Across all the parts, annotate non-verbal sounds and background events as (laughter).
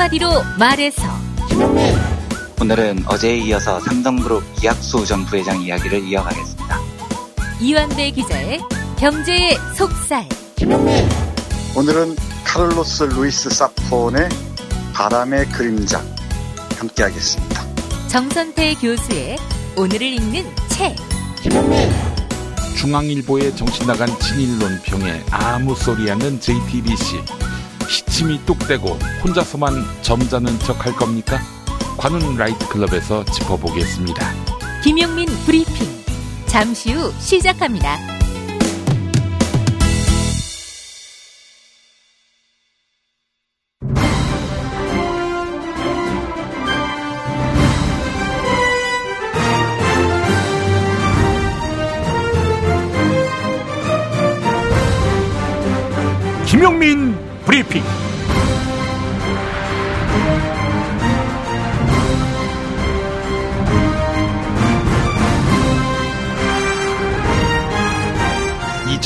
한마디로 말해서 오늘은 어제에 이어서 삼성그룹 이학수 전 부회장 이야기를 이어가겠습니다. 이완배 기자의 경제의 속살 오늘은 카를로스 루이스 사폰의 바람의 그림자 함께하겠습니다. 정선태 교수의 오늘을 읽는 책 중앙일보에 정신 나간 친일론평에 아무 소리 않는 JTBC 시침 뚝 떼고 혼자서만 점잖은 척 할 겁니까? 관훈 나이트 클럽에서 짚어보겠습니다. 김용민 브리핑 잠시 후 시작합니다.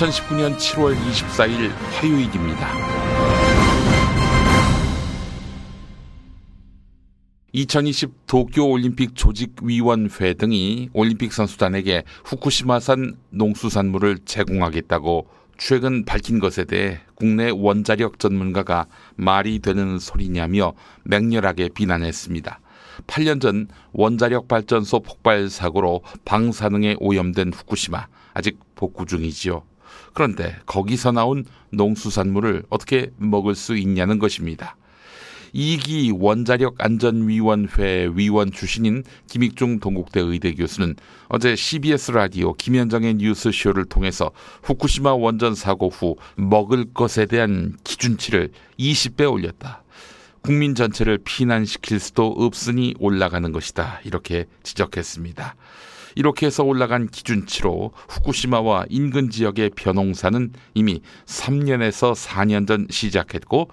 (2019년 7월 24일) 화요일입니다. 2020 도쿄올림픽 조직위원회 등이 올림픽 선수단에게 후쿠시마산 농수산물을 제공하겠다고 최근 밝힌 것에 대해 국내 원자력 전문가가 말이 되는 소리냐며 맹렬하게 비난했습니다. 8년 전 원자력 발전소 폭발 사고로 방사능에 오염된 후쿠시마 아직 복구 중이지요. 그런데 거기서 나온 농수산물을 어떻게 먹을 수 있냐는 것입니다. 이기 원자력 안전위원회 위원 출신인 김익중 동국대 의대 교수는 어제 CBS 라디오 김현정의 뉴스쇼를 통해서 후쿠시마 원전 사고 후 먹을 것에 대한 기준치를 20배 올렸다. 국민 전체를 피난시킬 수도 없으니 올라가는 것이다. 이렇게 지적했습니다. 이렇게 해서 올라간 기준치로 후쿠시마와 인근 지역의 벼농사는 이미 3년에서 4년 전 시작했고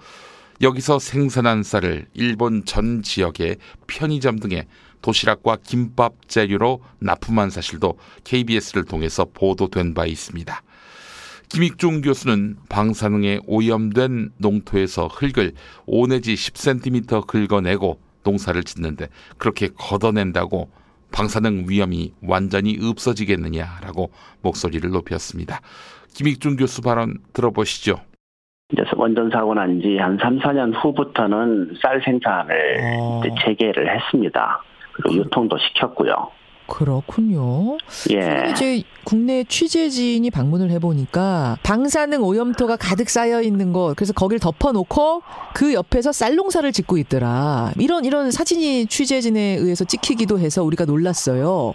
여기서 생산한 쌀을 일본 전 지역의 편의점 등의 도시락과 김밥 재료로 납품한 사실도 KBS를 통해서 보도된 바 있습니다. 김익중 교수는 방사능에 오염된 농토에서 흙을 5 내지 10cm 긁어내고 농사를 짓는데 그렇게 걷어낸다고 방사능 위험이 완전히 없어지겠느냐라고 목소리를 높였습니다. 김익중 교수 발언 들어보시죠. 이제 원전 사고 난 지 한 3, 4년 후부터는 쌀 생산을 어. 재개를 했습니다. 그리고 유통도 시켰고요. 그렇군요. 예. 이제 국내 취재진이 방문을 해보니까 방사능 오염토가 가득 쌓여 있는 곳, 그래서 거길 덮어놓고 그 옆에서 쌀농사를 짓고 있더라. 이런 이런 사진이 취재진에 의해서 찍히기도 해서 우리가 놀랐어요.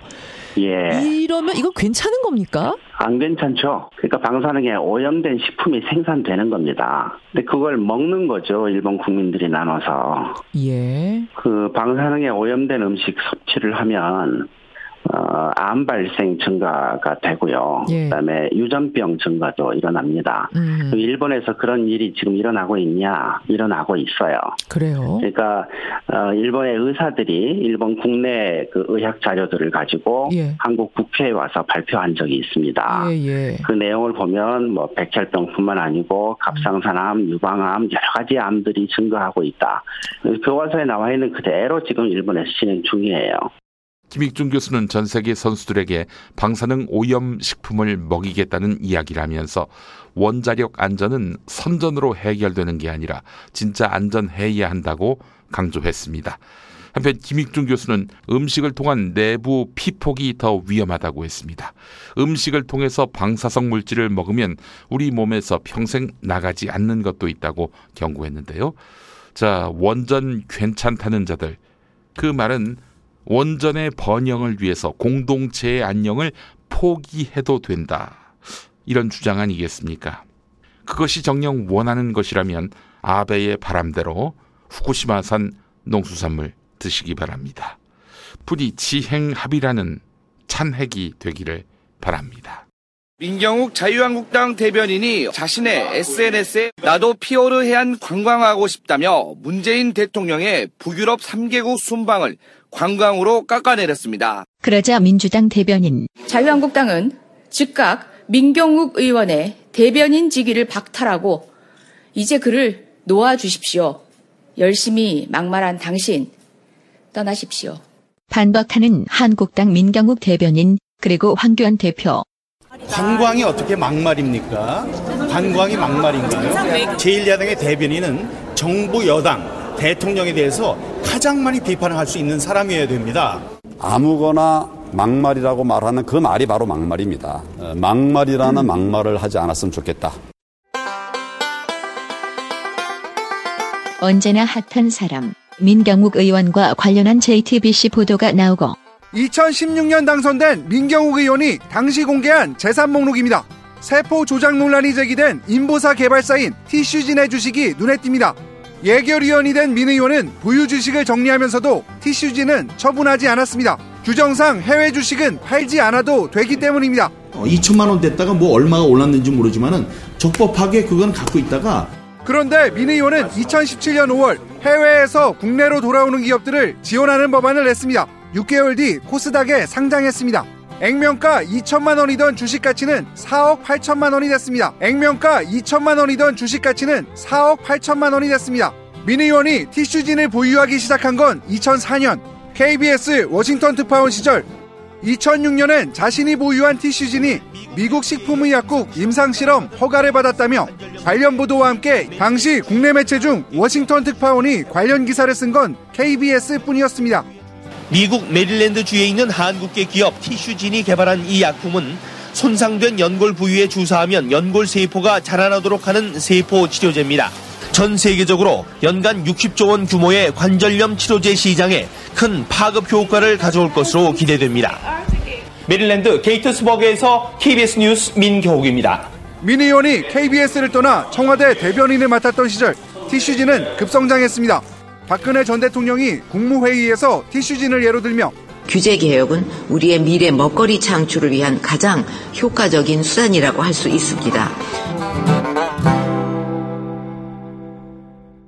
예. 이러면 이거 괜찮은 겁니까? 안 괜찮죠? 그러니까 방사능에 오염된 식품이 생산되는 겁니다. 근데 그걸 먹는 거죠. 일본 국민들이 나눠서. 예. 그 방사능에 오염된 음식 섭취를 하면 어, 암 발생 증가가 되고요. 예. 그다음에 유전병 증가도 일어납니다. 음, 일본에서 그런 일이 지금 일어나고 있냐? 일어나고 있어요. 그래요. 그러니까 어, 일본의 의사들이 일본 국내 그 의학 자료들을 가지고 예. 한국 국회에 와서 발표한 적이 있습니다. 예, 예. 그 내용을 보면 뭐 백혈병뿐만 아니고 갑상선암, 유방암 여러 가지 암들이 증가하고 있다. 그 교과서에 나와 있는 그대로 지금 일본에서 진행 중이에요. 김익중 교수는 전 세계 선수들에게 방사능 오염 식품을 먹이겠다는 이야기를 하면서 원자력 안전은 선전으로 해결되는 게 아니라 진짜 안전해야 한다고 강조했습니다. 한편 김익중 교수는 음식을 통한 내부 피폭이 더 위험하다고 했습니다. 음식을 통해서 방사성 물질을 먹으면 우리 몸에서 평생 나가지 않는 것도 있다고 경고했는데요. 자, 원전 괜찮다는 자들. 그 말은 원전의 번영을 위해서 공동체의 안녕을 포기해도 된다. 이런 주장 아니겠습니까? 그것이 정녕 원하는 것이라면 아베의 바람대로 후쿠시마산 농수산물 드시기 바랍니다. 부디 지행합의라는 찬핵이 되기를 바랍니다. 민경욱 자유한국당 대변인이 자신의 SNS에 나도 피오르 해안 관광하고 싶다며 문재인 대통령의 북유럽 3개국 순방을 관광으로 깎아내렸습니다. 그러자 민주당 대변인 자유한국당은 즉각 민경욱 의원의 대변인 직위를 박탈하고 이제 그를 놓아주십시오. 열심히 막말한 당신 떠나십시오. 반박하는 한국당 민경욱 대변인 그리고 황교안 대표. 관광이 어떻게 막말입니까? 관광이 막말인가요? 제1야당의 대변인은 정부 여당 대통령에 대해서 가장 많이 비판을 할 수 있는 사람이어야 됩니다. 아무거나 막말이라고 말하는 그 말이 바로 막말입니다. 어, 막말이라는 막말을 하지 않았으면 좋겠다. 언제나 핫한 사람 민경욱 의원과 관련한 JTBC 보도가 나오고 2016년 당선된 민경욱 의원이 당시 공개한 재산 목록입니다. 세포 조작 논란이 제기된 인보사 개발사인 티슈진의 주식이 눈에 띕니다. 예결위원이 된 민 의원은 보유 주식을 정리하면서도 티슈진은 처분하지 않았습니다. 규정상 해외 주식은 팔지 않아도 되기 때문입니다. 2천만 원 됐다가 뭐 얼마가 올랐는지 모르지만은 적법하게 그건 갖고 있다가 그런데 민 의원은 2017년 5월 해외에서 국내로 돌아오는 기업들을 지원하는 법안을 냈습니다. 6개월 뒤 코스닥에 상장했습니다. 액면가 2천만 원이던 주식 가치는 4억 8천만 원이 됐습니다. 액면가 2천만 원이던 주식 가치는 4억 8천만 원이 됐습니다. 민 의원이 티슈진을 보유하기 시작한 건 2004년 KBS 워싱턴 특파원 시절 2006년엔 자신이 보유한 티슈진이 미국 식품의약국 임상실험 허가를 받았다며 관련 보도와 함께 당시 국내 매체 중 워싱턴 특파원이 관련 기사를 쓴 건 KBS 뿐이었습니다. 미국 메릴랜드 주에 있는 한국계 기업 티슈진이 개발한 이 약품은 손상된 연골 부위에 주사하면 연골 세포가 자라나도록 하는 세포 치료제입니다. 전 세계적으로 연간 60조 원 규모의 관절염 치료제 시장에 큰 파급 효과를 가져올 것으로 기대됩니다. 메릴랜드 게이트스버그에서 KBS 뉴스 민경욱입니다. 민 의원이 KBS를 떠나 청와대 대변인을 맡았던 시절 티슈진은 급성장했습니다. 박근혜 전 대통령이 국무회의에서 티슈진을 예로 들며 규제 개혁은 우리의 미래 먹거리 창출을 위한 가장 효과적인 수단이라고 할 수 있습니다.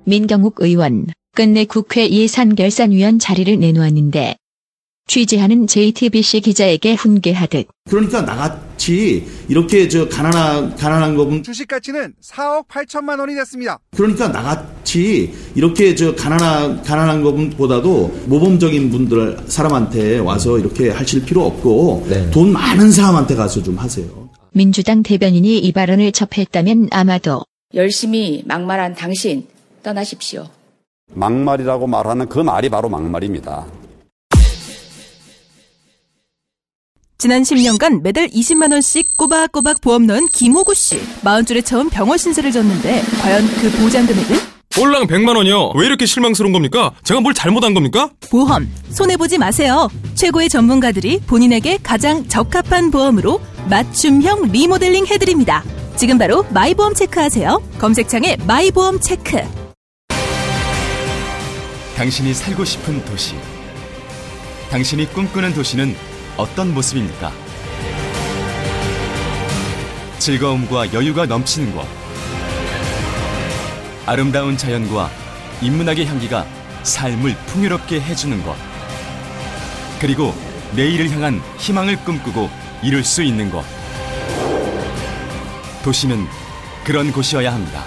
민경욱 의원 끝내 국회 예산결산위원 자리를 내놓았는데 취재하는 JTBC 기자에게 훈계하듯 그러니까 나같이 이렇게 저 가난한 가난한 거분 주식 가치는 4억 8천만 원이 됐습니다. 그러니까 나같이 이렇게 저 가난한 가난한 거분보다도 모범적인 분들 사람한테 와서 이렇게 하실 필요 없고 네. 돈 많은 사람한테 가서 좀 하세요. 민주당 대변인이 이 발언을 접했다면 아마도 열심히 막말한 당신 떠나십시오. 막말이라고 말하는 그 말이 바로 막말입니다. 지난 10년간 매달 20만 원씩 꼬박꼬박 보험 넣은 김호구 씨. 40줄에 처음 병원 신세를 졌는데 과연 그 보장 금액은? 볼랑 100만 원이요. 왜 이렇게 실망스러운 겁니까? 제가 뭘 잘못한 겁니까? 보험 손해 보지 마세요. 최고의 전문가들이 본인에게 가장 적합한 보험으로 맞춤형 리모델링 해드립니다. 지금 바로 마이보험 체크하세요. 검색창에 마이보험 체크. 당신이 살고 싶은 도시. 당신이 꿈꾸는 도시는 어떤 모습입니까? 즐거움과 여유가 넘치는 곳. 아름다운 자연과 인문학의 향기가 삶을 풍요롭게 해주는 곳. 그리고 내일을 향한 희망을 꿈꾸고 이룰 수 있는 곳. 도시는 그런 곳이어야 합니다.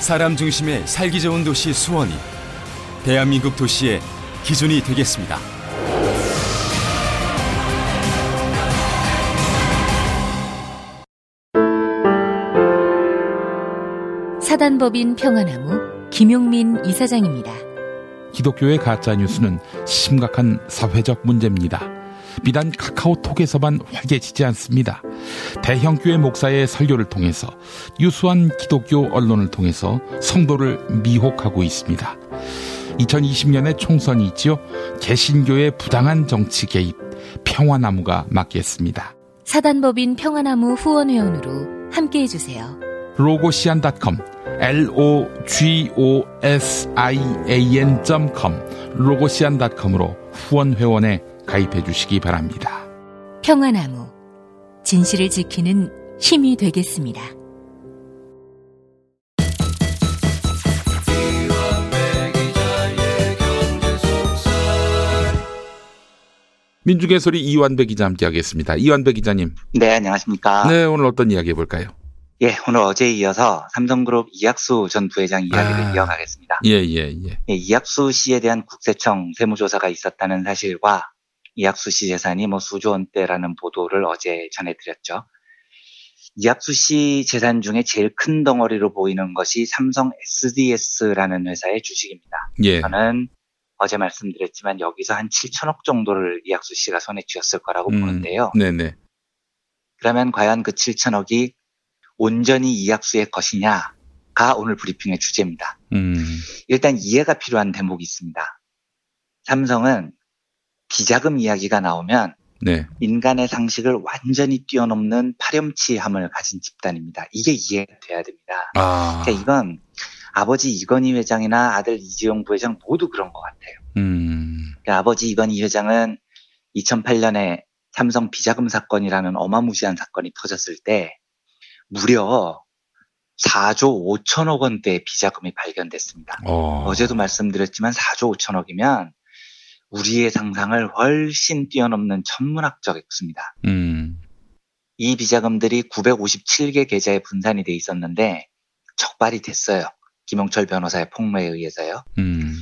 사람 중심의 살기 좋은 도시 수원이 대한민국 도시의 기준이 되겠습니다. 사단법인 평화나무 김용민 이사장입니다. 기독교의 가짜 뉴스는 심각한 사회적 문제입니다. 비단 카카오톡에서만 활개치지 않습니다. 대형 교회 목사의 설교를 통해서 유수한 기독교 언론을 통해서 성도를 미혹하고 있습니다. 2020년에 총선이 있지요. 개신교의 부당한 정치 개입 평화나무가 맡겠습니다. 사단법인 평화나무 후원회원으로 함께해 주세요. 로고시안.com logo 시an.com 로고시안.com으로 후원 회원에 가입해 주시기 바랍니다. 평화나무 진실을 지키는 힘이 되겠습니다. 민중의 소리 이완배 기자 함께하겠습니다. 이완배 기자님. 네, 안녕하십니까. 네, 오늘 어떤 이야기 해볼까요? 예, 오늘 어제에 이어서 삼성그룹 이학수 전 부회장 이야기를 아. 이어가겠습니다. 예, 예, 예. 예, 이학수 씨에 대한 국세청 세무조사가 있었다는 사실과 이학수 씨 재산이 뭐 수조 원대라는 보도를 어제 전해드렸죠. 이학수 씨 재산 중에 제일 큰 덩어리로 보이는 것이 삼성 SDS라는 회사의 주식입니다. 예. 저는 어제 말씀드렸지만 여기서 한 7천억 정도를 이학수 씨가 손에 쥐었을 거라고 보는데요. 네네. 그러면 과연 그 7천억이 온전히 이학수의 것이냐가 오늘 브리핑의 주제입니다. 음. 일단 이해가 필요한 대목이 있습니다. 삼성은 비자금 이야기가 나오면 네. 인간의 상식을 완전히 뛰어넘는 파렴치함을 가진 집단입니다. 이게 이해가 돼야 됩니다. 아. 그러니까 이건 아버지 이건희 회장이나 아들 이지용 부회장 모두 그런 것 같아요. 음. 그러니까 아버지 이건희 회장은 2008년에 삼성 비자금 사건이라는 어마무시한 사건이 터졌을 때 무려 4조 5천억 원대의 비자금이 발견됐습니다. 어. 어제도 말씀드렸지만 4조 5천억이면 우리의 상상을 훨씬 뛰어넘는 천문학적 액수입니다. 음. 이 비자금들이 957개 계좌에 분산이 돼 있었는데 적발이 됐어요. 김용철 변호사의 폭로에 의해서요. 음.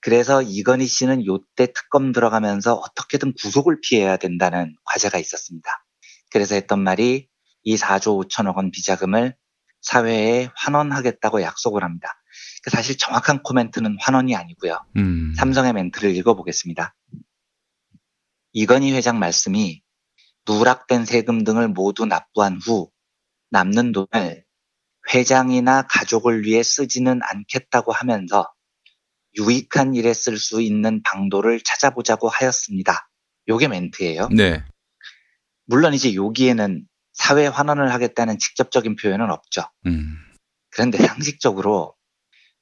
그래서 이건희 씨는 요때 특검 들어가면서 어떻게든 구속을 피해야 된다는 과제가 있었습니다. 그래서 했던 말이 이 4조 5천억 원 비자금을 사회에 환원하겠다고 약속을 합니다. 그 사실 정확한 코멘트는 환원이 아니고요. 음. 삼성의 멘트를 읽어보겠습니다. 이건희 회장 말씀이 누락된 세금 등을 모두 납부한 후 남는 돈을 회장이나 가족을 위해 쓰지는 않겠다고 하면서 유익한 일에 쓸 수 있는 방도를 찾아보자고 하였습니다. 요게 멘트예요. 네. 물론 이제 여기에는 사회 환원을 하겠다는 직접적인 표현은 없죠. 음. 그런데 상식적으로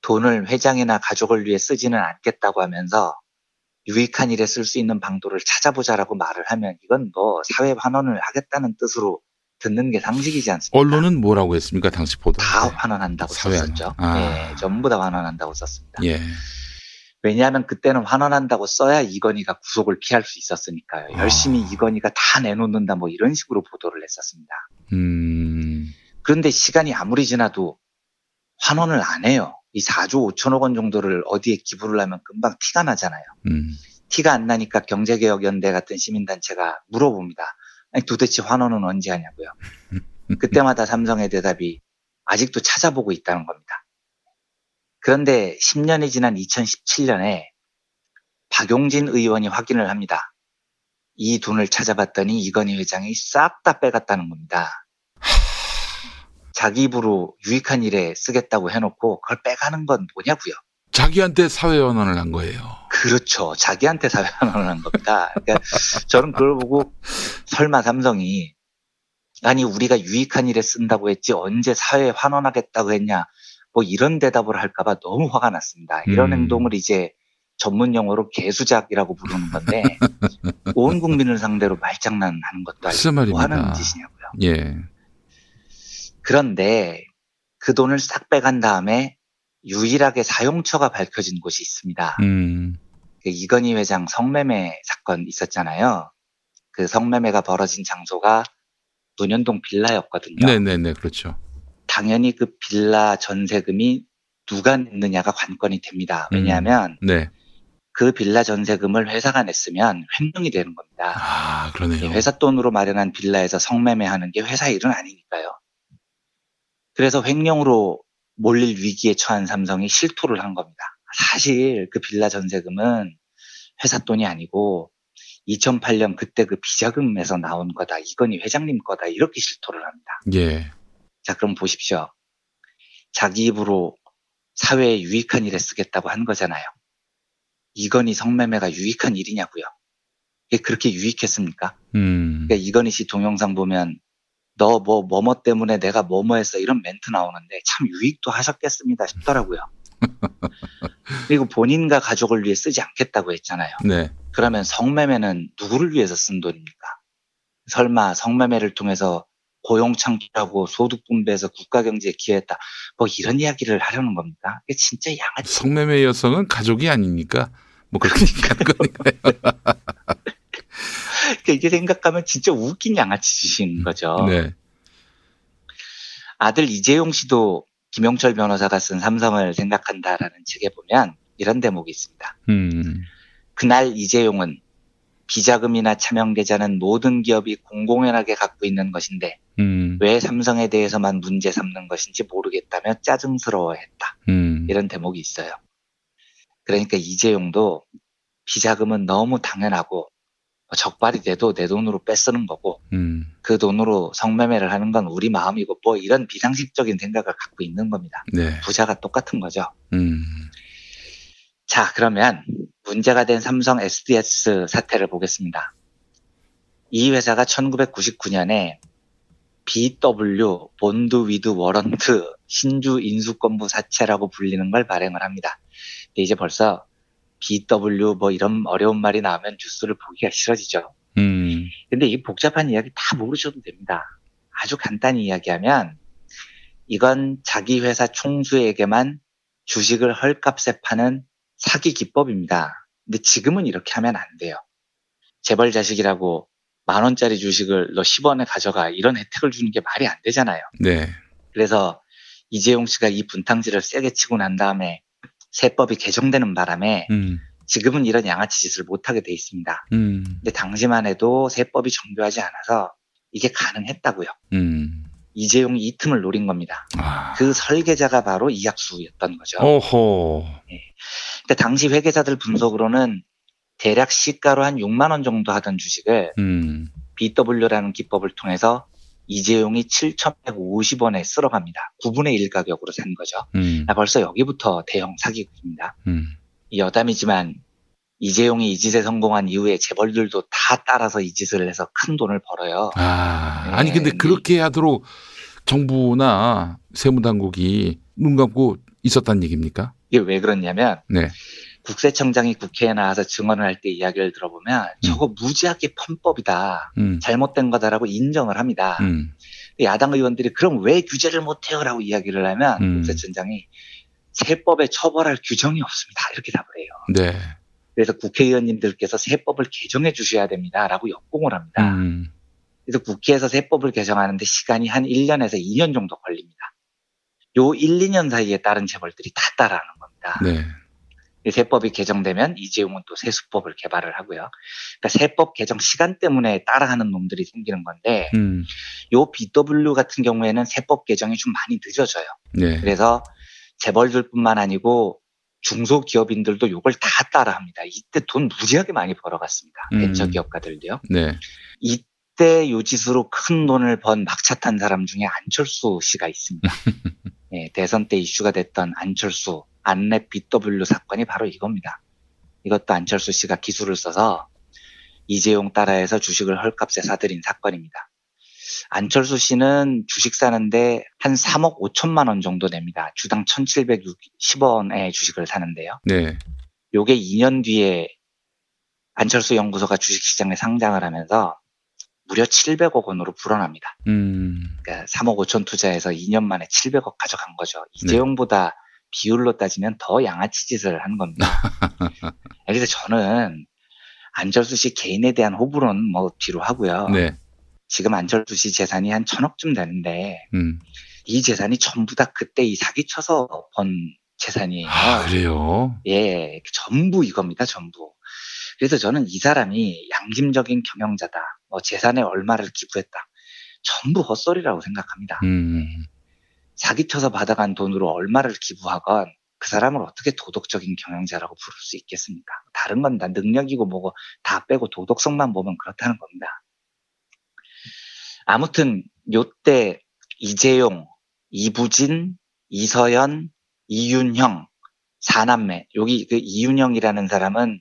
돈을 회장이나 가족을 위해 쓰지는 않겠다고 하면서 유익한 일에 쓸 수 있는 방도를 찾아보자라고 말을 하면 이건 뭐 사회 환원을 하겠다는 뜻으로 듣는 게 상식이지 않습니까? 언론은 뭐라고 했습니까? 당시 보도. 다 환원한다고 사회 썼었죠. 아. 예, 전부 다 환원한다고 썼습니다. 예. 왜냐하면 그때는 환원한다고 써야 이건희가 구속을 피할 수 있었으니까요. 열심히 이건희가 다 내놓는다 뭐 이런 식으로 보도를 했었습니다. 음. 그런데 시간이 아무리 지나도 환원을 안 해요. 이 4조 5천억 원 정도를 어디에 기부를 하면 금방 티가 나잖아요. 음. 티가 안 나니까 경제개혁연대 같은 시민단체가 물어봅니다. 아니, 도대체 환원은 언제 하냐고요. (laughs) 그때마다 삼성의 대답이 아직도 찾아보고 있다는 겁니다. 그런데 10년이 지난 2017년에 박용진 의원이 확인을 합니다. 이 돈을 찾아봤더니 이건희 회장이 싹 다 빼갔다는 겁니다. 자기 입으로 유익한 일에 쓰겠다고 해놓고 그걸 빼가는 건 뭐냐고요. 자기한테 사회 환원을 한 거예요. 그렇죠. 자기한테 사회환원을 한 겁니다. 그러니까 저는 그걸 보고 설마 삼성이 아니 우리가 유익한 일에 쓴다고 했지 언제 사회에 환원하겠다고 했냐 뭐 이런 대답을 할까봐 너무 화가 났습니다. 이런 음. 행동을 이제 전문 용어로 개수작이라고 부르는 건데 온 국민을 상대로 말장난하는 것도 아니고 뭐. 하는 짓이냐고요. 예. 그런데 그 돈을 싹 빼간 다음에 유일하게 사용처가 밝혀진 곳이 있습니다. 음. 그 이건희 회장 성매매 사건 있었잖아요. 그 성매매가 벌어진 장소가 논현동 빌라였거든요. 네네네, 그렇죠. 당연히 그 빌라 전세금이 누가 냈느냐가 관건이 됩니다. 왜냐하면 네. 그 빌라 전세금을 회사가 냈으면 횡령이 되는 겁니다. 아, 그러네요. 회사 돈으로 마련한 빌라에서 성매매하는 게 회사 일은 아니니까요. 그래서 횡령으로 몰릴 위기에 처한 삼성이 실토를 한 겁니다. 사실 그 빌라 전세금은 회사 돈이 아니고 2008년 그때 그 비자금에서 나온 거다. 이건희 회장님 거다. 이렇게 실토를 합니다. 예. 자, 그럼 보십시오. 자기 입으로 사회에 유익한 일에 쓰겠다고 한 거잖아요. 이건희 성매매가 유익한 일이냐고요. 이게 그렇게 유익했습니까? 음. 그러니까 이건희 씨 동영상 보면 너 뭐 뭐뭐 때문에 내가 뭐뭐 했어 이런 멘트 나오는데 참 유익도 하셨겠습니다 싶더라고요. (laughs) 그리고 본인과 가족을 위해 쓰지 않겠다고 했잖아요. 네. 그러면 성매매는 누구를 위해서 쓴 돈입니까? 설마 성매매를 통해서 고용 창출하고 소득 분배해서 국가 경제에 기여했다. 뭐 이런 이야기를 하려는 겁니까? 이게 진짜 양아치. 성매매 여성은 가족이 아니니까 뭐 그렇게 (laughs) 얘기하는 거니까요. (laughs) 그러니까 이게 생각하면 진짜 웃긴 양아치 짓인 거죠. 네. 아들 이재용 씨도 김용철 변호사가 쓴 삼성을 생각한다라는 책에 보면 이런 대목이 있습니다. 음. 그날 이재용은 비자금이나 차명 계좌는 모든 기업이 공공연하게 갖고 있는 것인데 음. 왜 삼성에 대해서만 문제 삼는 것인지 모르겠다며 짜증스러워했다. 음. 이런 대목이 있어요. 그러니까 이재용도 비자금은 너무 당연하고 적발이 돼도 내 돈으로 뺏쓰는 거고 음. 그 돈으로 성매매를 하는 건 우리 마음이고 뭐 이런 비상식적인 생각을 갖고 있는 겁니다. 네. 부자가 똑같은 거죠. 음. 자, 그러면 문제가 된 삼성 SDS 사태를 보겠습니다. 이 회사가 1999년에 BW Bond with Warrant 신주 인수권부 사채라고 불리는 걸 발행을 합니다. 근데 이제 벌써 BW 뭐 이런 어려운 말이 나오면 뉴스를 보기가 싫어지죠. 음. 근데 이 복잡한 이야기 다 모르셔도 됩니다. 아주 간단히 이야기하면 이건 자기 회사 총수에게만 주식을 헐값에 파는 사기 기법입니다. 근데 지금은 이렇게 하면 안 돼요. 재벌 자식이라고 만 원짜리 주식을 너 10원에 가져가 이런 혜택을 주는 게 말이 안 되잖아요. 네. 그래서 이재용 씨가 이 분탕질을 세게 치고 난 다음에 세법이 개정되는 바람에 음. 지금은 이런 양아치 짓을 못하게 돼 있습니다. 음. 근데 당시만 해도 세법이 정교하지 않아서 이게 가능했다고요. 음. 이재용이 이 틈을 노린 겁니다. 그 설계자가 바로 이학수였던 거죠. 오호. 근데 당시 회계사들 분석으로는 대략 시가로 한 6만 원 정도 하던 주식을 음. BW라는 기법을 통해서 이재용이 7,150원에 쓸어갑니다. 9분의 1 가격으로 산 거죠. 음. 아, 벌써 여기부터 대형 사기입니다. 음. 여담이지만 이재용이 이 짓에 성공한 이후에 재벌들도 다 따라서 이 짓을 해서 큰 돈을 벌어요. 아, 아니 근데 그렇게 하도록 정부나 세무당국이 눈 감고 있었단 얘기입니까? 이게 왜 그러냐면 네. 국세청장이 국회에 나와서 증언을 할 때 이야기를 들어보면 저거 무지하게 편법이다. 음. 잘못된 거다라고 인정을 합니다. 음. 야당 의원들이 그럼 왜 규제를 못해요 라고 이야기를 하면 음. 국세청장이 세법에 처벌할 규정이 없습니다. 이렇게 답을 해요. 네. 그래서 국회의원님들께서 세법을 개정해 주셔야 됩니다 라고 역공을 합니다. 음. 그래서 국회에서 세법을 개정하는데 시간이 한 1년에서 2년 정도 걸립니다. 요 1, 2년 사이에 다른 재벌들이 다 따라하는 겁니다. 네. 이 세법이 개정되면 이재용은 또 세수법을 개발을 하고요. 그러니까 세법 개정 시간 때문에 따라하는 놈들이 생기는 건데 음. 요 BW 같은 경우에는 세법 개정이 좀 많이 늦어져요. 네. 그래서 재벌들뿐만 아니고 중소기업인들도 요걸 다 따라합니다. 이때 돈 무지하게 많이 벌어갔습니다. 음. 벤처기업가들도요. 네. 이 때 요 짓으로 큰 돈을 번 막차 탄 사람 중에 안철수 씨가 있습니다. (laughs) 예, 대선 때 이슈가 됐던 안철수 안랩 BW 사건이 바로 이겁니다. 이것도 안철수 씨가 기술을 써서 이재용 따라해서 주식을 헐값에 사들인 사건입니다. 안철수 씨는 주식 사는데 한 3억 5천만 원 정도 냅니다. 주당 1,760원의 주식을 사는데요. 네. 요게 2년 뒤에 안철수 연구소가 주식시장에 상장을 하면서 무려 700억 원으로 불어납니다. 음. 그러니까 3억 5천 투자해서 2년 만에 700억 가져간 거죠. 이재용보다 비율로 따지면 더 양아치 짓을 한 겁니다. (laughs) 그래서 저는 안철수 씨 개인에 대한 호불호는 뭐 뒤로 하고요. 네. 지금 안철수 씨 재산이 한 천억쯤 되는데 음. 이 재산이 전부 다 그때 이 사기 쳐서 번 재산이에요. 아, 그래요? 예, 전부 이겁니다, 전부. 그래서 저는 이 사람이 양심적인 경영자다. 뭐 재산의 얼마를 기부했다. 전부 헛소리라고 생각합니다. 음. 사기쳐서 받아간 돈으로 얼마를 기부하건 그 사람을 어떻게 도덕적인 경영자라고 부를 수 있겠습니까? 다른 건 다 능력이고 뭐고 다 빼고 도덕성만 보면 그렇다는 겁니다. 아무튼 요때 이재용, 이부진, 이서연, 이윤형 사남매 여기 그 이윤형이라는 사람은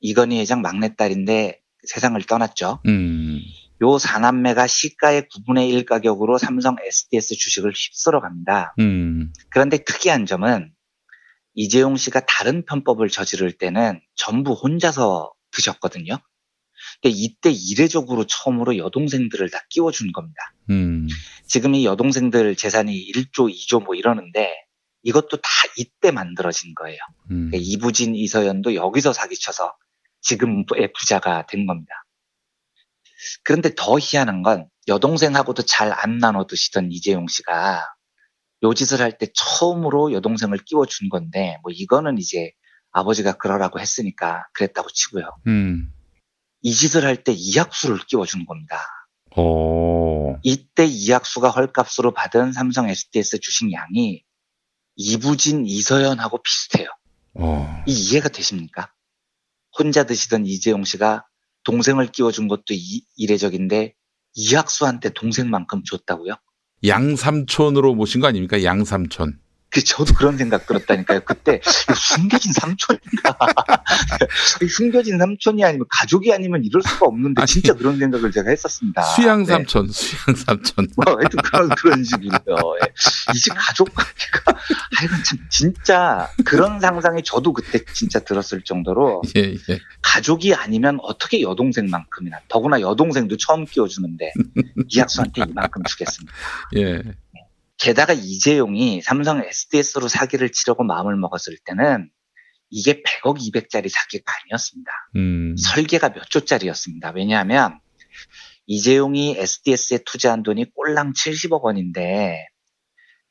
이건희 회장 막내딸인데 세상을 떠났죠. 음. 요 사남매가 시가의 9분의 1 가격으로 삼성 SDS 주식을 휩쓸어 갑니다. 음. 그런데 특이한 점은 이재용 씨가 다른 편법을 저지를 때는 전부 혼자서 드셨거든요. 근데 이때 이례적으로 처음으로 여동생들을 다 끼워준 겁니다. 음. 지금 이 여동생들 재산이 1조, 2조 뭐 이러는데 이것도 다 이때 만들어진 거예요. 음. 그러니까 이부진, 이서연도 여기서 사기쳐서 지금의 부자가 된 겁니다. 그런데 더 희한한 건 여동생하고도 잘 안 나눠 드시던 이재용 씨가 요 짓을 할 때 처음으로 여동생을 끼워준 건데 뭐 이거는 이제 아버지가 그러라고 했으니까 그랬다고 치고요. 음. 이 짓을 할 때 이학수를 끼워준 겁니다. 오. 이때 이학수가 헐값으로 받은 삼성 SDS 주식량이 이부진 이서연하고 비슷해요. 어. 이 이해가 되십니까? 혼자 드시던 이재용 씨가 동생을 끼워준 것도 이, 이례적인데 이학수한테 동생만큼 줬다고요? 양삼촌으로 모신 거 아닙니까? 양삼촌. 그 저도 그런 생각 들었다니까요. 그때 숨겨진 삼촌인가? (laughs) 이 숨겨진 삼촌이 아니면 가족이 아니면 이럴 수가 없는데 진짜 그런 생각을 제가 했었습니다. 수양 삼촌, 수양 삼촌. 뭐 하여튼 그런 그런 식이고요. 예. 이제 가족 관계가 (laughs) 하여간 참 진짜 그런 상상이 저도 그때 진짜 들었을 정도로 (laughs) 예, 예. 가족이 아니면 어떻게 여동생만큼이나 더구나 여동생도 처음 끼워주는데 이학수한테 이만큼 주겠습니다. 예. 게다가 이재용이 삼성 SDS로 사기를 치려고 마음을 먹었을 때는 이게 100억 200짜리 사기가 아니었습니다. 음. 설계가 몇 조짜리였습니다. 왜냐하면 이재용이 SDS에 투자한 돈이 꼴랑 70억 원인데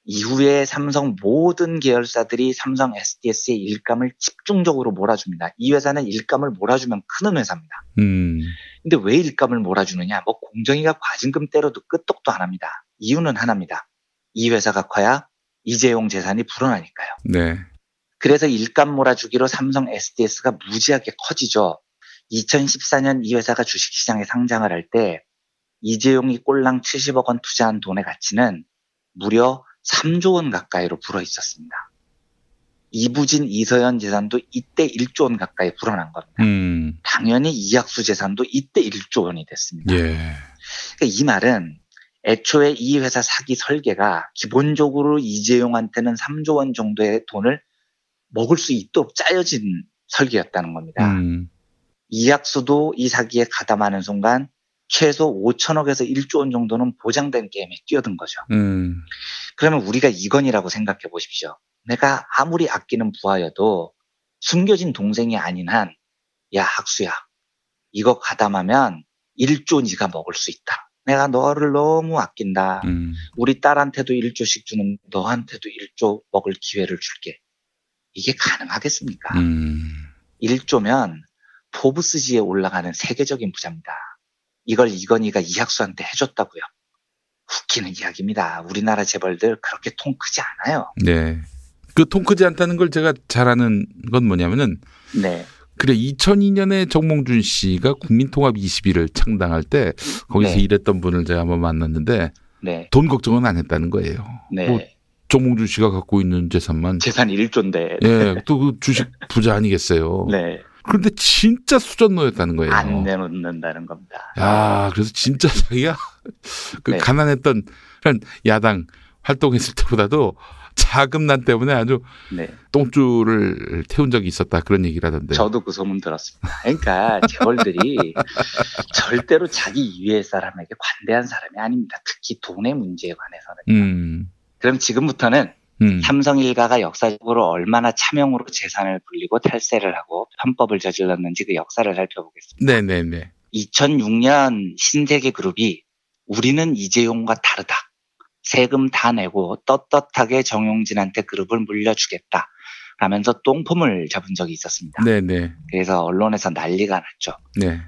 이후에 삼성 모든 계열사들이 삼성 SDS의 일감을 집중적으로 몰아줍니다. 이 회사는 일감을 몰아주면 크는 회사입니다. 음. 근데 왜 일감을 몰아주느냐? 뭐 공정위가 과징금 때려도 끄떡도 안 합니다. 이유는 하나입니다. 이 회사가 커야 이재용 재산이 불어나니까요. 네. 그래서 일감 몰아주기로 삼성 SDS가 무지하게 커지죠. 2014년 이 회사가 주식시장에 상장을 할 때 이재용이 꼴랑 70억 원 투자한 돈의 가치는 무려 3조 원 가까이로 불어 있었습니다. 이부진 이서연 재산도 이때 1조 원 가까이 불어난 겁니다. 음. 당연히 이학수 재산도 이때 1조 원이 됐습니다. 예. 그러니까 이 말은 애초에 이 회사 사기 설계가 기본적으로 이재용한테는 3조 원 정도의 돈을 먹을 수 있도록 짜여진 설계였다는 겁니다. 음. 이학수도 이 사기에 가담하는 순간 최소 5천억에서 1조 원 정도는 보장된 게임에 뛰어든 거죠. 음. 그러면 우리가 이건이라고 생각해 보십시오. 내가 아무리 아끼는 부하여도 숨겨진 동생이 아닌 한, 야, 학수야. 이거 가담하면 1조 네가 먹을 수 있다. 내가 너를 너무 아낀다. 음. 우리 딸한테도 1조씩 주는 너한테도 1조 먹을 기회를 줄게. 이게 가능하겠습니까? 음. 1조면 포브스지에 올라가는 세계적인 부자입니다. 이걸 이건희가 이학수한테 해줬다고요. 웃기는 이야기입니다. 우리나라 재벌들 그렇게 통 크지 않아요. 네. 그 통 크지 않다는 걸 제가 잘 아는 건 뭐냐면은 네. 그래 2002년에 정몽준 씨가 국민통합 21을 창당할 때 거기서 네. 일했던 분을 제가 한번 만났는데 네. 돈 걱정은 안 했다는 거예요. 네. 뭐 정몽준 씨가 갖고 있는 재산만 재산 1조인데. 예, 또 그 주식 (laughs) 부자 아니겠어요. 네. 그런데 진짜 수전노였다는 거예요. 안 내놓는다는 겁니다. 야, 그래서 진짜 자기가 (laughs) 그 네. 가난했던 그런 야당 활동했을 때보다도 자금난 때문에 아주 네. 똥줄을 태운 적이 있었다 그런 얘기를 하던데. 저도 그 소문 들었습니다. 그러니까 재벌들이 (laughs) 절대로 자기 이외의 사람에게 관대한 사람이 아닙니다. 특히 돈의 문제에 관해서는. 음, 그럼 지금부터는 음, 삼성 일가가 역사적으로 얼마나 차명으로 재산을 불리고 탈세를 하고 편법을 저질렀는지 그 역사를 살펴보겠습니다. 네네네. 2006년 신세계 그룹이 우리는 이재용과 다르다. 세금 다 내고 떳떳하게 정용진한테 그룹을 물려주겠다. 라면서 똥폼을 잡은 적이 있었습니다. 네네. 그래서 언론에서 난리가 났죠. 네.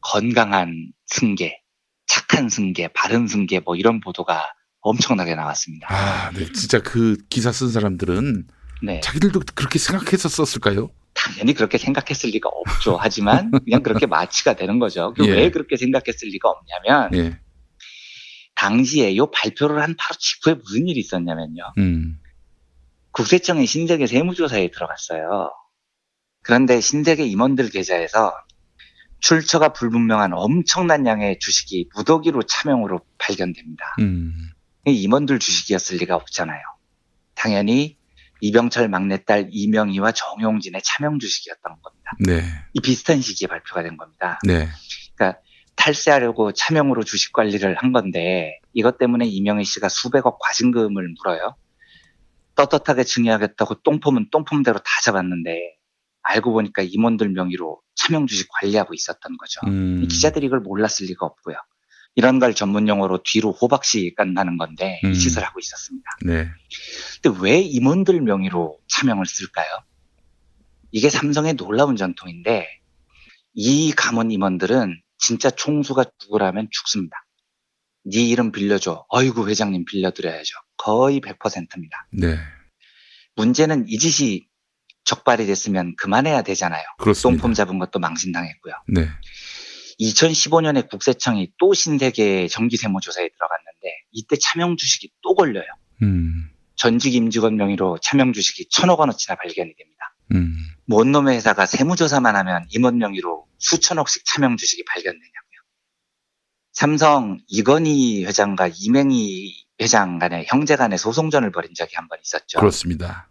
건강한 승계, 착한 승계, 바른 승계 뭐 이런 보도가 엄청나게 나왔습니다. 아, 네. 진짜 그 기사 쓴 사람들은 네. 자기들도 그렇게 생각해서 썼을까요? 당연히 그렇게 생각했을 리가 없죠. 하지만 그냥 그렇게 (laughs) 마취가 되는 거죠. 예. 왜 그렇게 생각했을 리가 없냐면 예. 당시에 요 발표를 한 바로 직후에 무슨 일이 있었냐면요. 음. 국세청이 신세계 세무조사에 들어갔어요. 그런데 신세계 임원들 계좌에서 출처가 불분명한 엄청난 양의 주식이 무더기로 차명으로 발견됩니다. 음. 이 임원들 주식이었을 리가 없잖아요. 당연히 이병철 막내딸 이명희와 정용진의 차명 주식이었던 겁니다. 네. 이 비슷한 시기에 발표가 된 겁니다. 네. 그러니까 탈세하려고 차명으로 주식 관리를 한 건데 이것 때문에 이명희 씨가 수백억 과징금을 물어요. 떳떳하게 증여하겠다고 똥폼은 똥폼대로 다 잡았는데 알고 보니까 임원들 명의로 차명 주식 관리하고 있었던 거죠. 음. 이 기자들이 이걸 몰랐을 리가 없고요. 이런 걸 전문 용어로 뒤로 호박씨 끝나는 건데 음. 이 짓을 하고 있었습니다. 네. 근데 왜 임원들 명의로 차명을 쓸까요? 이게 삼성의 놀라운 전통인데 이 가문 임원들은 진짜 총수가 누구라면 죽습니다. 네 이름 빌려줘. 어이구 회장님 빌려드려야죠. 거의 100%입니다. 네. 문제는 이 짓이 적발이 됐으면 그만해야 되잖아요. 그렇습니다. 똥폼 잡은 것도 망신당했고요. 네. 2015년에 국세청이 또 신세계 정기세무 조사에 들어갔는데 이때 차명 주식이 또 걸려요. 음. 전직 임직원 명의로 차명 주식이 천억 원어치나 발견이 됩니다. 음. 뭔 놈의 회사가 세무조사만 하면 임원 명의로 수천억씩 차명 주식이 발견되냐고요. 삼성 이건희 회장과 이맹희 회장 간의 형제 간의 소송전을 벌인 적이 한 번 있었죠. 그렇습니다.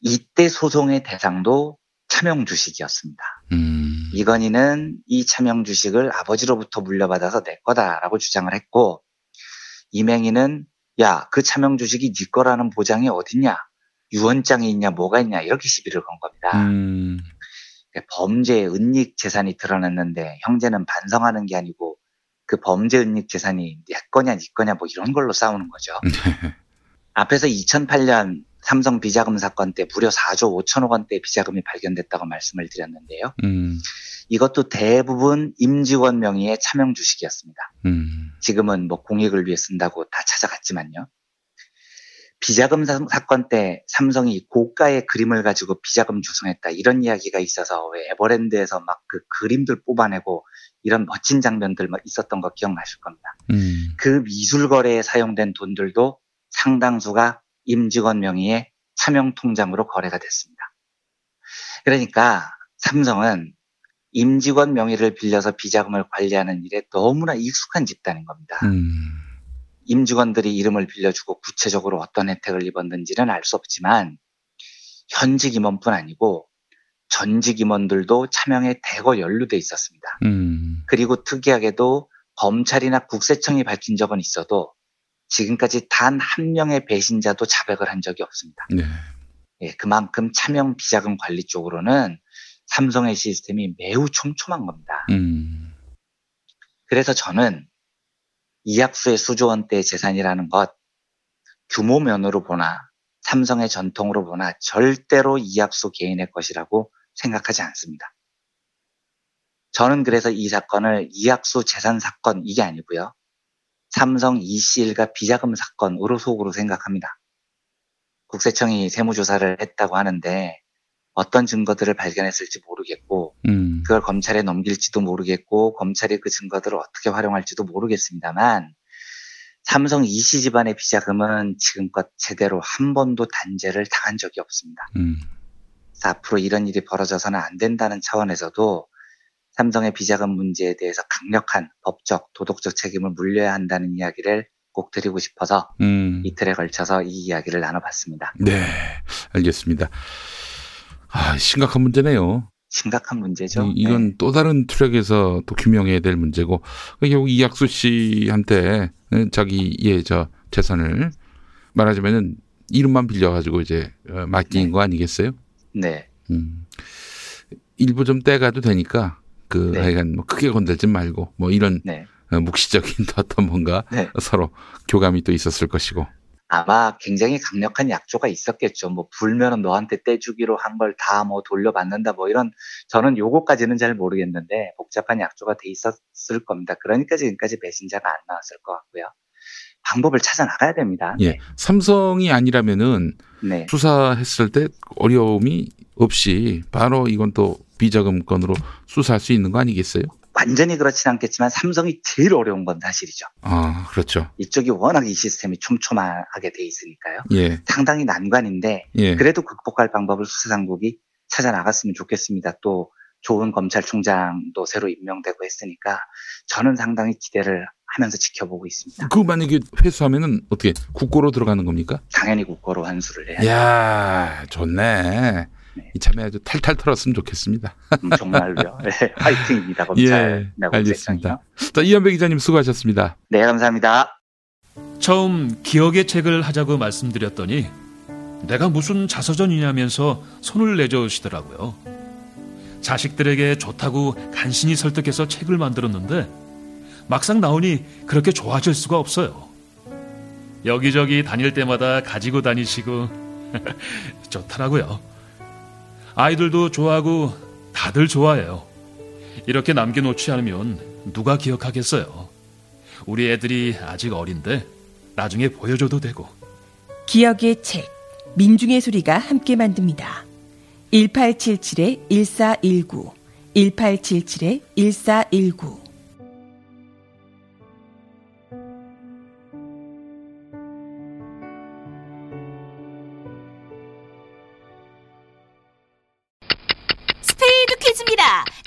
이때 소송의 대상도 차명 주식이었습니다. 음. 이건희는 이 차명 주식을 아버지로부터 물려받아서 내 거다라고 주장을 했고 이맹희는 야 그 차명 주식이 네 거라는 보장이 어딨냐 유언장이 있냐 뭐가 있냐 이렇게 시비를 건 겁니다. 음. 범죄 은닉 재산이 드러났는데 형제는 반성하는 게 아니고 그 범죄 은닉 재산이 내 거냐 네 거냐 뭐 이런 걸로 싸우는 거죠. (laughs) 앞에서 2008년 삼성 비자금 사건 때 무려 4조 5천억 원대 비자금이 발견됐다고 말씀을 드렸는데요. 음. 이것도 대부분 임직원 명의의 차명 주식이었습니다. 음. 지금은 뭐 공익을 위해 쓴다고 다 찾아갔지만요. 비자금 사- 사건 때 삼성이 고가의 그림을 가지고 비자금 조성했다 이런 이야기가 있어서 왜 에버랜드에서 막 그 그림들 뽑아내고 이런 멋진 장면들 막 있었던 거 기억나실 겁니다. 음. 그 미술 거래에 사용된 돈들도 상당수가 임직원 명의의 차명 통장으로 거래가 됐습니다. 그러니까 삼성은 임직원 명의를 빌려서 비자금을 관리하는 일에 너무나 익숙한 집단인 겁니다. 음. 임직원들이 이름을 빌려주고 구체적으로 어떤 혜택을 입었는지는 알 수 없지만 현직 임원뿐 아니고 전직 임원들도 차명에 대거 연루돼 있었습니다. 음. 그리고 특이하게도 검찰이나 국세청이 밝힌 적은 있어도 지금까지 단 한 명의 배신자도 자백을 한 적이 없습니다. 네. 예, 그만큼 차명 비자금 관리 쪽으로는 삼성의 시스템이 매우 촘촘한 겁니다. 음. 그래서 저는 이학수의 수조 원대의 재산이라는 것 규모 면으로 보나 삼성의 전통으로 보나 절대로 이학수 개인의 것이라고 생각하지 않습니다. 저는 그래서 이 사건을 이학수 재산 사건 이게 아니고요. 삼성 이씨 일가 비자금 사건으로 속으로 생각합니다. 국세청이 세무조사를 했다고 하는데 어떤 증거들을 발견했을지 모르겠고 음. 그걸 검찰에 넘길지도 모르겠고 검찰이 그 증거들을 어떻게 활용할지도 모르겠습니다만 삼성 이씨 집안의 비자금은 지금껏 제대로 한 번도 단죄를 당한 적이 없습니다. 음. 그래서 앞으로 이런 일이 벌어져서는 안 된다는 차원에서도 삼성의 비자금 문제에 대해서 강력한 법적, 도덕적 책임을 물려야 한다는 이야기를 꼭 드리고 싶어서 음. 이틀에 걸쳐서 이 이야기를 나눠봤습니다. 네. 알겠습니다. 아, 심각한 문제네요. 심각한 문제죠. 이, 건또 다른 트랙에서 또 규명해야 될 문제고 결국 이학수 씨한테 자기의 저 재산을 말하자면은 이름만 빌려가지고 이제 어, 맡긴 거 아니겠어요? 네. 음. 일부 좀 떼가도 되니까 그 네. 하여간 뭐 크게 건들지 말고 뭐 이런 네. 어, 묵시적인 (laughs) 어떤 뭔가 네. 서로 교감이 또 있었을 것이고. 아마 굉장히 강력한 약조가 있었겠죠. 뭐 불면은 너한테 떼주기로 한 걸 다 뭐 돌려받는다 뭐 이런 저는 요거까지는 잘 모르겠는데 복잡한 약조가 돼 있었을 겁니다. 그러니까 지금까지 배신자가 안 나왔을 것 같고요. 방법을 찾아 나가야 됩니다. 예. 삼성이 아니라면은 네. 수사했을 때 어려움이 없이 바로 이건 또 비자금 건으로 수사할 수 있는 거 아니겠어요? 완전히 그렇진 않겠지만 삼성이 제일 어려운 건 사실이죠. 아, 그렇죠. 이쪽이 워낙 이 시스템이 촘촘하게 돼 있으니까요. 예. 상당히 난관인데 예. 그래도 극복할 방법을 수사당국이 찾아 나갔으면 좋겠습니다. 또 좋은 검찰총장도 새로 임명되고 했으니까 저는 상당히 기대를 하면서 지켜보고 있습니다. 그 만약에 회수하면은 어떻게 국고로 들어가는 겁니까? 당연히 국고로 환수를 해야죠. 야 좋네. 이참에 아주 탈탈 털었으면 좋겠습니다. 음, 정말로요. 네, (laughs) 화이팅입니다. 검찰. 예, 알겠습니다. 자, 이현배 기자님 수고하셨습니다. 네, 감사합니다. 처음 기억의 책을 하자고 말씀드렸더니 내가 무슨 자서전이냐면서 손을 내저으시더라고요. 자식들에게 좋다고 간신히 설득해서 책을 만들었는데 막상 나오니 그렇게 좋아질 수가 없어요. 여기저기 다닐 때마다 가지고 다니시고 (laughs) 좋더라고요. 아이들도 좋아하고 다들 좋아해요. 이렇게 남겨놓지 않으면 누가 기억하겠어요. 우리 애들이 아직 어린데 나중에 보여줘도 되고. 기억의 책, 민중의 소리가 함께 만듭니다. 1877-1419, 1877-1419.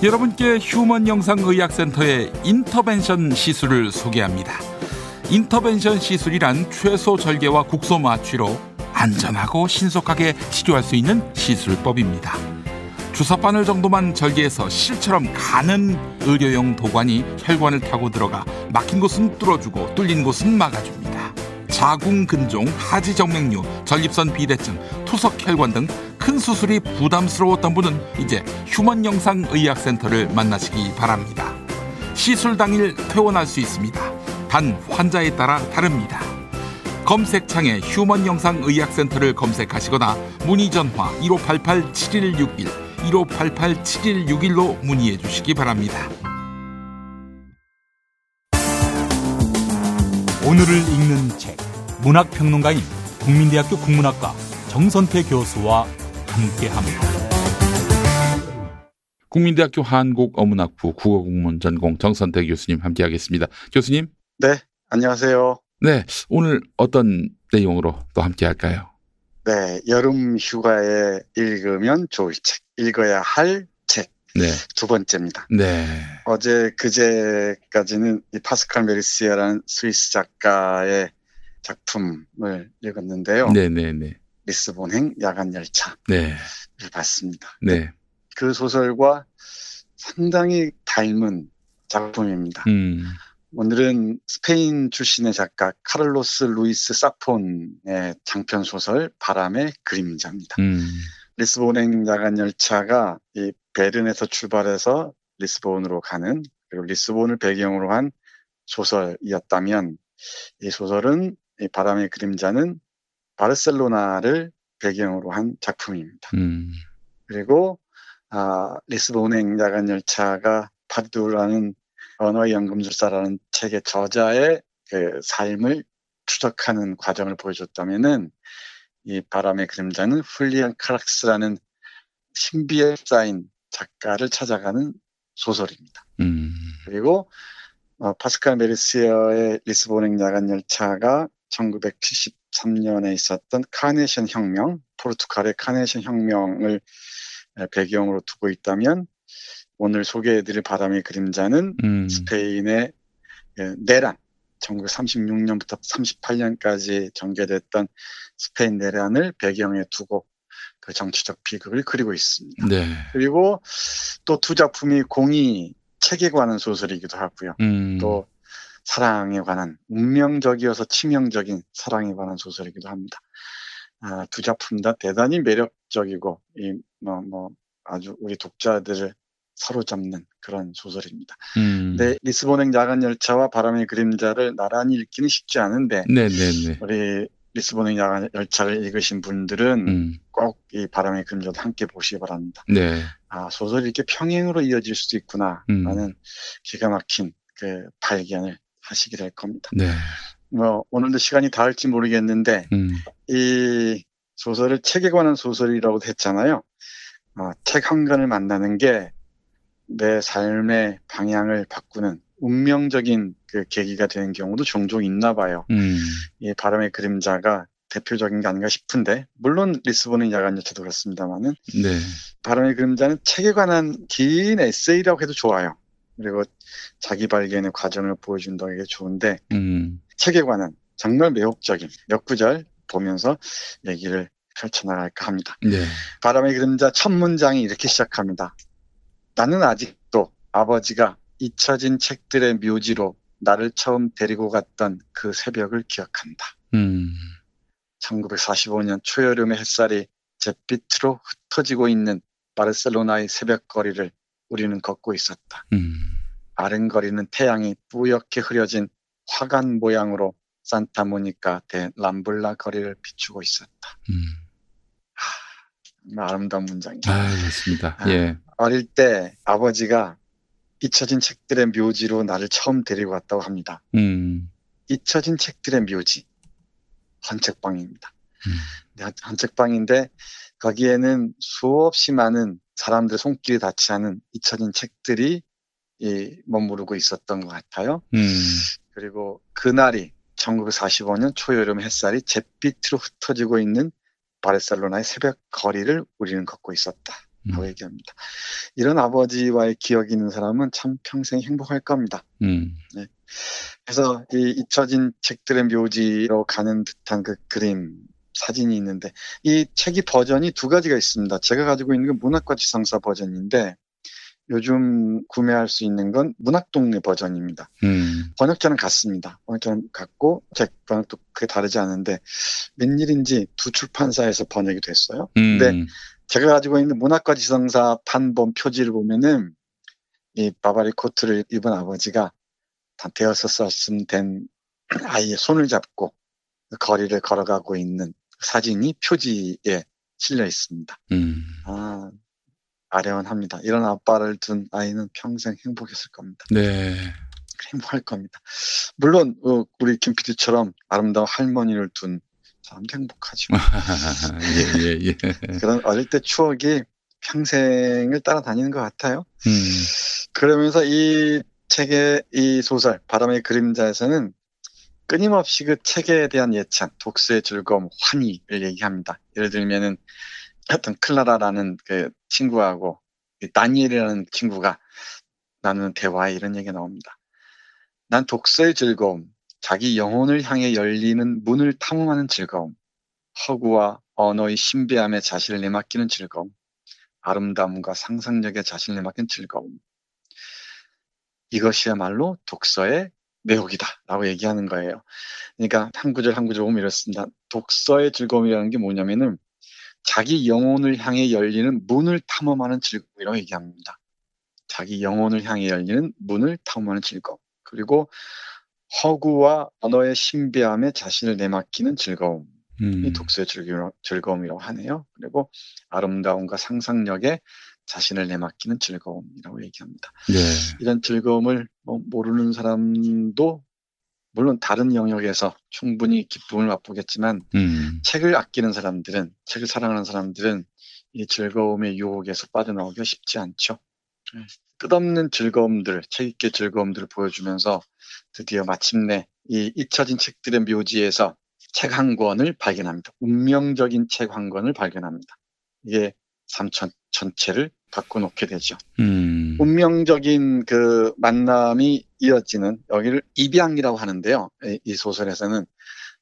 여러분께 휴먼 영상 의학센터의 인터벤션 시술을 소개합니다. 인터벤션 시술이란 최소 절개와 국소 마취로 안전하고 신속하게 치료할 수 있는 시술법입니다. 주사바늘 정도만 절개해서 실처럼 가는 의료용 도관이 혈관을 타고 들어가 막힌 곳은 뚫어주고 뚫린 곳은 막아줍니다. 자궁 근종, 하지 정맥류, 전립선 비대증, 투석 혈관 등 큰 수술이 부담스러웠던 분은 이제 휴먼 영상 의학센터를 만나시기 바랍니다. 시술 당일 퇴원할 수 있습니다. 단 환자에 따라 다릅니다. 검색창에 휴먼 영상 의학센터를 검색하시거나 문의 전화 1588-7161, 1588-7161로 문의해 주시기 바랍니다. 오늘을 읽는 책 문학평론가인 국민대학교 국문학과 정선태 교수와 함께합니다. 국민대학교 한국어문학부 국어국문 전공 정선태 교수님 함께하겠습니다. 교수님. 네, 안녕하세요. 네, 오늘 어떤 내용으로 또 함께할까요? 네, 여름 휴가에 읽으면 좋을 책, 읽어야 할 책. 네. 두 번째입니다. 네. 어제 그제까지는 이 파스칼 메르시어라는 스위스 작가의 작품을 읽었는데요. 네네네. 리스본행 야간 열차를 네. 봤습니다. 네. 그 소설과 상당히 닮은 작품입니다. 음. 오늘은 스페인 출신의 작가 카를로스 루이스 사폰의 장편 소설 바람의 그림자입니다. 음. 리스본행 야간 열차가 이 베른에서 출발해서 리스본으로 가는 그리고 리스본을 배경으로 한 소설이었다면 이 소설은 이 바람의 그림자는 바르셀로나를 배경으로 한 작품입니다. 음. 그리고 아, 리스본행 야간 열차가 프라두라는 언어의 연금술사라는 책의 저자의 그 삶을 추적하는 과정을 보여줬다면은 이 바람의 그림자는 훌리안 카락스라는 신비에 쌓인 작가를 찾아가는 소설입니다. 음. 그리고 어, 파스칼 메르시어의 리스본 행 야간 열차가 1973년에 있었던 카네이션 혁명, 포르투갈의 카네이션 혁명을 배경으로 두고 있다면 오늘 소개해드릴 바람의 그림자는 음. 스페인의 내란, 1936년부터 38년까지 전개됐던 스페인 내란을 배경에 두고 그 정치적 비극을 그리고 있습니다. 네. 그리고 또 두 작품이 공이 책에 관한 소설이기도 하고요. 음. 또 사랑에 관한 운명적이어서 치명적인 사랑에 관한 소설이기도 합니다. 아, 두 작품 다 대단히 매력적이고 이뭐 뭐 아주 우리 독자들을 사로잡는 그런 소설입니다. 음. 네, 리스본행 야간 열차와 바람의 그림자를 나란히 읽기는 쉽지 않은데 네네네. 우리 리스본행 야간 열차를 읽으신 분들은 음. 꼭이 바람의 그림자도 함께 보시기 바랍니다. 네. 아 소설이 이렇게 평행으로 이어질 수도 있구나라는 음. 기가 막힌 그 발견을 하시게 될 겁니다. 네. 뭐 오늘도 시간이 닿을지 모르겠는데 음. 이 소설을 책에 관한 소설이라고 했잖아요. 어, 책 한 권을 만나는 게 내 삶의 방향을 바꾸는 운명적인 그 계기가 되는 경우도 종종 있나 봐요. 음. 이 바람의 그림자가 대표적인 게 아닌가 싶은데 물론 리스본의 야간 열차도 그렇습니다만은 네. 바람의 그림자는 책에 관한 긴 에세이라고 해도 좋아요. 그리고 자기 발견의 과정을 보여준다는 게 좋은데 음. 책에 관한 정말 매혹적인 몇 구절 보면서 얘기를 펼쳐나갈까 합니다. 네. 바람의 그림자 첫 문장이 이렇게 시작합니다. 나는 아직도 아버지가 잊혀진 책들의 묘지로 나를 처음 데리고 갔던 그 새벽을 기억한다. 음. 1945년 초여름의 햇살이 잿빛으로 흩어지고 있는 바르셀로나의 새벽 거리를 우리는 걷고 있었다. 음. 아른거리는 태양이 뿌옇게 흐려진 화관 모양으로 산타모니카 대 람블라 거리를 비추고 있었다. 음. 정말 아름다운 문장이죠. 아, 그렇습니다. 아, 예. 어릴 때 아버지가 잊혀진 책들의 묘지로 나를 처음 데리고 갔다고 합니다. 음. 잊혀진 책들의 묘지. 헌책방입니다. 음. 네, 헌- 헌책방인데 거기에는 수없이 많은 사람들의 손길이 닿지 않은 잊혀진 책들이 이, 머무르고 있었던 것 같아요. 음. 그리고 그날이 1945년 초여름 햇살이 잿빛으로 흩어지고 있는 바르셀로나의 새벽 거리를 우리는 걷고 있었다. 라고 얘기합니다. 이런 아버지와의 기억이 있는 사람은 참 평생 행복할 겁니다. 음. 네. 그래서 이 잊혀진 책들의 묘지로 가는 듯한 그 그림, 사진이 있는데 이 책이 버전이 두 가지가 있습니다. 제가 가지고 있는 건 문학과 지성사 버전인데 요즘 구매할 수 있는 건 문학동네 버전입니다. 음. 번역자는 같습니다. 번역자는 같고 책 번역도 그게 다르지 않은데 웬일인지 두 출판사에서 번역이 됐어요. 음. 근데 제가 가지고 있는 문학과 지성사 판본 표지를 보면은 이 바바리 코트를 입은 아버지가 다 되어서 썼음 된 아이의 손을 잡고 거리를 걸어가고 있는 사진이 표지에 실려 있습니다. 음. 아, 아련합니다. 이런 아빠를 둔 아이는 평생 행복했을 겁니다. 네. 행복할 겁니다. 물론 어, 우리 김 PD처럼 아름다운 할머니를 둔 사람도 행복하죠. (laughs) 예, 예, 예. (laughs) 그런 어릴 때 추억이 평생을 따라다니는 것 같아요. 음. 그러면서 이 책의 이 소설 바람의 그림자에서는 끊임없이 그 책에 대한 예찬, 독서의 즐거움, 환희를 얘기합니다. 예를 들면은 어떤 클라라라는 그 친구하고 이 다니엘이라는 친구가 나누는 대화에 이런 얘기가 나옵니다. 난 독서의 즐거움, 자기 영혼을 향해 열리는 문을 탐험하는 즐거움, 허구와 언어의 신비함에 자신을 내맡기는 즐거움, 아름다움과 상상력에 자신을 내맡기는 즐거움. 이것이야말로 독서의 매혹이다라고 얘기하는 거예요. 그러니까 한 구절 한 구절 보면 이렇습니다. 독서의 즐거움이라는 게 뭐냐면은 자기 영혼을 향해 열리는 문을 탐험하는 즐거움이라고 얘기합니다. 자기 영혼을 향해 열리는 문을 탐험하는 즐거움. 그리고 허구와 언어의 신비함에 자신을 내맡기는 즐거움. 음. 이 독서의 즐거움, 즐거움이라고 하네요. 그리고 아름다움과 상상력에 자신을 내맡기는 즐거움이라고 얘기합니다. 네. 이런 즐거움을 뭐 모르는 사람도 물론 다른 영역에서 충분히 기쁨을 맛보겠지만 음. 책을 아끼는 사람들은 책을 사랑하는 사람들은 이 즐거움의 유혹에서 빠져나오기가 쉽지 않죠. 네. 끝없는 즐거움들, 책 읽기의 즐거움들을 보여주면서 드디어 마침내 이 잊혀진 책들의 묘지에서 책 한 권을 발견합니다. 운명적인 책 한 권을 발견합니다. 이게 삶 전, 전체를 바꿔놓게 되죠. 음. 운명적인 그 만남이 이어지는 여기를 입양이라고 하는데요. 이, 이 소설에서는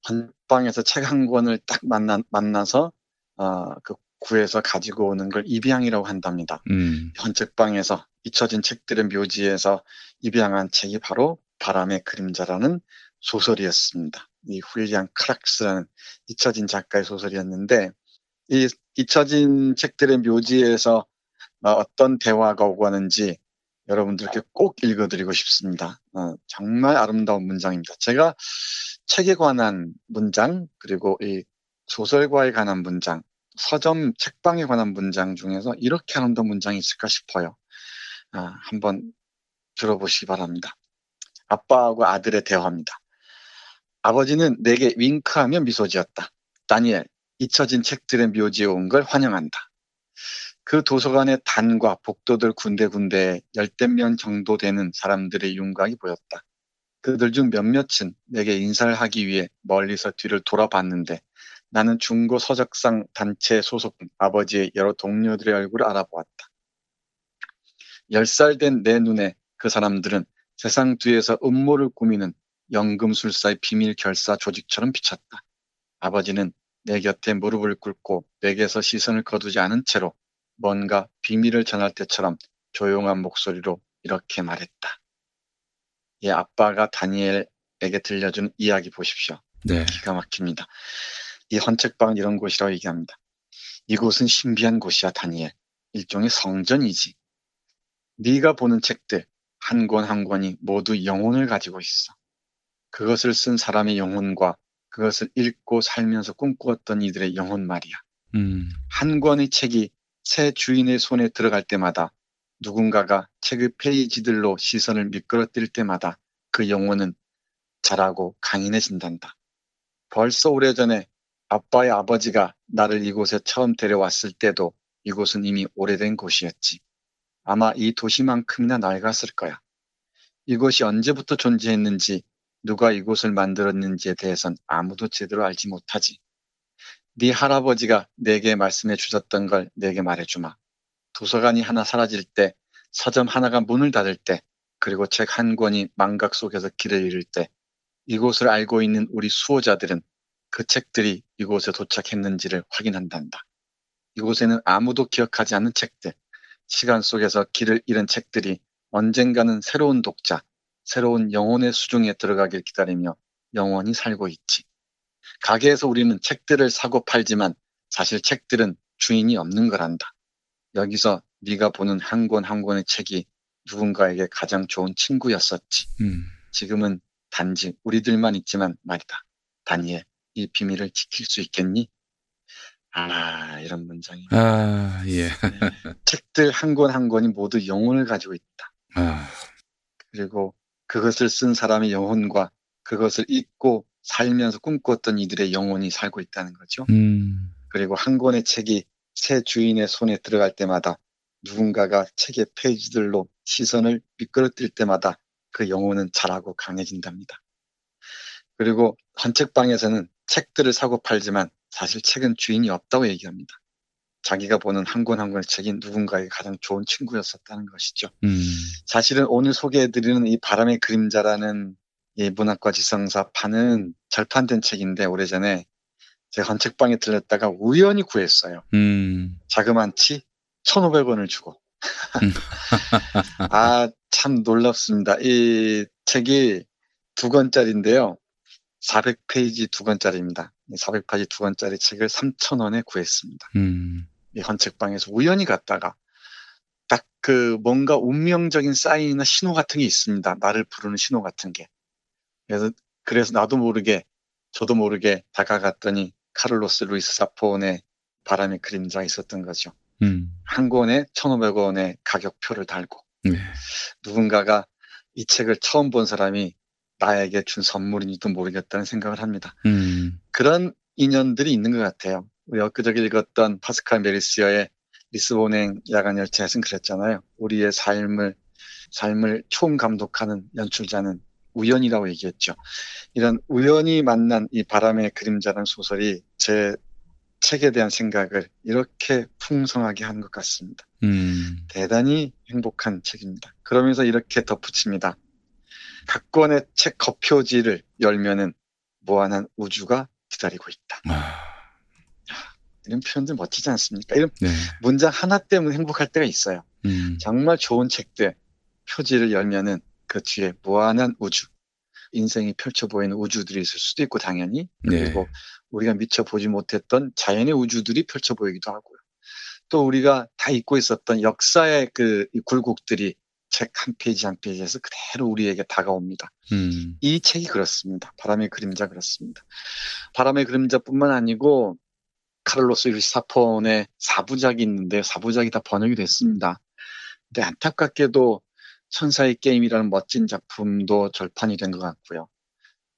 헌방에서 책 한 권을 딱 만나, 만나서 어, 그 구해서 가지고 오는 걸 입양이라고 한답니다. 음. 헌책방에서 잊혀진 책들의 묘지에서 입양한 책이 바로 바람의 그림자라는 소설이었습니다. 이 훌리안 크락스라는 잊혀진 작가의 소설이었는데 이 잊혀진 책들의 묘지에서 어, 어떤 대화가 오고 가는지 여러분들께 꼭 읽어드리고 싶습니다. 어, 정말 아름다운 문장입니다. 제가 책에 관한 문장 그리고 이 소설과에 관한 문장, 서점 책방에 관한 문장 중에서 이렇게 아름다운 문장이 있을까 싶어요. 아, 한번 들어보시기 바랍니다. 아빠하고 아들의 대화입니다. 아버지는 내게 윙크하며 미소 지었다. 다니엘, 잊혀진 책들의 묘지에 온 걸 환영한다. 그 도서관의 단과 복도들 군데군데에 열댓 명 정도 되는 사람들의 윤곽이 보였다. 그들 중 몇몇은 내게 인사를 하기 위해 멀리서 뒤를 돌아봤는데 나는 중고 서적상 단체 소속 아버지의 여러 동료들의 얼굴을 알아보았다. 열 살 된 내 눈에 그 사람들은 세상 뒤에서 음모를 꾸미는 연금술사의 비밀 결사 조직처럼 비쳤다. 아버지는 내 곁에 무릎을 꿇고 내게서 시선을 거두지 않은 채로 뭔가 비밀을 전할 때처럼 조용한 목소리로 이렇게 말했다. 이 아빠가 다니엘에게 들려준 이야기 보십시오. 네. 기가 막힙니다. 이 헌책방은 이런 곳이라고 얘기합니다. 이곳은 신비한 곳이야, 다니엘. 일종의 성전이지. 네가 보는 책들 한권한 권이 모두 영혼을 가지고 있어. 그것을 쓴 사람의 영혼과 그것을 읽고 살면서 꿈꾸었던 이들의 영혼 말이야. 음. 한 권의 책이 새 주인의 손에 들어갈 때마다 누군가가 책의 페이지들로 시선을 미끄러뜨릴 때마다 그 영혼은 자라고 강인해진단다. 벌써 오래전에 아빠의 아버지가 나를 이곳에 처음 데려왔을 때도 이곳은 이미 오래된 곳이었지. 아마 이 도시만큼이나 낡았을 거야. 이곳이 언제부터 존재했는지 누가 이곳을 만들었는지에 대해선 아무도 제대로 알지 못하지. 네 할아버지가 내게 말씀해 주셨던 걸 내게 말해 주마. 도서관이 하나 사라질 때, 서점 하나가 문을 닫을 때, 그리고 책 한 권이 망각 속에서 길을 잃을 때, 이곳을 알고 있는 우리 수호자들은 그 책들이 이곳에 도착했는지를 확인한단다. 이곳에는 아무도 기억하지 않는 책들, 시간 속에서 길을 잃은 책들이 언젠가는 새로운 독자, 새로운 영혼의 수중에 들어가길 기다리며 영원히 살고 있지. 가게에서 우리는 책들을 사고 팔지만 사실 책들은 주인이 없는 거란다. 여기서 네가 보는 한권한 권의 책이 누군가에게 가장 좋은 친구였었지. 음. 지금은 단지 우리들만 있지만 말이다. 다니엘, 이 비밀을 지킬 수 있겠니? 아, 이런 문장이. 아, 예. 책들 한 권한 권이 모두 영혼을 가지고 있다. 아, 그리고 그것을 쓴 사람의 영혼과 그것을 읽고 살면서 꿈꾸었던 이들의 영혼이 살고 있다는 거죠. 음. 그리고 한 권의 책이 새 주인의 손에 들어갈 때마다 누군가가 책의 페이지들로 시선을 미끄러뜨릴 때마다 그 영혼은 자라고 강해진답니다. 그리고 헌책방에서는 책들을 사고 팔지만 사실 책은 주인이 없다고 얘기합니다. 자기가 보는 한 권 한 권의 책이 누군가에게 가장 좋은 친구였었다는 것이죠. 음. 사실은 오늘 소개해드리는 이 바람의 그림자라는 이 문학과 지성사 판은 절판된 책인데 오래전에 제가 헌책방에 들렸다가 우연히 구했어요. 음. 자그만치 1,500원을 주고. (laughs) 아, 참 놀랍습니다. 이 책이 두 권짜리인데요. 400페이지 두 권짜리입니다. 400페이지 두 권짜리 책을 3,000원에 구했습니다. 음. 이 헌책방에서 우연히 갔다가 딱 그 뭔가 운명적인 사인이나 신호 같은 게 있습니다. 나를 부르는 신호 같은 게. 그래서 그래서 나도 모르게 저도 모르게 다가갔더니 카를로스 루이스 사폰의 바람의 그림자가 있었던 거죠. 음. 한 권에 1,500원의 가격표를 달고 네. 누군가가 이 책을 처음 본 사람이 나에게 준 선물인지도 모르겠다는 생각을 합니다. 음. 그런 인연들이 있는 것 같아요. 우리 엊그저께 읽었던 파스칼 메르시어의 리스본행 야간 열차에서는 그랬잖아요. 우리의 삶을 삶을 총 감독하는 연출자는 우연이라고 얘기했죠. 이런 우연히 만난 이 바람의 그림자라는 소설이 제 책에 대한 생각을 이렇게 풍성하게 하는 것 같습니다. 음. 대단히 행복한 책입니다. 그러면서 이렇게 덧붙입니다. 각 권의 책 겉표지를 열면은 무한한 우주가 기다리고 있다. 이런 표현들 멋지지 않습니까? 이런 네. 문장 하나 때문에 행복할 때가 있어요. 음. 정말 좋은 책들 표지를 열면은 그그 뒤에 무한한 우주, 인생이 펼쳐 보이는 우주들이 있을 수도 있고 당연히 네. 그리고 우리가 미처 보지 못했던 자연의 우주들이 펼쳐 보이기도 하고요. 또 우리가 다 잊고 있었던 역사의 그이 굴곡들이 책 한 페이지 한 페이지에서 그대로 우리에게 다가옵니다. 음. 이 책이 그렇습니다. 바람의 그림자 그렇습니다. 바람의 그림자뿐만 아니고 카를로스 루이스 사폰의 사부작이 있는데 사부작이 다 번역이 됐습니다. 근데 안타깝게도 천사의 게임이라는 멋진 작품도 절판이 된 것 같고요.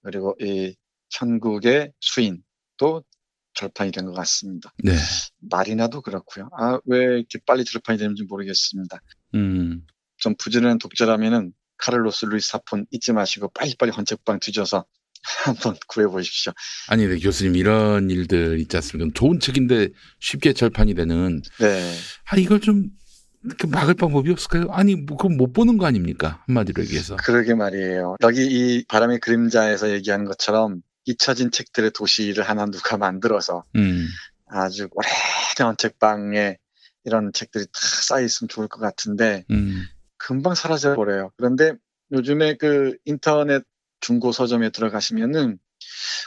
그리고 이 천국의 수인도 절판이 된 것 같습니다. 네. 마리나도 그렇고요. 아, 왜 이렇게 빨리 절판이 되는지 모르겠습니다. 음. 좀 부지런한 독자라면은 카를로스 루이스 사폰 잊지 마시고 빨리빨리 헌책방 뒤져서 (laughs) 한번 구해보십시오. 아니, 네, 교수님, 이런 일들 있지 않습니까? 좋은 책인데 쉽게 절판이 되는. 네. 아, 이걸 좀, 이렇게 막을 방법이 없을까요? 아니, 뭐, 그건 못 보는 거 아닙니까? 한마디로 얘기해서. 그러게 말이에요. 여기 이 바람의 그림자에서 얘기하는 것처럼 잊혀진 책들의 도시를 하나 누가 만들어서 음. 아주 오래된 헌책방에 이런 책들이 다 쌓여 있으면 좋을 것 같은데 음. 금방 사라져 버려요. 그런데 요즘에 그 인터넷 중고 서점에 들어가시면은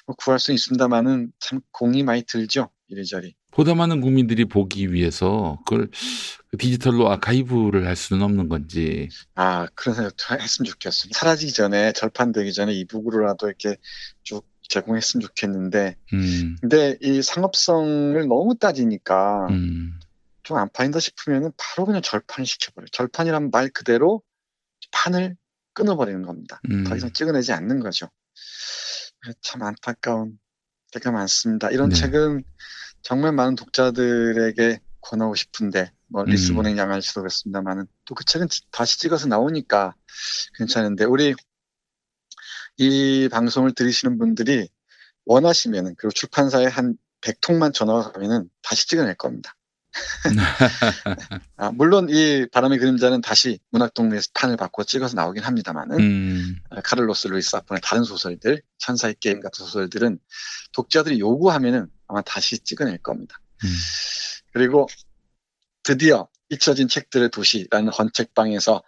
뭐 구할 수 있습니다만은 참 공이 많이 들죠 이리저리. 보다 많은 국민들이 보기 위해서 그걸 디지털로 아카이브를 할 수는 없는 건지. 아 그런 생각 했으면 좋겠어요. 사라지기 전에 절판되기 전에 이북으로라도 이렇게 쭉 제공했으면 좋겠는데 음. 근데 이 상업성을 너무 따지니까 음. 좀안 팔린다 싶으면은 바로 그냥 절판 시켜버려요. 절판이란 말 그대로 판을 끊어버리는 겁니다. 음. 더 이상 찍어내지 않는 거죠. 참 안타까운 때가 많습니다. 이런 네. 책은 정말 많은 독자들에게 권하고 싶은데 뭐 음. 리스본행 야간 열차도 그렇습니다만은 또 그 책은 다시 찍어서 나오니까 괜찮은데 우리 이 방송을 들으시는 분들이 원하시면은 그리고 출판사에 한 100통만 전화가 가면은 다시 찍어낼 겁니다. (laughs) 아, 물론 이 바람의 그림자는 다시 문학동네에서 판을 바꿔 찍어서 나오긴 합니다만은 음. 아, 카를로스 루이스 사폰의 다른 소설들, 천사의 게임 같은 소설들은 독자들이 요구하면은 아마 다시 찍어낼 겁니다. 음. 그리고 드디어 잊혀진 책들의 도시라는 헌책방에서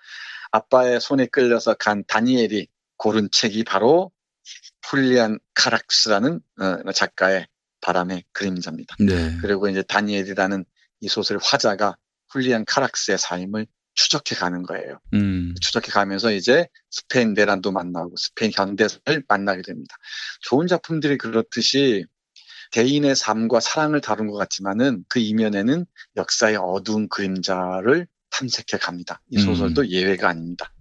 아빠의 손에 끌려서 간 다니엘이 고른 책이 바로 훌리안 카락스라는 어, 작가의 바람의 그림자입니다. 네. 그리고 이제 다니엘이라는 이 소설 화자가 훌리안 카락스의 삶을 추적해 가는 거예요. 음. 추적해 가면서 이제 스페인 내란도 만나고 스페인 현대사를 만나게 됩니다. 좋은 작품들이 그렇듯이 대인의 삶과 사랑을 다룬 것 같지만은 그 이면에는 역사의 어두운 그림자를 탐색해 갑니다. 이 음. 소설도 예외가 아닙니다.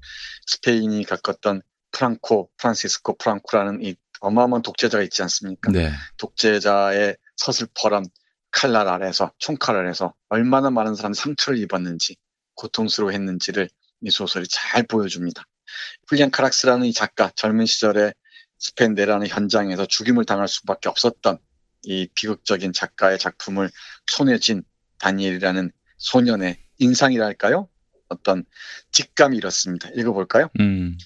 스페인이 겪었던 프랑코, 프란시스코 프랑코라는 이 어마어마한 독재자가 있지 않습니까? 네. 독재자의 서슬퍼런 칼날 아래서 총칼 아래서 얼마나 많은 사람이 상처를 입었는지 고통스러워했는지를 이 소설이 잘 보여줍니다. 훌리안 카락스라는 이 작가 젊은 시절에 스페인 내란의 현장에서 죽임을 당할 수밖에 없었던 이 비극적인 작가의 작품을 손에 쥔 다니엘이라는 소년의 인상이랄까요? 어떤 직감이 이렇습니다. 읽어볼까요? 음.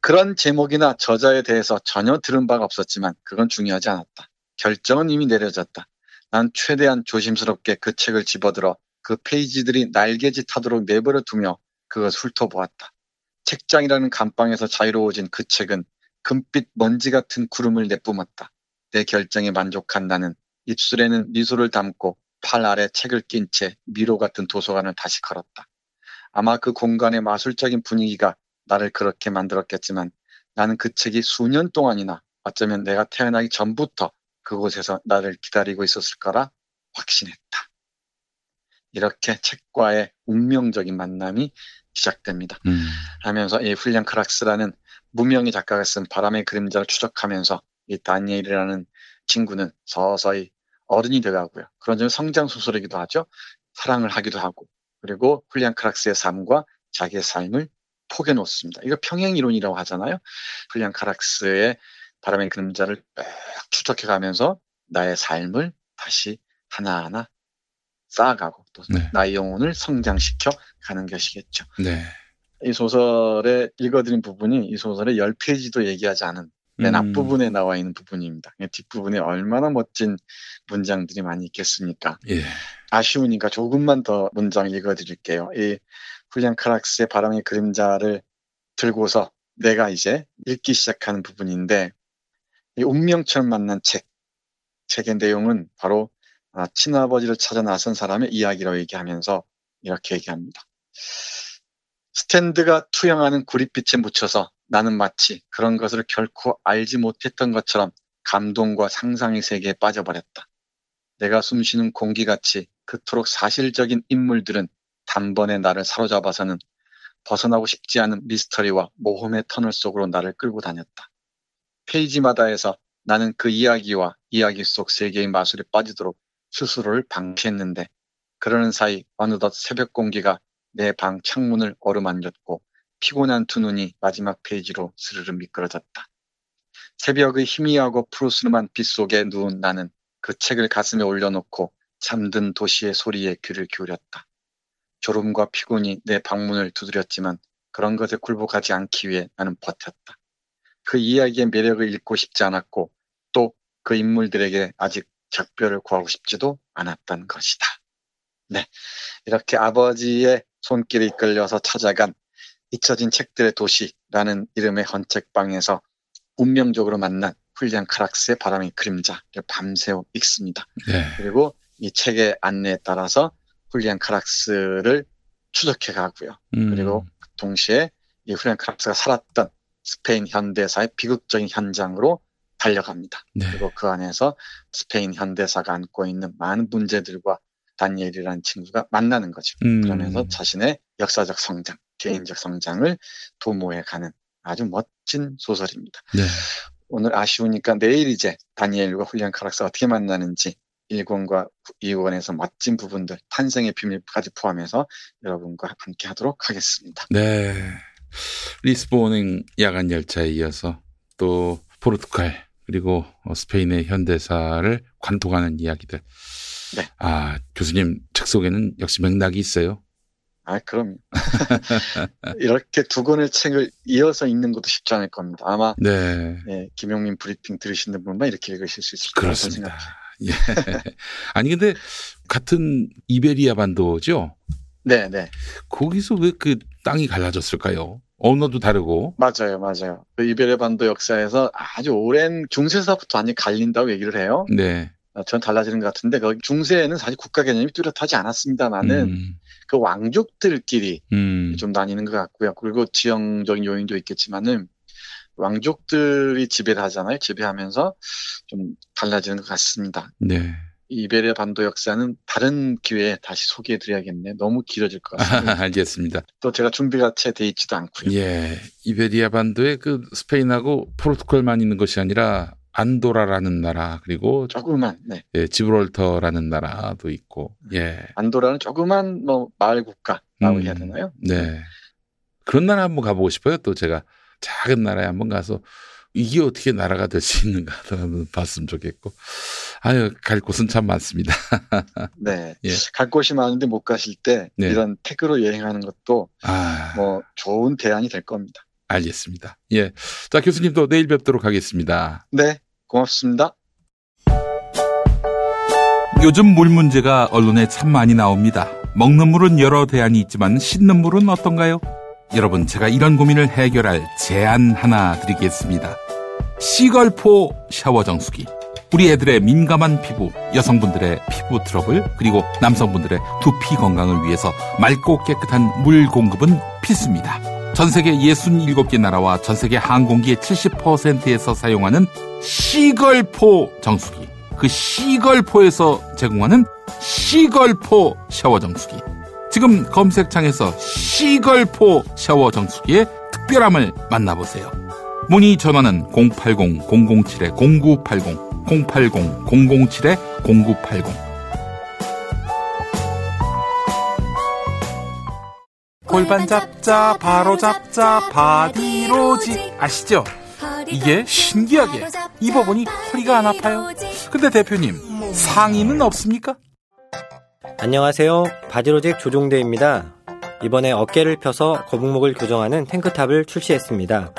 그런 제목이나 저자에 대해서 전혀 들은 바가 없었지만 그건 중요하지 않았다. 결정은 이미 내려졌다. 난 최대한 조심스럽게 그 책을 집어들어 그 페이지들이 날개짓 하도록 내버려 두며 그것을 훑어보았다. 책장이라는 감방에서 자유로워진 그 책은 금빛 먼지 같은 구름을 내뿜었다. 내 결정에 만족한 나는 입술에는 미소를 담고 팔 아래 책을 낀 채 미로 같은 도서관을 다시 걸었다. 아마 그 공간의 마술적인 분위기가 나를 그렇게 만들었겠지만 나는 그 책이 수년 동안이나 어쩌면 내가 태어나기 전부터 그곳에서 나를 기다리고 있었을 거라 확신했다. 이렇게 책과의 운명적인 만남이 시작됩니다. 음. 하면서 이 훌리안 크락스라는 무명의 작가가 쓴 바람의 그림자를 추적하면서 이 다니엘이라는 친구는 서서히 어른이 돼가고요. 그런 점에 성장 소설이기도 하죠. 사랑을 하기도 하고 그리고 훌리안 크락스의 삶과 자기의 삶을 포개 놓습니다. 이거 평행 이론이라고 하잖아요. 훌리안 크락스의 바람의 그림자를 쭉 추적해 가면서 나의 삶을 다시 하나하나 쌓아가고 또 네. 나의 영혼을 성장시켜 가는 것이겠죠. 네. 이 소설에 읽어드린 부분이 이 소설의 10페이지도 얘기하지 않은 맨 음. 앞부분에 나와 있는 부분입니다. 뒷부분에 얼마나 멋진 문장들이 많이 있겠습니까? 예. 아쉬우니까 조금만 더 문장 읽어드릴게요. 이 훌리안 카락스의 바람의 그림자를 들고서 내가 이제 읽기 시작하는 부분인데 이 운명처럼 만난 책 책의 내용은 바로 아, 친아버지를 찾아 나선 사람의 이야기라고 얘기하면서 이렇게 얘기합니다. 스탠드가 투영하는 구릿빛에 묻혀서 나는 마치 그런 것을 결코 알지 못했던 것처럼 감동과 상상의 세계에 빠져버렸다. 내가 숨쉬는 공기같이 그토록 사실적인 인물들은 단번에 나를 사로잡아서는 벗어나고 싶지 않은 미스터리와 모험의 터널 속으로 나를 끌고 다녔다. 페이지마다에서 나는 그 이야기와 이야기 속 세계의 마술에 빠지도록 스스로를 방치했는데 그러는 사이 어느덧 새벽 공기가 내 방 창문을 어루만졌고 피곤한 두 눈이 마지막 페이지로 스르르 미끄러졌다. 새벽의 희미하고 푸르스름한 빛 속에 누운 나는 그 책을 가슴에 올려놓고 잠든 도시의 소리에 귀를 기울였다. 졸음과 피곤이 내 방문을 두드렸지만 그런 것에 굴복하지 않기 위해 나는 버텼다. 그 이야기의 매력을 잃고 싶지 않았고 또 그 인물들에게 아직 작별을 구하고 싶지도 않았던 것이다. 네. 이렇게 아버지의 손길에 이끌려서 찾아간 잊혀진 책들의 도시라는 이름의 헌책방에서 운명적으로 만난 훌리안 카락스의 바람의 그림자를 밤새워 읽습니다. 네. 그리고 이 책의 안내에 따라서 훌리안 카락스를 추적해 가고요. 음. 그리고 동시에 이 훌리안 카락스가 살았던 스페인 현대사의 비극적인 현장으로 달려갑니다. 네. 그리고 그 안에서 스페인 현대사가 안고 있는 많은 문제들과 다니엘이라는 친구가 만나는 거죠. 음. 그러면서 자신의 역사적 성장, 개인적 성장을 도모해 가는 아주 멋진 소설입니다. 네. 오늘 아쉬우니까 내일 이제 다니엘과 훌리안 카락스가 어떻게 만나는지 1권과 2권에서 멋진 부분들, 탄생의 비밀까지 포함해서 여러분과 함께 하도록 하겠습니다. 네. 리스본행 야간 열차에 이어서 또 포르투갈 그리고 스페인의 현대사를 관통하는 이야기들. 네. 아, 교수님 책 속에는 역시 맥락이 있어요. 아, 그럼 이렇게 두 권의 책을 이어서 읽는 것도 쉽지 않을 겁니다. 아마 네. 예, 김용민 브리핑 들으시는 분만 이렇게 읽으실 수 있을 거라고 그렇습니다. 생각해요. 예. (laughs) 아니 근데 같은 이베리아 반도죠. 네, 네. 거기서 왜 그 땅이 갈라졌을까요? 언어도 다르고. 맞아요, 맞아요. 그 이베리아 반도 역사에서 아주 오랜 중세사부터 완전히 갈린다고 얘기를 해요. 네. 어, 전 달라지는 것 같은데 그 중세에는 사실 국가 개념이 뚜렷하지 않았습니다만은 음, 그 왕족들끼리 음, 좀 나뉘는 것 같고요. 그리고 지형적인 요인도 있겠지만은 왕족들이 지배를 하잖아요. 지배하면서 좀 달라지는 것 같습니다. 네. 이베리아 반도 역사는 다른 기회에 다시 소개해 드려야겠네요. 너무 길어질 것 같습니다. (laughs) 알겠습니다. 또 제가 준비가 채 돼 있지도 않고요. 예. 이베리아 반도에 그 스페인하고 포르투갈만 있는 것이 아니라 안도라라는 나라 그리고 조그만 네. 예, 지브롤터라는 나라도 있고. 예. 안도라는 조그만 뭐 마을 국가라고 음, 해야 되나요? 네. 그런 나라 한번 가보고 싶어요. 또 제가 작은 나라에 한번 가서 이게 어떻게 나라가 될 수 있는가 (laughs) 한번 봤으면 좋겠고. 아유, 갈 곳은 참 많습니다. (laughs) 네. 예. 갈 곳이 많은데 못 가실 때 네. 이런 택으로 여행하는 것도 아, 뭐 좋은 대안이 될 겁니다. 알겠습니다. 예. 자, 교수님 또 내일 뵙도록 하겠습니다. 네. 고맙습니다. 요즘 물 문제가 언론에 참 많이 나옵니다. 먹는 물은 여러 대안이 있지만 씻는 물은 어떤가요? 여러분, 제가 이런 고민을 해결할 제안 하나 드리겠습니다. 시걸포 샤워 정수기. 우리 애들의 민감한 피부, 여성분들의 피부 트러블, 그리고 남성분들의 두피 건강을 위해서 맑고 깨끗한 물 공급은 필수입니다. 전 세계 67개 나라와 전 세계 항공기의 70%에서 사용하는 시걸포 정수기. 그 시걸포에서 제공하는 시걸포 샤워 정수기. 지금 검색창에서 시걸포 샤워 정수기의 특별함을 만나보세요. 문의 전화는 080-007-0980, 080-007-0980. 골반 잡자, 바로 잡자, 바디로직. 아시죠? 이게 신기하게 입어보니 허리가 안 아파요. 근데 대표님, 상의는 없습니까? 안녕하세요. 바디로직 조종대입니다. 이번에 어깨를 펴서 거북목을 교정하는 탱크탑을 출시했습니다.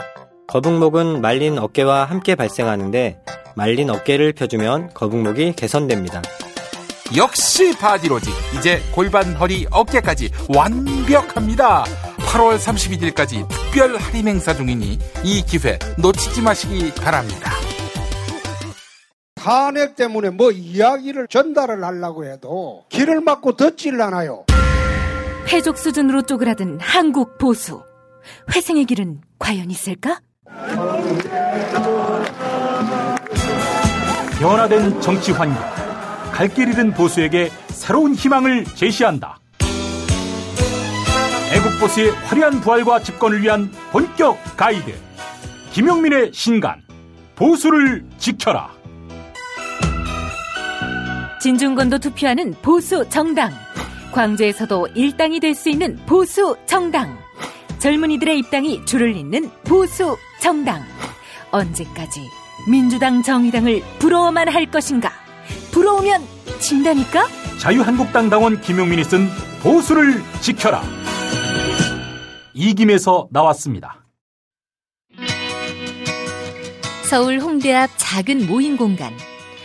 거북목은 말린 어깨와 함께 발생하는데 말린 어깨를 펴주면 거북목이 개선됩니다. 역시 바디로직. 이제 골반, 허리, 어깨까지 완벽합니다. 8월 31일까지 특별 할인 행사 중이니 이 기회 놓치지 마시기 바랍니다. 탄핵 때문에 뭐 이야기를 전달을 하려고 해도 길을 막고 듣질라나요. 해족 수준으로 쪼그라든 한국 보수. 회생의 길은 과연 있을까? 변화된 정치 환경, 갈 길 잃은 보수에게 새로운 희망을 제시한다. 애국 보수의 화려한 부활과 집권을 위한 본격 가이드. 김용민의 신간, 보수를 지켜라. 진중권도 투표하는 보수 정당. 광주에서도 일당이 될 수 있는 보수 정당. 젊은이들의 입당이 줄을 잇는 보수 정당. 언제까지 민주당 정의당을 부러워만 할 것인가? 부러우면 진다니까? 자유한국당 당원 김용민이 쓴 보수를 지켜라. 이김에서 나왔습니다. 서울 홍대 앞 작은 모임 공간.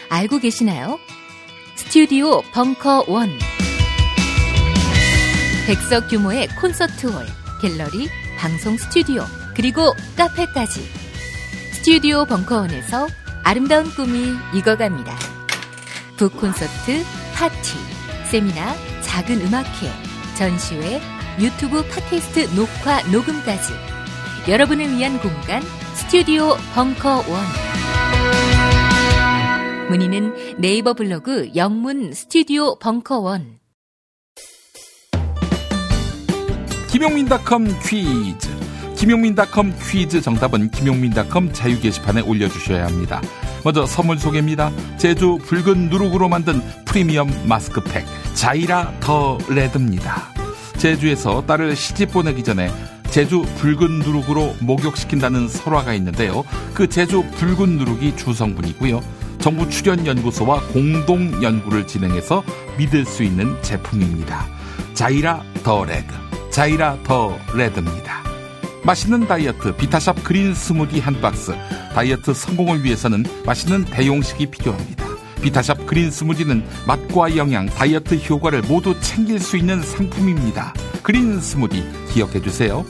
알고 계시나요? 스튜디오 벙커 원. 백석 규모의 콘서트홀, 갤러리, 방송 스튜디오, 그리고 카페까지. 스튜디오 벙커원에서 아름다운 꿈이 익어갑니다. 북콘서트, 파티, 세미나, 작은 음악회, 전시회, 유튜브 팟캐스트 녹화, 녹음까지. 여러분을 위한 공간, 스튜디오 벙커 원. 문의는 네이버 블로그 영문 스튜디오 벙커 원. 김용민닷컴 퀴즈. 김용민닷컴 퀴즈 정답은 김용민닷컴 자유 게시판에 올려주셔야 합니다. 먼저 선물 소개입니다. 제주 붉은 누룩으로 만든 프리미엄 마스크팩 자이라 더 레드입니다. 제주에서 딸을 시집 보내기 전에 제주 붉은 누룩으로 목욕시킨다는 설화가 있는데요. 그 제주 붉은 누룩이 주성분이고요. 정부 출연연구소와 공동 연구를 진행해서 믿을 수 있는 제품입니다. 자이라 더 레드. 자이라 더 레드입니다. 맛있는 다이어트 비타샵 그린 스무디 한 박스. 다이어트 성공을 위해서는 맛있는 대용식이 필요합니다. 비타샵 그린 스무디는 맛과 영양, 다이어트 효과를 모두 챙길 수 있는 상품입니다. 그린 스무디 기억해 주세요.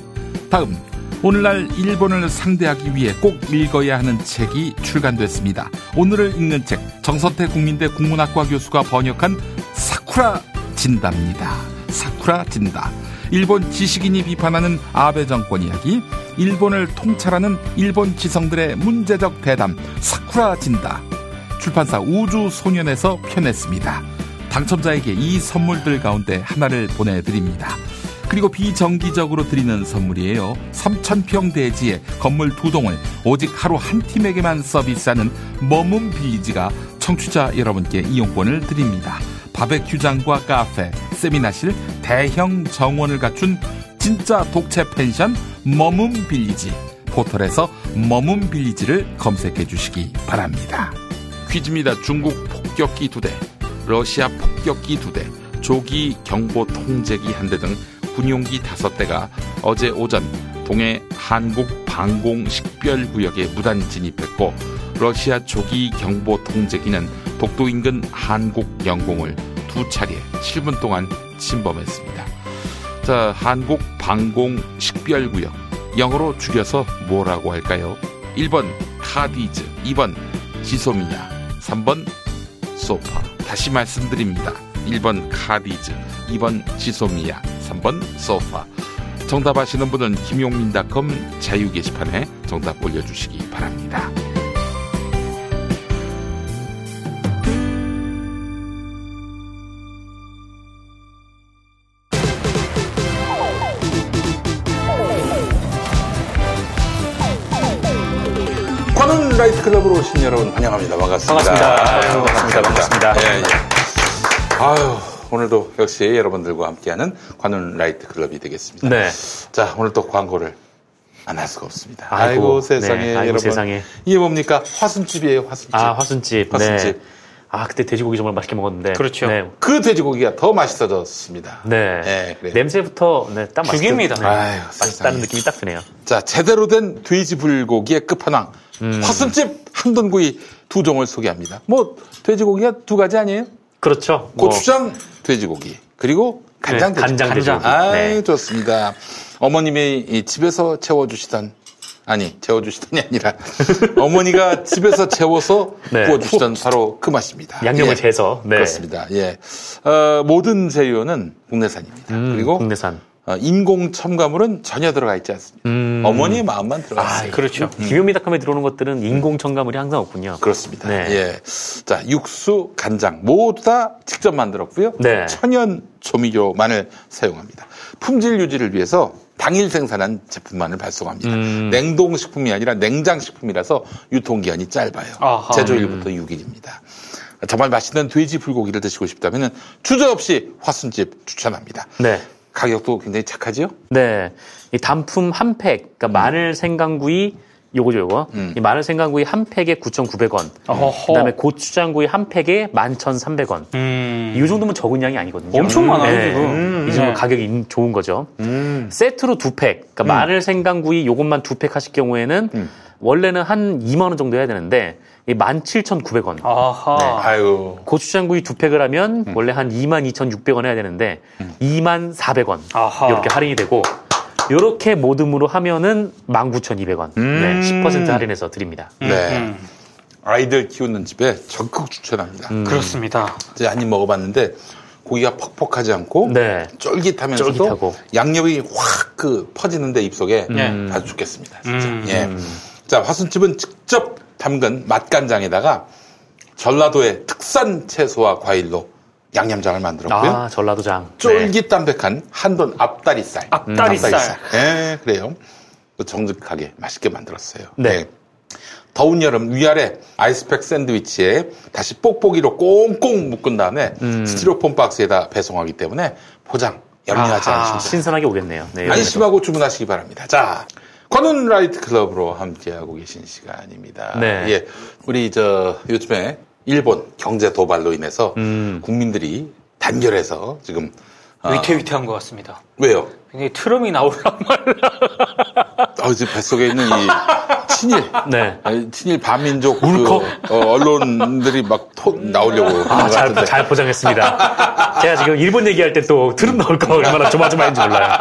다음 오늘날 일본을 상대하기 위해 꼭 읽어야 하는 책이 출간됐습니다. 오늘을 읽는 책 정선태 국민대 국문학과 교수가 번역한 사쿠라 진다입니다. 사쿠라 진다. 일본 지식인이 비판하는 아베 정권 이야기, 일본을 통찰하는 일본 지성들의 문제적 대담 사쿠라 진다. 출판사 우주소년에서 펴냈습니다. 당첨자에게 이 선물들 가운데 하나를 보내드립니다. 그리고 비정기적으로 드리는 선물이에요. 3,000평 대지에 건물 두 동을 오직 하루 한 팀에게만 서비스하는 머문 빌리지가 청취자 여러분께 이용권을 드립니다. 바베큐장과 카페, 세미나실, 대형 정원을 갖춘 진짜 독채 펜션 머문 빌리지. 포털에서 머문 빌리지를 검색해 주시기 바랍니다. 퀴즈입니다. 중국 폭격기 두 대, 러시아 폭격기 두 대, 조기 경보 통제기 한 대 등 군용기 다섯 대가 어제 오전 동해 한국 방공 식별구역에 무단 진입했고 러시아 조기 경보 통제기는 독도 인근 한국 영공을 두 차례 7분 동안 침범했습니다. 자, 한국 방공 식별구역 영어로 줄여서 뭐라고 할까요? 1번 카디즈, 2번 지소미야, 3번 소파. 다시 말씀드립니다. 1번 카디즈, 2번 지소미야, 3번 소파. 정답 아시는 분은 김용민닷컴 자유 게시판에 정답 올려주시기 바랍니다. 오신 여러분 환영합니다. 반갑습니다. 반갑습니다. 아유, 반갑습니다. 반갑습니다. 예, 예. 아유, 오늘도 역시 여러분들과 함께하는 관훈 라이트 클럽이 되겠습니다. 네. 자, 오늘 또 광고를 안 할 수가 없습니다. 아이고, 아이고, 세상에 네, 아이고, 여러분. 세상에. 이게 뭡니까? 화순집이에요, 화순집. 아, 화순집. 화순집. 네. 아, 그때 돼지고기 정말 맛있게 먹었는데. 그렇죠. 네. 그 돼지고기가 더 맛있어졌습니다. 네. 네. 냄새부터 네, 딱 맛있- 죽입니다. 네. 아유, 맛있다는 느낌이 딱 드네요. 자, 제대로 된 돼지 불고기의 끝판왕. 음. 화순집 한돈구이 두 종을 소개합니다. 뭐, 돼지고기가 두 가지 아니에요? 그렇죠. 뭐. 고추장 돼지고기. 그리고 간장 네, 돼지. 간장 돼지고기. 아, 네. 좋습니다. 어머님이 이 집에서 채워주시던 아니 채워주시던이 아니라 (laughs) 어머니가 집에서 채워서 네. 구워주시던 바로 그 맛입니다. 양념을 예. 재서. 네. 그렇습니다. 예, 어, 모든 재료는 국내산입니다. 그리고 음, 국내산. 어, 인공 첨가물은 전혀 들어가 있지 않습니다. 어머니의 마음만 들어가 있어요. 그렇죠. 김현미닷컴에 들어오는 것들은 인공 첨가물이 항상 없군요. 그렇습니다. 네. 예. 자, 육수, 간장 모두 다 직접 만들었고요. 네. 천연 조미료만을 사용합니다. 품질 유지를 위해서 당일 생산한 제품만을 발송합니다. 음. 냉동식품이 아니라 냉장식품이라서 유통기한이 짧아요. 아하. 제조일부터 6일입니다. 정말 맛있는 돼지 불고기를 드시고 싶다면 주저없이 화순집 추천합니다. 네. 가격도 굉장히 착하지요? 네. 이 단품 한 팩, 그러니까 마늘 생강구이 요거죠, 요거. 이 마늘 생강구이 한 팩에 9,900원. 어허. 그다음에 고추장구이 한 팩에 11,300원. 이 정도면 적은 양이 아니거든요. 음. 엄청 많아요, 지금. 음. 이 정도 네. 가격이 인- 좋은 거죠. 세트로 두 팩. 그러니까 마늘 생강구이 요것만 두 팩 하실 경우에는 원래는 한 2만 원 정도 해야 되는데 이 17,900원. 아하. 네. 아유. 고추장구이 두 팩을 하면 원래 한 22,600원 해야 되는데 24,400원 아하. 이렇게 할인이 되고 이렇게 모듬으로 하면은 19,200원. 네, 10% 할인해서 드립니다. 네. 아이들 키우는 집에 적극 추천합니다. 음. 그렇습니다. 이제 한 입 먹어봤는데 고기가 퍽퍽하지 않고 네. 쫄깃하면서도 쫄깃하고. 양념이 확 그 퍼지는데 입속에 네. 아주 좋겠습니다. 진짜. 음. 예. 자 화순집은 직접 담근 맛간장에다가 전라도의 특산 채소와 과일로 양념장을 만들었고요. 아, 전라도장. 쫄깃담백한 한돈 앞다리살. 앞다리살. 예, 그래요. 또 정직하게 맛있게 만들었어요. 네. 더운 여름 위아래 아이스팩 샌드위치에 다시 뽁뽁이로 꽁꽁 묶은 다음에 음. 스티로폼 박스에다 배송하기 때문에 포장 염려하지 않으십니다. 신선하게 오겠네요. 네. 안심하고 주문하시기 바랍니다. 자, 관훈 라이트 클럽으로 함께하고 계신 시간입니다. 네. 예, 우리 저 요즘에 일본 경제 도발로 인해서 음. 국민들이 단결해서 지금 아, 위태위태한 것 같습니다. 왜요? 굉장히 트럼이 나오란 말. 어, 지금 뱃속에 있는 이 친일, 네. 아니, 친일 반민족 그, 울컥? 어, 언론들이 막 토, 나오려고 하는 아, 것 잘, 같은데. 잘 포장했습니다. 제가 지금 일본 얘기할 때 또 트름 나올 거 얼마나 조마조마했는지 몰라요.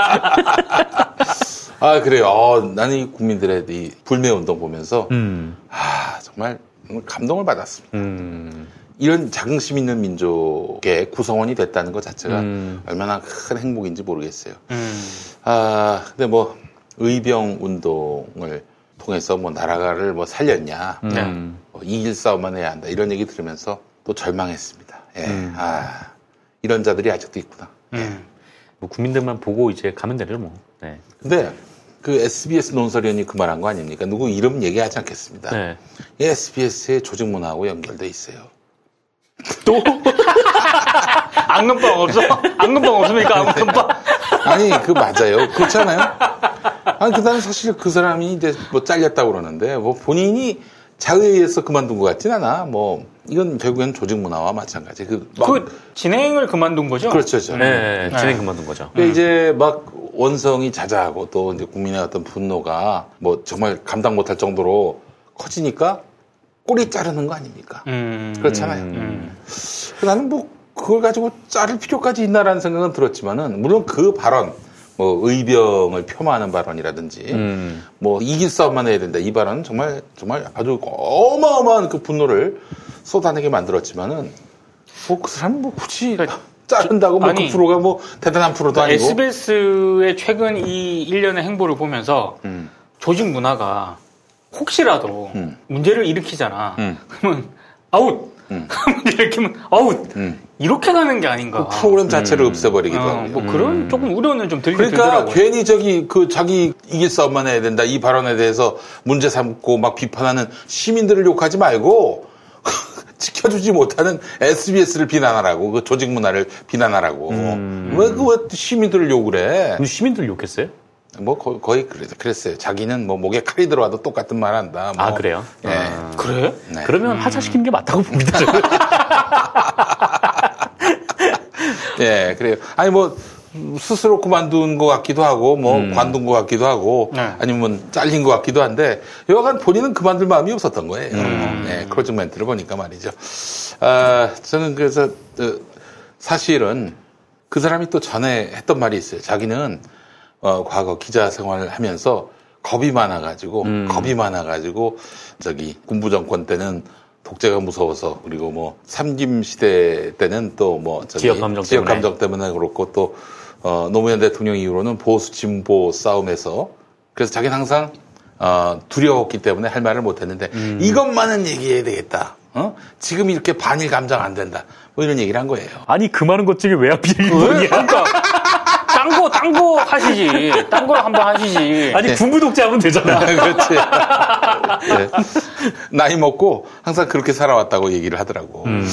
아 그래요. 어, 나는 이 국민들의 이 불매 운동 보면서 음. 아 정말 감동을 받았습니다. 음. 이런 자긍심 있는 민족의 구성원이 됐다는 것 자체가 음. 얼마나 큰 행복인지 모르겠어요. 음. 아 근데 뭐 의병 운동을 통해서 뭐 나라를 뭐 살렸냐, 음. 뭐 이길 싸움만 해야 한다 이런 얘기 들으면서 또 절망했습니다. 예, 음. 아 이런 자들이 아직도 있구나. 뭐 국민들만 보고 이제 가면 되죠, 뭐. 네. 근데 그 SBS 논설위원이 그 말한 거 아닙니까? 누구 이름 얘기하지 않겠습니다. 네. 이 SBS의 조직 문화하고 연결돼 있어요. (laughs) (laughs) 앙금빵 없어? 앙금빵 없습니까? 앙금빵? (laughs) 아니 그 맞아요. 그렇잖아요. 아니 그 다음 사실 그 사람이 이제 뭐 잘렸다고 그러는데 뭐 본인이 자의에 의해서 그만둔 것 같진 않아. 뭐 이건 결국엔 조직 문화와 마찬가지. 그, 막 그 진행을 그만둔 거죠? 그렇죠, 그렇죠. 네, 네. 진행 그만둔 거죠. 근데 이제 막 원성이 자자하고 또 이제 국민의 어떤 분노가 뭐 정말 감당 못할 정도로 커지니까 꼬리 자르는 거 아닙니까? 음. 그렇잖아요. 음. 나는 뭐 그걸 가지고 자를 필요까지 있나라는 생각은 들었지만은 물론 그 발언 뭐 의병을 폄하하는 발언이라든지 음. 뭐 이길 싸움만 해야 된다 이 발언은 정말 정말 아주 어마어마한 그 분노를 쏟아내게 만들었지만은 뭐그 사람 뭐 굳이 자른다고 뭐 그 프로가 뭐 대단한 프로도 아니고 SBS의 최근 이 일련의 행보를 보면서 음. 조직 문화가 혹시라도 음. 문제를 일으키잖아. 음. 그러면 아웃. 음. (laughs) 문제를 일으키면 아웃. 음. 이렇게 가는 게 아닌가. 그 프로그램 자체를 음. 없애버리기도 어, 하고요. 뭐 그런 조금 우려는 좀 들긴 그러니까 들더라고요. 괜히 저기 그 자기 이길 싸움만 해야 된다 이 발언에 대해서 문제 삼고 막 비판하는 시민들을 욕하지 말고 지켜주지 못하는 SBS를 비난하라고 그 조직 문화를 비난하라고 왜그왜 시민들을 욕을 해? 그 시민들 욕했어요? 뭐 거, 거의 그랬, 그랬어요. 자기는 뭐 목에 칼이 들어와도 똑같은 말 한다. 뭐. 아, 그래요? 예. 아. 그래? 네. 그러면 하차시키는 게 맞다고 봅니다. (laughs) 예, 그래요. 아니 뭐 스스로 그만둔 것 같기도 하고 뭐 음. 관둔 것 같기도 하고 네. 아니면 잘린 것 같기도 한데 여하간 본인은 그만둘 마음이 없었던 거예요. 음. 네, 크로징 멘트를 보니까 말이죠. 아, 저는 그래서 어, 사실은 그 사람이 또 전에 했던 말이 있어요. 자기는 어, 과거 기자 생활을 하면서 겁이 많아가지고 음. 겁이 많아가지고 저기 군부 정권 때는 독재가 무서워서 그리고 뭐 삼김 시대 때는 또 뭐 지역 감정 지역 때문에. 감정 때문에 그렇고 또 어, 노무현 대통령 이후로는 보수 진보 싸움에서 그래서 자기는 항상 어, 두려웠기 때문에 할 말을 못했는데 음. 이것만은 얘기해야 되겠다. 어? 지금 이렇게 반일 감정 안 된다. 뭐 이런 얘기를 한 거예요. 아니 그 많은 것 중에 왜 하필 일본이야? 그러니까 (laughs) 딴 거, 딴 거 하시지. 딴거 한번 하시지. 아니 군부 독재하면 되잖아. (laughs) 그렇지. 네. 나이 먹고 항상 그렇게 살아왔다고 얘기를 하더라고. 음.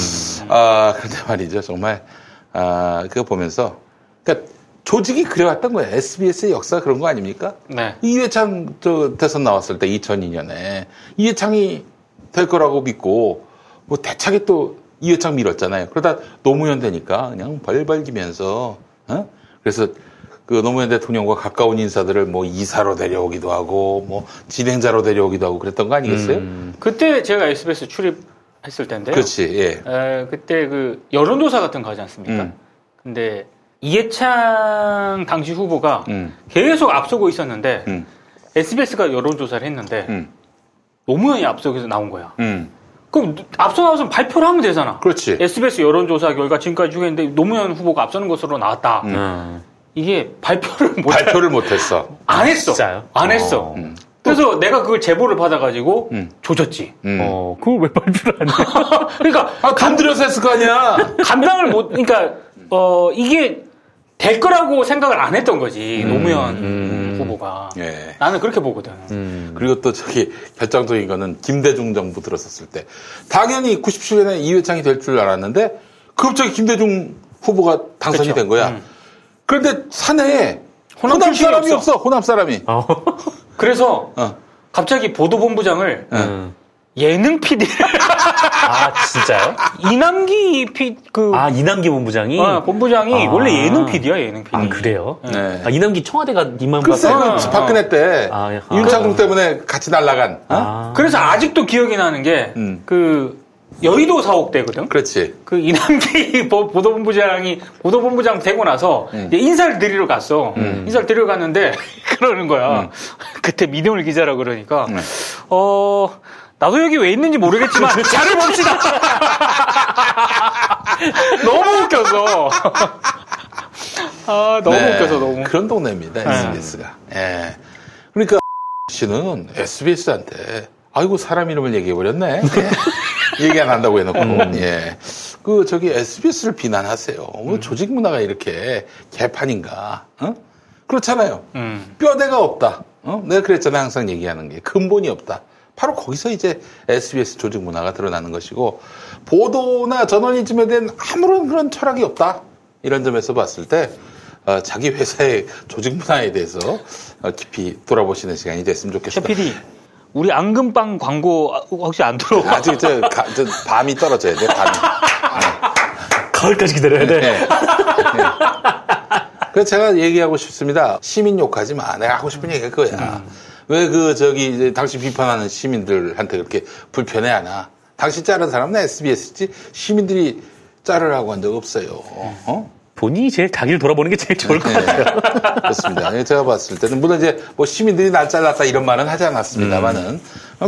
아, 그런데 말이죠. 정말, 아, 그거 보면서. 그러니까 조직이 그래왔던 거예요. SBS의 역사 그런 거 아닙니까? 네. 이회창 저 대선 나왔을 때 2002년에 이회창이 될 거라고 믿고 뭐 대차게 또 이회창 밀었잖아요. 그러다 노무현 되니까 그냥 벌벌기면서 어? 그래서 그 노무현 대통령과 가까운 인사들을 뭐 이사로 데려오기도 하고 뭐 진행자로 데려오기도 하고 그랬던 거 아니겠어요? 음. 그때 제가 SBS 출입했을 텐데요. 그렇지. 예. 에, 그때 그 여론조사 같은 거 하지 않습니까? 음. 근데 이해창 당시 후보가 음. 계속 앞서고 있었는데 SBS가 여론조사를 했는데 노무현이 앞서서 나온 거야. 음. 그럼 앞서 나와서 발표를 하면 되잖아. 그렇지. SBS 여론조사 결과 지금까지 쭉 했는데 노무현 후보가 앞서는 것으로 나왔다. 음. 이게 발표를 못 발표를 못 했어. (laughs) 안 했어. 안 했어. 음. 그래서 내가 그걸 제보를 받아가지고 조졌지. 어, 그걸 왜 발표를 안 해? (laughs) 그러니까 아, 감 들여서 했을 거 아니야. 감당을 못. 그러니까 어 이게 될 거라고 생각을 안 했던 거지 노무현 후보가. 예. 나는 그렇게 보거든. 그리고 또 저기 결정적인 거는 김대중 정부 들었었을 때 당연히 97년에 이회창이 될 줄 알았는데 갑자기 김대중 후보가 당선이 그쵸. 된 거야. 음. 그런데 사내에 호남 호남 사람이 없어. 없어. 호남 사람이. 그래서 어. 갑자기 보도본부장을 예능 PD. (laughs) 아 진짜요? 이남기 피, 그. 아 이남기 본부장이. 어, 본부장이 아. 원래 예능 PD야, 예능 PD. 아 그래요? 네. 아 이남기 청와대가 님만 글쎄, 봐서. 그 박근혜 때 아, 아. 윤창국 때문에 같이 날라간. 어? 그래서 아직도 기억이 나는 게, 그, 여의도 사옥대거든? 그렇지. 그 이남기 (laughs) 보- 보도본부장이 보도본부장 되고 나서 이제 인사를 드리러 갔어. 인사를 드리러 갔는데 (laughs) 그러는 거야. 그때 민영을 기자라 그러니까 어 나도 여기 왜 있는지 모르겠지만 (laughs) 잘해 봅시다. (laughs) 너무 웃겨서. (laughs) 아 너무 네, 웃겨서 너무. 그런 동네입니다, 네. SBS가. 예. 그러니까 씨는 SBS한테 아이고 사람 이름을 얘기해 버렸네. 얘기 안 한다고 해놓고 예. 그 저기 SBS를 비난하세요. 뭐 조직 문화가 이렇게 개판인가? 어? 그렇잖아요. 음. 뼈대가 없다. 어? 내가 그랬잖아요. 항상 얘기하는 게 근본이 없다. 바로 거기서 이제 SBS 조직 문화가 드러나는 것이고 보도나 저널리즘에 대한 아무런 그런 철학이 없다. 이런 점에서 봤을 때 어, 자기 회사의 조직 문화에 대해서 어, 깊이 돌아보시는 시간이 됐으면 좋겠습니다. PD 우리 앙금빵 광고 혹시 안 들어와? 아직 저, 가- 저 밤이 떨어져야 돼. 밤이. (laughs) 가을까지 기다려야 돼. 네. 그래서 제가 얘기하고 싶습니다. 시민 욕하지 마. 내가 하고 싶은 얘기가 그거야. 왜 그 저기 이제 당신 비판하는 시민들한테 그렇게 불편해하나? 당신 자른 사람은 SBS지 시민들이 자르라고 한 적 없어요. 어? 본인이 제일 자기를 돌아보는 게 제일 좋을 것 같아요. 그렇습니다. 제가 봤을 때는 물론 이제 뭐 시민들이 날 잘랐다 이런 말은 하지 않았습니다만은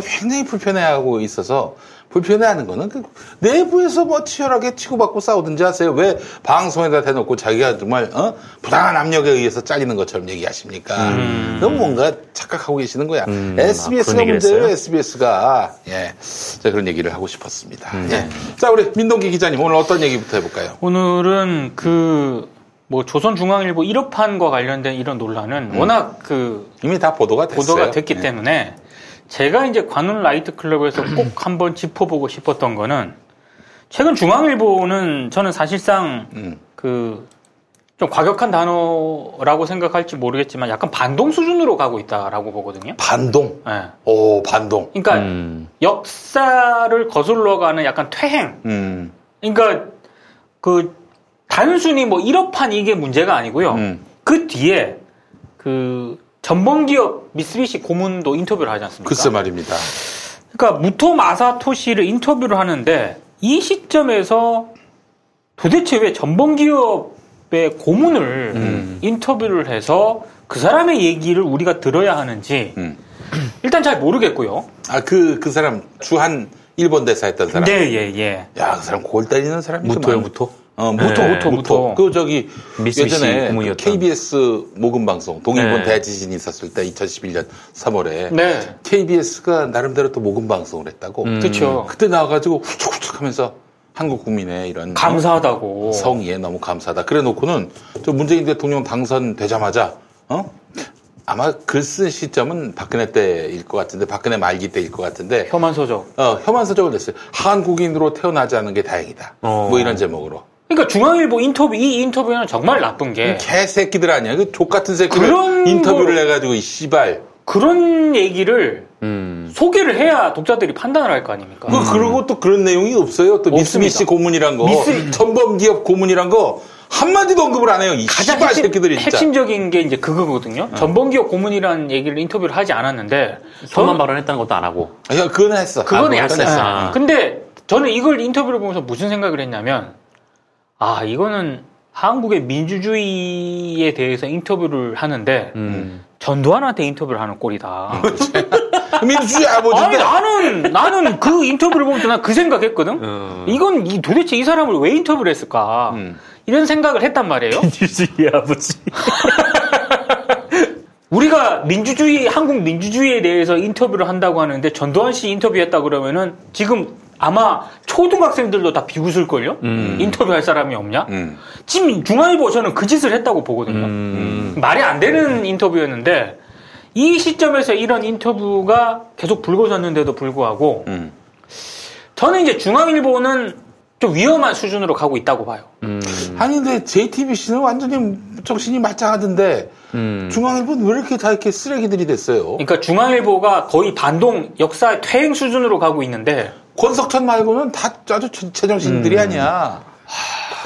굉장히 불편해하고 있어서 불편해하는 거는 그 내부에서 뭐 치열하게 치고받고 싸우든지 하세요. 왜 방송에다 대놓고 자기가 정말 어? 부당한 압력에 의해서 잘리는 것처럼 얘기하십니까? 너무 뭔가 착각하고 계시는 거야. 아, 그런 SBS가 문제예요. SBS가 예, 제가 그런 얘기를 하고 싶었습니다. 예. 자 우리 민동기 기자님 오늘 어떤 얘기부터 해볼까요? 오늘은 그, 뭐, 조선중앙일보 1호판과 관련된 이런 논란은 워낙 그. 이미 다 보도가 됐어요. 보도가 됐기 네. 때문에 제가 이제 관훈 라이트 클럽에서 꼭 (clears throat) 한번 짚어보고 싶었던 거는 최근 중앙일보는 저는 사실상 음. 그, 좀 과격한 단어라고 생각할지 모르겠지만 약간 반동 수준으로 가고 있다라고 보거든요. 반동. 네. 오 반동. 그러니까 역사를 거슬러 가는 약간 퇴행. 음. 그러니까 그 단순히 뭐 1호판 이게 문제가 아니고요. 음. 그 뒤에 그 전범기업 미쓰비시 고문도 인터뷰를 하지 않습니까? 글쎄 말입니다. 그러니까 무토 마사토시를 인터뷰를 하는데 이 시점에서 도대체 왜 전범기업의 기업의 고문을 음. 인터뷰를 해서 그 사람의 얘기를 우리가 들어야 하는지 일단 잘 모르겠고요. 아, 그, 그 사람, 주한 일본 대사 했던 사람. 네, 예, 예. 야, 그 사람 골 때리는 사람이 무토요, 무토? 어, 무토, 네. 무토, 무토. 그 저기 예전에 그 고문이었던. KBS 모금 방송 동일본 네. 대지진이 있었을 때 2011년 3월에 네. KBS가 나름대로 또 모금 방송을 했다고. 음. 그쵸. 그때 나와가지고 후촉후촉하면서 한국 국민의 이런 감사하다고. 성의에 너무 감사하다. 그래놓고는 저 문재인 대통령 당선되자마자 어 아마 글 쓴 시점은 박근혜 때일 것 같은데 박근혜 말기 때일 것 같은데 혐한 서적. 어 혐한 서적을 냈어요. 한국인으로 태어나지 않은 게 다행이다. 뭐 이런 제목으로. 그러니까 중앙일보 인터뷰 이 인터뷰는 정말 나쁜 게 개새끼들 아니야. 그족 같은 새끼들 그런 인터뷰를 거- 해가지고 이 씨발. 그런 얘기를 음. 소개를 해야 독자들이 판단을 할 거 아닙니까? 그 그리고 또 그런 내용이 없어요. 또 미쓰비시 고문이란 거, 미쓰- 전범 기업 고문이란 거 한마디도 언급을 안 해요. 이 가장 씨발 핵심, 새끼들이 진짜. 어. 핵심적인 게 이제 그거거든요. 전범기업 고문이라는 얘기를 인터뷰를 하지 않았는데 저는- 발언했다는 것도 안 하고. 야, 그거는 했어. 그건 아, 약간 했어. 예. 아. 근데 저는 이걸 인터뷰를 보면서 무슨 생각을 했냐면 아 이거는 한국의 민주주의에 대해서 인터뷰를 하는데 음. 전두환한테 인터뷰를 하는 꼴이다. (laughs) 민주주의 아니 아버지인데. 나는 나는 그 인터뷰를 보면서 난그 생각했거든. 어. 이건 이- 도대체 이 사람을 왜 인터뷰를 했을까? 음. 이런 생각을 했단 말이에요. 민주주의 아버지. (laughs) 우리가 민주주의, 한국 민주주의에 대해서 인터뷰를 한다고 하는데 전두환 씨 인터뷰했다 그러면은 지금 아마 초등학생들도 다 비웃을걸요? 음. 인터뷰할 사람이 없냐? 음. 지금 중앙일보 저는 그 짓을 했다고 보거든요. 음. 말이 안 되는 인터뷰였는데 이 시점에서 이런 인터뷰가 계속 불거졌는데도 불구하고 음. 저는 이제 중앙일보는 좀 위험한 수준으로 가고 있다고 봐요. 음. 아니 근데 JTBC는 완전히 정신이 말짱하던데 음. 중앙일보는 왜 이렇게 다 이렇게 쓰레기들이 됐어요? 그러니까 중앙일보가 거의 반동 역사 퇴행 수준으로 가고 있는데 권석천 말고는 다 아주 제- 제정신들이 음. 아니야.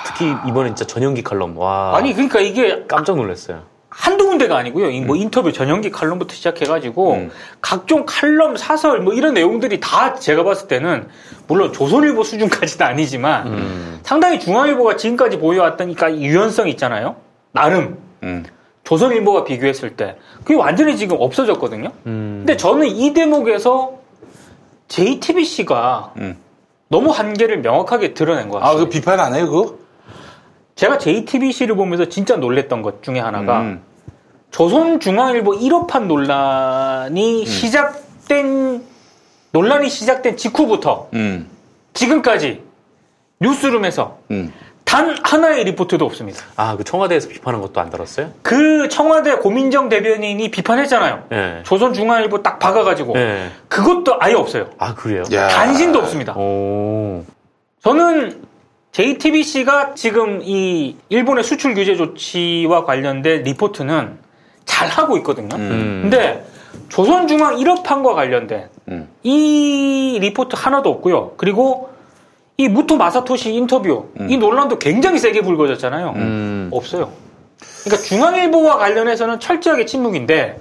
특히 이번에 진짜 전용기 칼럼. 와. 아니 그러니까 이게 깜짝 놀랐어요. 한두 군데가 아니고요. 이뭐 인터뷰 전용기 칼럼부터 시작해가지고 음. 각종 칼럼, 사설 뭐 이런 내용들이 다 제가 봤을 때는 물론 조선일보 수준까지는 아니지만 음. 상당히 중앙일보가 지금까지 보여왔던 그러니까 이 유연성 있잖아요. 나름 음. 조선일보와 비교했을 때 그게 완전히 지금 없어졌거든요. 음. 근데 저는 이 대목에서 JTBC가 음. 너무 한계를 명확하게 드러낸 것 같아요. 아, 그 비판 안 해요, 그거? 제가 JTBC를 보면서 진짜 놀랬던 것 중에 하나가 음. 조선중앙일보 1호판 논란이 시작된 논란이 시작된 직후부터 음. 지금까지 뉴스룸에서 음. 단 하나의 리포트도 없습니다. 아, 그 청와대에서 비판한 것도 안 들었어요? 그 청와대 고민정 대변인이 비판했잖아요. 예. 조선중앙일보 딱 박아가지고 예. 그것도 아예 없어요. 아, 그래요? 야. 단신도 없습니다. 오. 저는 JTBC가 지금 이 일본의 수출 규제 조치와 관련된 리포트는 잘 하고 있거든요. 음. 근데 조선중앙 1호판과 관련된 음. 이 리포트 하나도 없고요. 그리고 이 무토 마사토시 인터뷰 음. 이 논란도 굉장히 세게 불거졌잖아요. 음. 없어요. 그러니까 중앙일보와 관련해서는 철저하게 침묵인데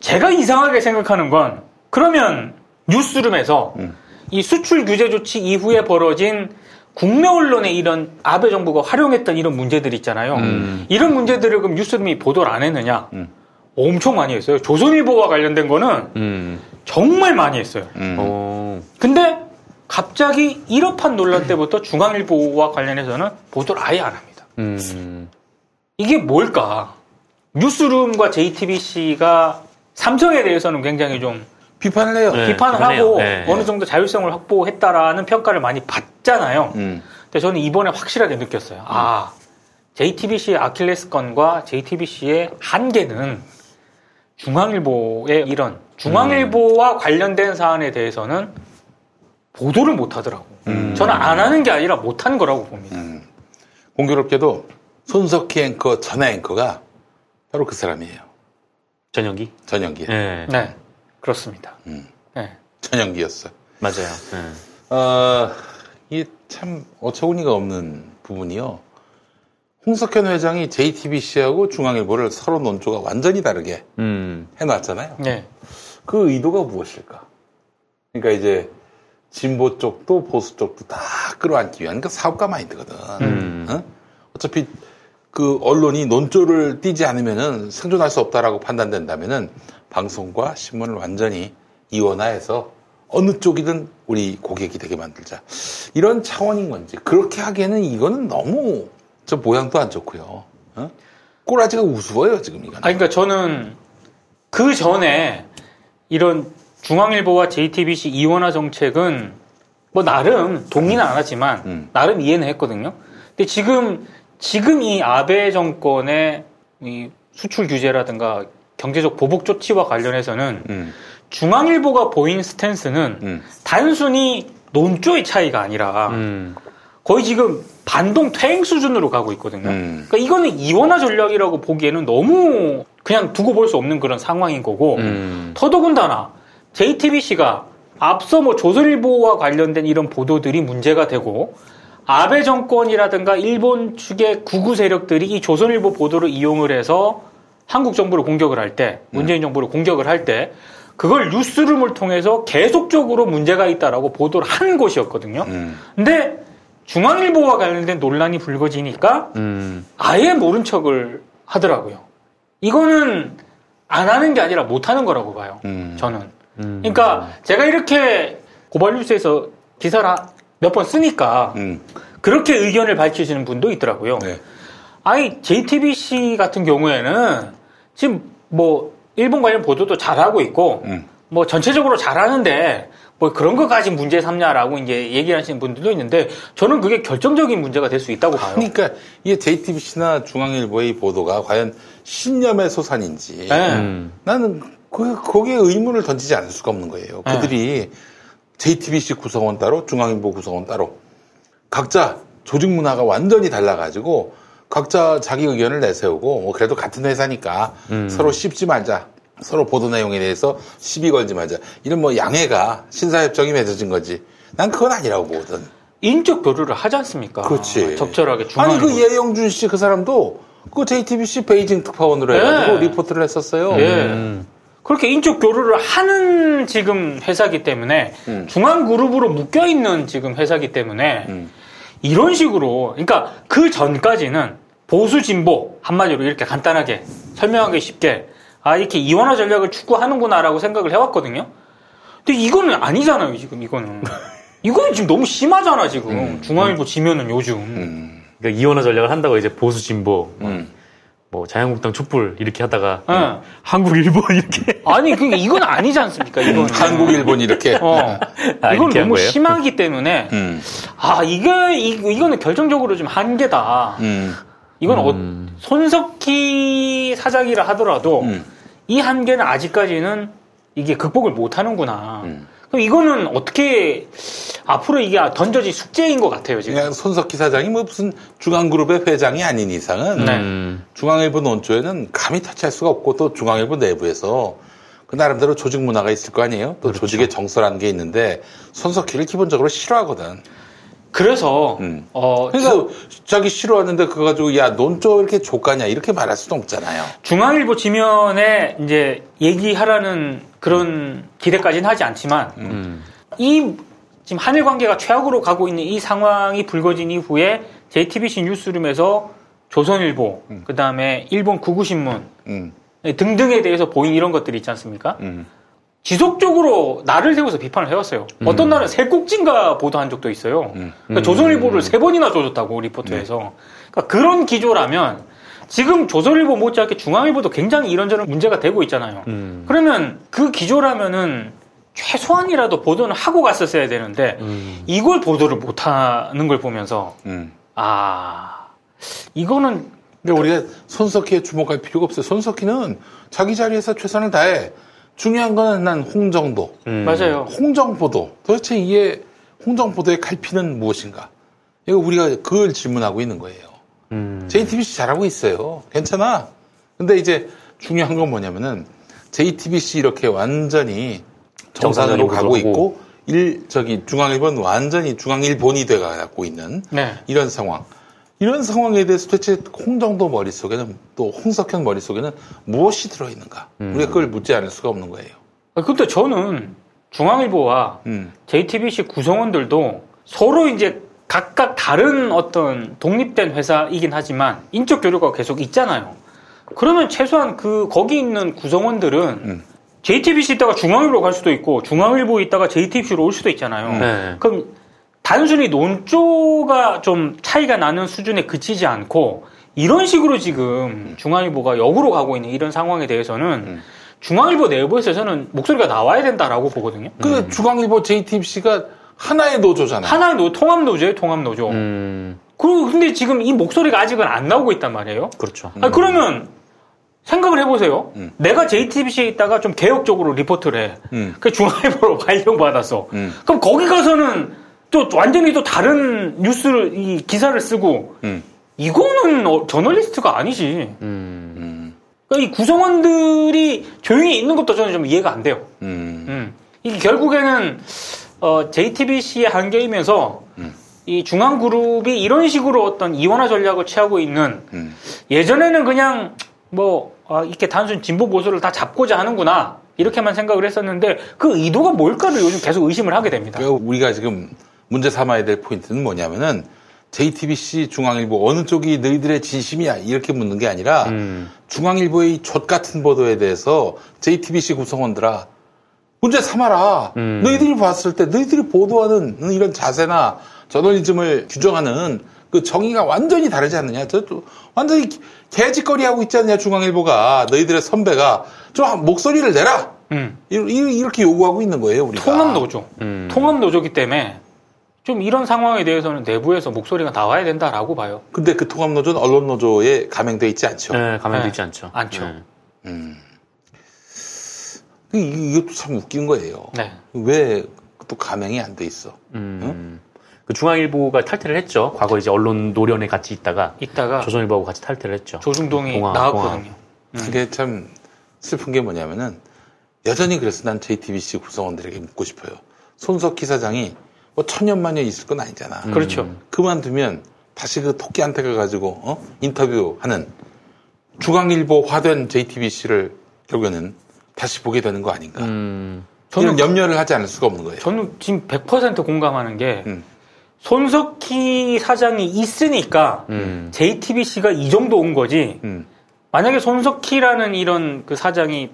제가 이상하게 생각하는 건 그러면 뉴스룸에서 음. 이 수출 규제 조치 이후에 벌어진 국내 언론의 이런 아베 정부가 활용했던 이런 문제들 있잖아요. 음. 이런 문제들을 그럼 뉴스룸이 보도를 안 했느냐? 음. 엄청 많이 했어요. 조선일보와 관련된 거는 음. 정말 많이 했어요. 근데 갑자기 1호판 논란 (clears throat) 때부터 중앙일보와 관련해서는 보도를 아예 안 합니다. 음. 이게 뭘까? 뉴스룸과 JTBC가 삼성에 대해서는 굉장히 좀 비판을 해요. 네, 비판을. 하고 네. 어느 정도 자율성을 확보했다라는 평가를 많이 받잖아요. 음. 근데 저는 이번에 확실하게 느꼈어요. 아, JTBC의 아킬레스건과 JTBC의 한계는 중앙일보의 이런 중앙일보와 관련된 사안에 대해서는 보도를 못 하더라고. 음. 저는 안 하는 게 아니라 못 한 거라고 봅니다. 공교롭게도 손석희 앵커 전화 앵커가 바로 그 사람이에요. 전용기? 전영기. 네. 네, 그렇습니다. 음. 네. 전영기였어. 맞아요. 네. 어, 이게 참 어처구니가 없는 부분이요. 홍석현 회장이 JTBC하고 중앙일보를 서로 논조가 완전히 다르게 음. 해놨잖아요. 네. 그 의도가 무엇일까? 그러니까 이제 진보 쪽도 보수 쪽도 다 끌어안기 위한 그 사업가 마인드거든. 음. 어? 어차피 그 언론이 논조를 띄지 않으면은 생존할 수 없다라고 판단된다면은 방송과 신문을 완전히 이원화해서 어느 쪽이든 우리 고객이 되게 만들자. 이런 차원인 건지. 그렇게 하기에는 이거는 너무 저 모양도 안 좋고요. 어? 꼬라지가 우스워요, 지금 이건. 아니, 그러니까 저는 그 전에 이런 중앙일보와 JTBC 이원화 정책은 뭐 나름 동의는 안 하지만 음. 나름 이해는 했거든요. 근데 지금 지금 이 아베 정권의 이 수출 규제라든가 경제적 보복 조치와 관련해서는 음. 중앙일보가 보인 스탠스는 단순히 논조의 차이가 아니라 거의 지금 반동 퇴행 수준으로 가고 있거든요. 음. 그러니까 이거는 이원화 전략이라고 보기에는 너무 그냥 두고 볼 수 없는 그런 상황인 거고 더더군다나 JTBC가 앞서 뭐 조선일보와 관련된 이런 보도들이 문제가 되고 아베 정권이라든가 일본 측의 구구 세력들이 이 조선일보 보도를 이용을 해서 한국 정부를 공격을 할 때, 문재인 정부를 공격을 할 때, 그걸 뉴스룸을 통해서 계속적으로 문제가 있다라고 보도를 한 곳이었거든요. 근데 중앙일보와 관련된 논란이 불거지니까 아예 모른 척을 하더라고요. 이거는 안 하는 게 아니라 못 하는 거라고 봐요. 저는. 그러니까 제가 이렇게 고발뉴스에서 기사를 몇 번 쓰니까 그렇게 의견을 밝히시는 분도 있더라고요. 아니 JTBC 같은 경우에는 지금 뭐 일본 관련 보도도 잘하고 있고 뭐 전체적으로 잘하는데 뭐 그런 것까지 문제 삼냐라고 이제 얘기를 하시는 분들도 있는데 저는 그게 결정적인 문제가 될 수 있다고 봐요. 그러니까 이게 JTBC나 중앙일보의 보도가 과연 신념의 소산인지 네. 나는 그, 거기에 의문을 던지지 않을 수가 없는 거예요. 네. 그들이 JTBC 구성원 따로 중앙일보 구성원 따로 각자 조직 문화가 완전히 달라가지고 각자 자기 의견을 내세우고 뭐 그래도 같은 회사니까 서로 씹지 말자. 서로 보도 내용에 대해서 시비 걸지 말자. 이런 뭐 양해가 신사협정이 맺어진 거지. 난 그건 아니라고 보거든. 인적 교류를 하지 않습니까? 그렇지. 적절하게 아니 중앙일보. 그 예영준 씨 그 사람도 그 JTBC 베이징 특파원으로 네. 해가지고 리포트를 했었어요. 예. 그렇게 인적 교류를 하는 지금 회사기 때문에 음. 중앙 그룹으로 묶여 있는 지금 회사기 때문에 이런 식으로 그러니까 그 전까지는 보수 진보 한마디로 이렇게 간단하게 설명하기 쉽게 아 이렇게 이원화 전략을 추구하는구나라고 생각을 해왔거든요. 근데 이거는 아니잖아요 지금 이거는. (laughs) 이거는 지금 너무 심하잖아 지금. 중앙일보 지면은 요즘. 그러니까 이원화 전략을 한다고 이제 보수 진보, 뭐 자유한국당 촛불 이렇게 하다가 응. 한국 일본 이렇게 아니 그게 이건 아니지 않습니까 이건 한국 일본 이렇게 어. 아, 이건 이렇게 한 너무? 심하기 때문에 음. 아 이게 이, 이거는 결정적으로 좀 한계다. 음. 이건 어, 손석희 사장이라 하더라도 음. 이 한계는 아직까지는 이게 극복을 못 하는구나. 음. 이거는 어떻게 앞으로 이게 던져질 숙제인 것 같아요 지금. 그냥 손석희 사장이 뭐 무슨 중앙그룹의 회장이 아닌 이상은 네. 중앙일보 논조에는 감히 터치할 수가 없고 또 중앙일보 내부에서 그 나름대로 조직 문화가 있을 거 아니에요? 또 조직의 정서라는 게 있는데 손석희를 기본적으로 싫어하거든. 그래서 어, 그러니까 자기 싫어하는데 그거 가지고 야 논조 이렇게 족가냐 이렇게 말할 수도 없잖아요. 중앙일보 지면에 이제 얘기하라는 그런 기대까지는 하지 않지만 이 지금 한일 관계가 최악으로 가고 있는 이 상황이 불거진 이후에 JTBC 뉴스룸에서 조선일보, 그 다음에 일본 구구신문 등등에 대해서 보인 이런 것들이 있지 않습니까? 지속적으로 나를 세워서 비판을 해왔어요. 어떤 날은 세 꼭진가 보도한 적도 있어요. 그러니까 조선일보를 세 번이나 조졌다고 리포트에서. 그러니까 그런 기조라면 지금 조선일보 못지않게 중앙일보도 굉장히 이런저런 문제가 되고 있잖아요. 그러면 그 기조라면은 최소한이라도 보도는 하고 갔었어야 되는데 이걸 보도를 못하는 걸 보면서 아 이거는 근데 우리가 손석희에 주목할 필요가 없어요. 손석희는 자기 자리에서 최선을 다해. 중요한 거는 난 홍정도. 맞아요. 홍정보도. 도대체 이게 홍정보도의 갈피는 무엇인가? 이거 우리가 그걸 질문하고 있는 거예요. JTBC 잘하고 있어요. 괜찮아. 근데 이제 중요한 건 뭐냐면은 JTBC 이렇게 완전히 정상으로 가고. 있고 일 저기 중앙일본 완전히 중앙일본이 돼 가고 있는 네. 이런 상황. 이런 상황에 대해서 도대체 홍정도 머릿속에는 또 홍석현 머릿속에는 무엇이 들어있는가? 우리가 그걸 묻지 않을 수가 없는 거예요. 아, 근데 저는 중앙일보와 음. JTBC 구성원들도 서로 이제 각각 다른 어떤 독립된 회사이긴 하지만 인적 교류가 계속 있잖아요. 그러면 최소한 그 거기 있는 구성원들은 음. JTBC 있다가 중앙일보 갈 수도 있고 중앙일보 있다가 JTBC로 올 수도 있잖아요. 네. 그럼 단순히 논조가 좀 차이가 나는 수준에 그치지 않고 이런 식으로 지금 중앙일보가 역으로 가고 있는 이런 상황에 대해서는 중앙일보 내부에서 저는 목소리가 나와야 된다라고 보거든요. 그 중앙일보 JTBC가 하나의 노조잖아요. 하나의 노, 통합 노조예요, 통합 노조. 그리고 근데 지금 이 목소리가 아직은 안 나오고 있단 말이에요. 그렇죠. 아, 그러면 생각을 해보세요. 내가 JTBC에 있다가 좀 개혁적으로 리포트를 해. 음. 그 중앙일보로 (laughs) 발령받았어. 그럼 거기 가서는 또 완전히 또 다른 뉴스를 이 기사를 쓰고 음. 이거는 어, 저널리스트가 아니지. 그러니까 이 구성원들이 조용히 있는 것도 저는 좀 이해가 안 돼요. 음. 이게 결국에는 어, JTBC의 한계이면서 이 중앙 그룹이 이런 식으로 어떤 이원화 전략을 취하고 있는 예전에는 그냥 뭐 아, 이렇게 단순 진보 보수를 다 잡고자 하는구나 이렇게만 생각을 했었는데 그 의도가 뭘까를 요즘 계속 의심을 하게 됩니다. 그러니까 우리가 지금 문제 삼아야 될 포인트는 뭐냐면은 JTBC, 중앙일보 어느 쪽이 너희들의 진심이야 이렇게 묻는 게 아니라 중앙일보의 족 같은 보도에 대해서 JTBC 구성원들아 문제 삼아라. 너희들이 봤을 때 너희들이 보도하는 이런 자세나 저널리즘을 규정하는 그 정의가 완전히 다르지 않느냐. 저, 저 완전히 개짓거리 하고 있지 않느냐 중앙일보가 너희들의 선배가 좀 목소리를 내라. 이- 이- 이렇게 요구하고 있는 거예요 우리가. 통합 노조, 통합 노조기 때문에 좀 이런 상황에 대해서는 내부에서 목소리가 나와야 된다라고 봐요. 근데 그 통합 노조는 언론 노조에 가맹돼 있지 않죠. 네, 가맹돼 네. 있지 않죠. 않죠. 음. 이- 이것도 참 웃긴 거예요. 네. 왜또 가맹이 안 돼 있어? 음. 그 중앙일보가 탈퇴를 했죠. 과거 이제 언론 노련에 같이 있다가 있다가 조선일보하고 같이 탈퇴를 했죠. 조중동이 동아, 나왔거든요. 그게 참 슬픈 게 뭐냐면은 여전히 그래서 난 JTBC 구성원들에게 묻고 싶어요. 손석희 사장이 뭐 천년만년 있을 건 아니잖아. 그렇죠. 그만두면 다시 그 토끼한테 가가지고 어? 인터뷰하는 중앙일보화된 JTBC를 결국에는 다시 보게 되는 거 아닌가. 저는 염려를 하지 않을 수가 없는 거예요. 저는 지금 100% 공감하는 게 음. 손석희 사장이 있으니까 음. JTBC가 이 정도 온 거지. 음. 만약에 손석희라는 이런 그 사장이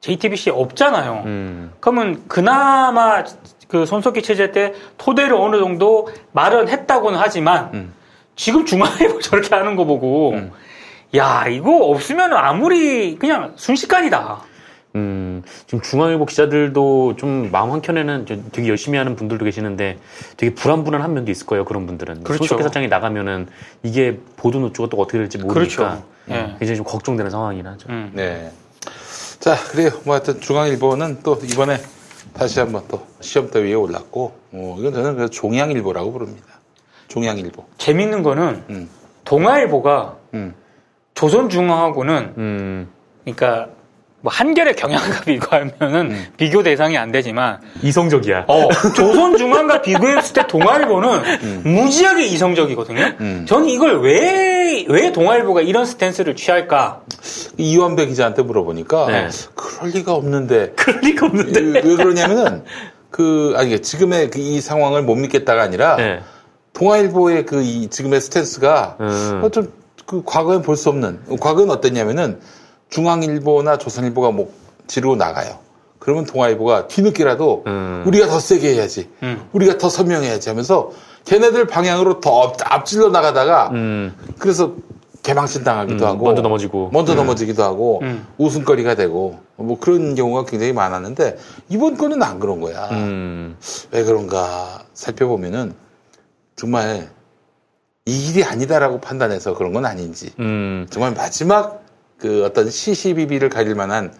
JTBC에 없잖아요. 음. 그러면 그나마 그 손석희 체제 때 토대를 어느 정도 마련했다고는 하지만 음. 지금 중앙일보 (laughs) 저렇게 하는 거 보고 야 이거 없으면 아무리 그냥 순식간이다. 음, 지금 중앙일보 기자들도 좀 마음 한켠에는 좀 되게 열심히 하는 분들도 계시는데 되게 불안불안한 면도 있을 거예요. 그런 분들은. 그렇죠. 손석희 사장이 나가면은 이게 보도 노조가 또 어떻게 될지 모르니까 그렇죠. 예. 음, 굉장히 좀 걱정되는 상황이긴 하죠. 네. 자, 그래요. 뭐 하여튼 중앙일보는 또 이번에 다시 한번 또 시험대 위에 올랐고, 어, 이건 저는 그래서 종양일보라고 부릅니다. 종양일보. 재밌는 거는 음. 동아일보가 음. 조선중앙하고는 음. 그러니까 뭐 한결의 경향과 비교하면은 음. 비교 대상이 안 되지만 이성적이야. 어, 조선 중앙과 비교했을 때 동아일보는 음. 무지하게 이성적이거든요. 저는 이걸 왜, 왜 동아일보가 이런 스탠스를 취할까? 이완배 기자한테 물어보니까 네. 그럴 리가 없는데. (laughs) 그럴 리가 없는데. 왜, 왜 그러냐면은 그 아니 지금의 그 이 상황을 못 믿겠다가 아니라 네. 동아일보의 그 이 지금의 스탠스가 음. 어, 좀그 과거엔 볼 수 없는 과거는 어땠냐면은 중앙일보나 조선일보가 뭐 지르고 나가요. 그러면 동아일보가 뒤늦게라도 음. 우리가 더 세게 해야지, 우리가 더 선명해야지 하면서 걔네들 방향으로 더 앞- 앞질러 나가다가 그래서 개방신 당하기도 음, 하고 먼저 넘어지고. 먼저 음. 넘어지기도 하고 음. 웃음거리가 되고 뭐 그런 경우가 굉장히 많았는데 이번 건은 안 그런 거야. 음. 왜 그런가 살펴보면은 정말 이 일이 아니다라고 판단해서 그런 건 아닌지 음. 정말 마지막 그 어떤 시시비비를 가릴 만한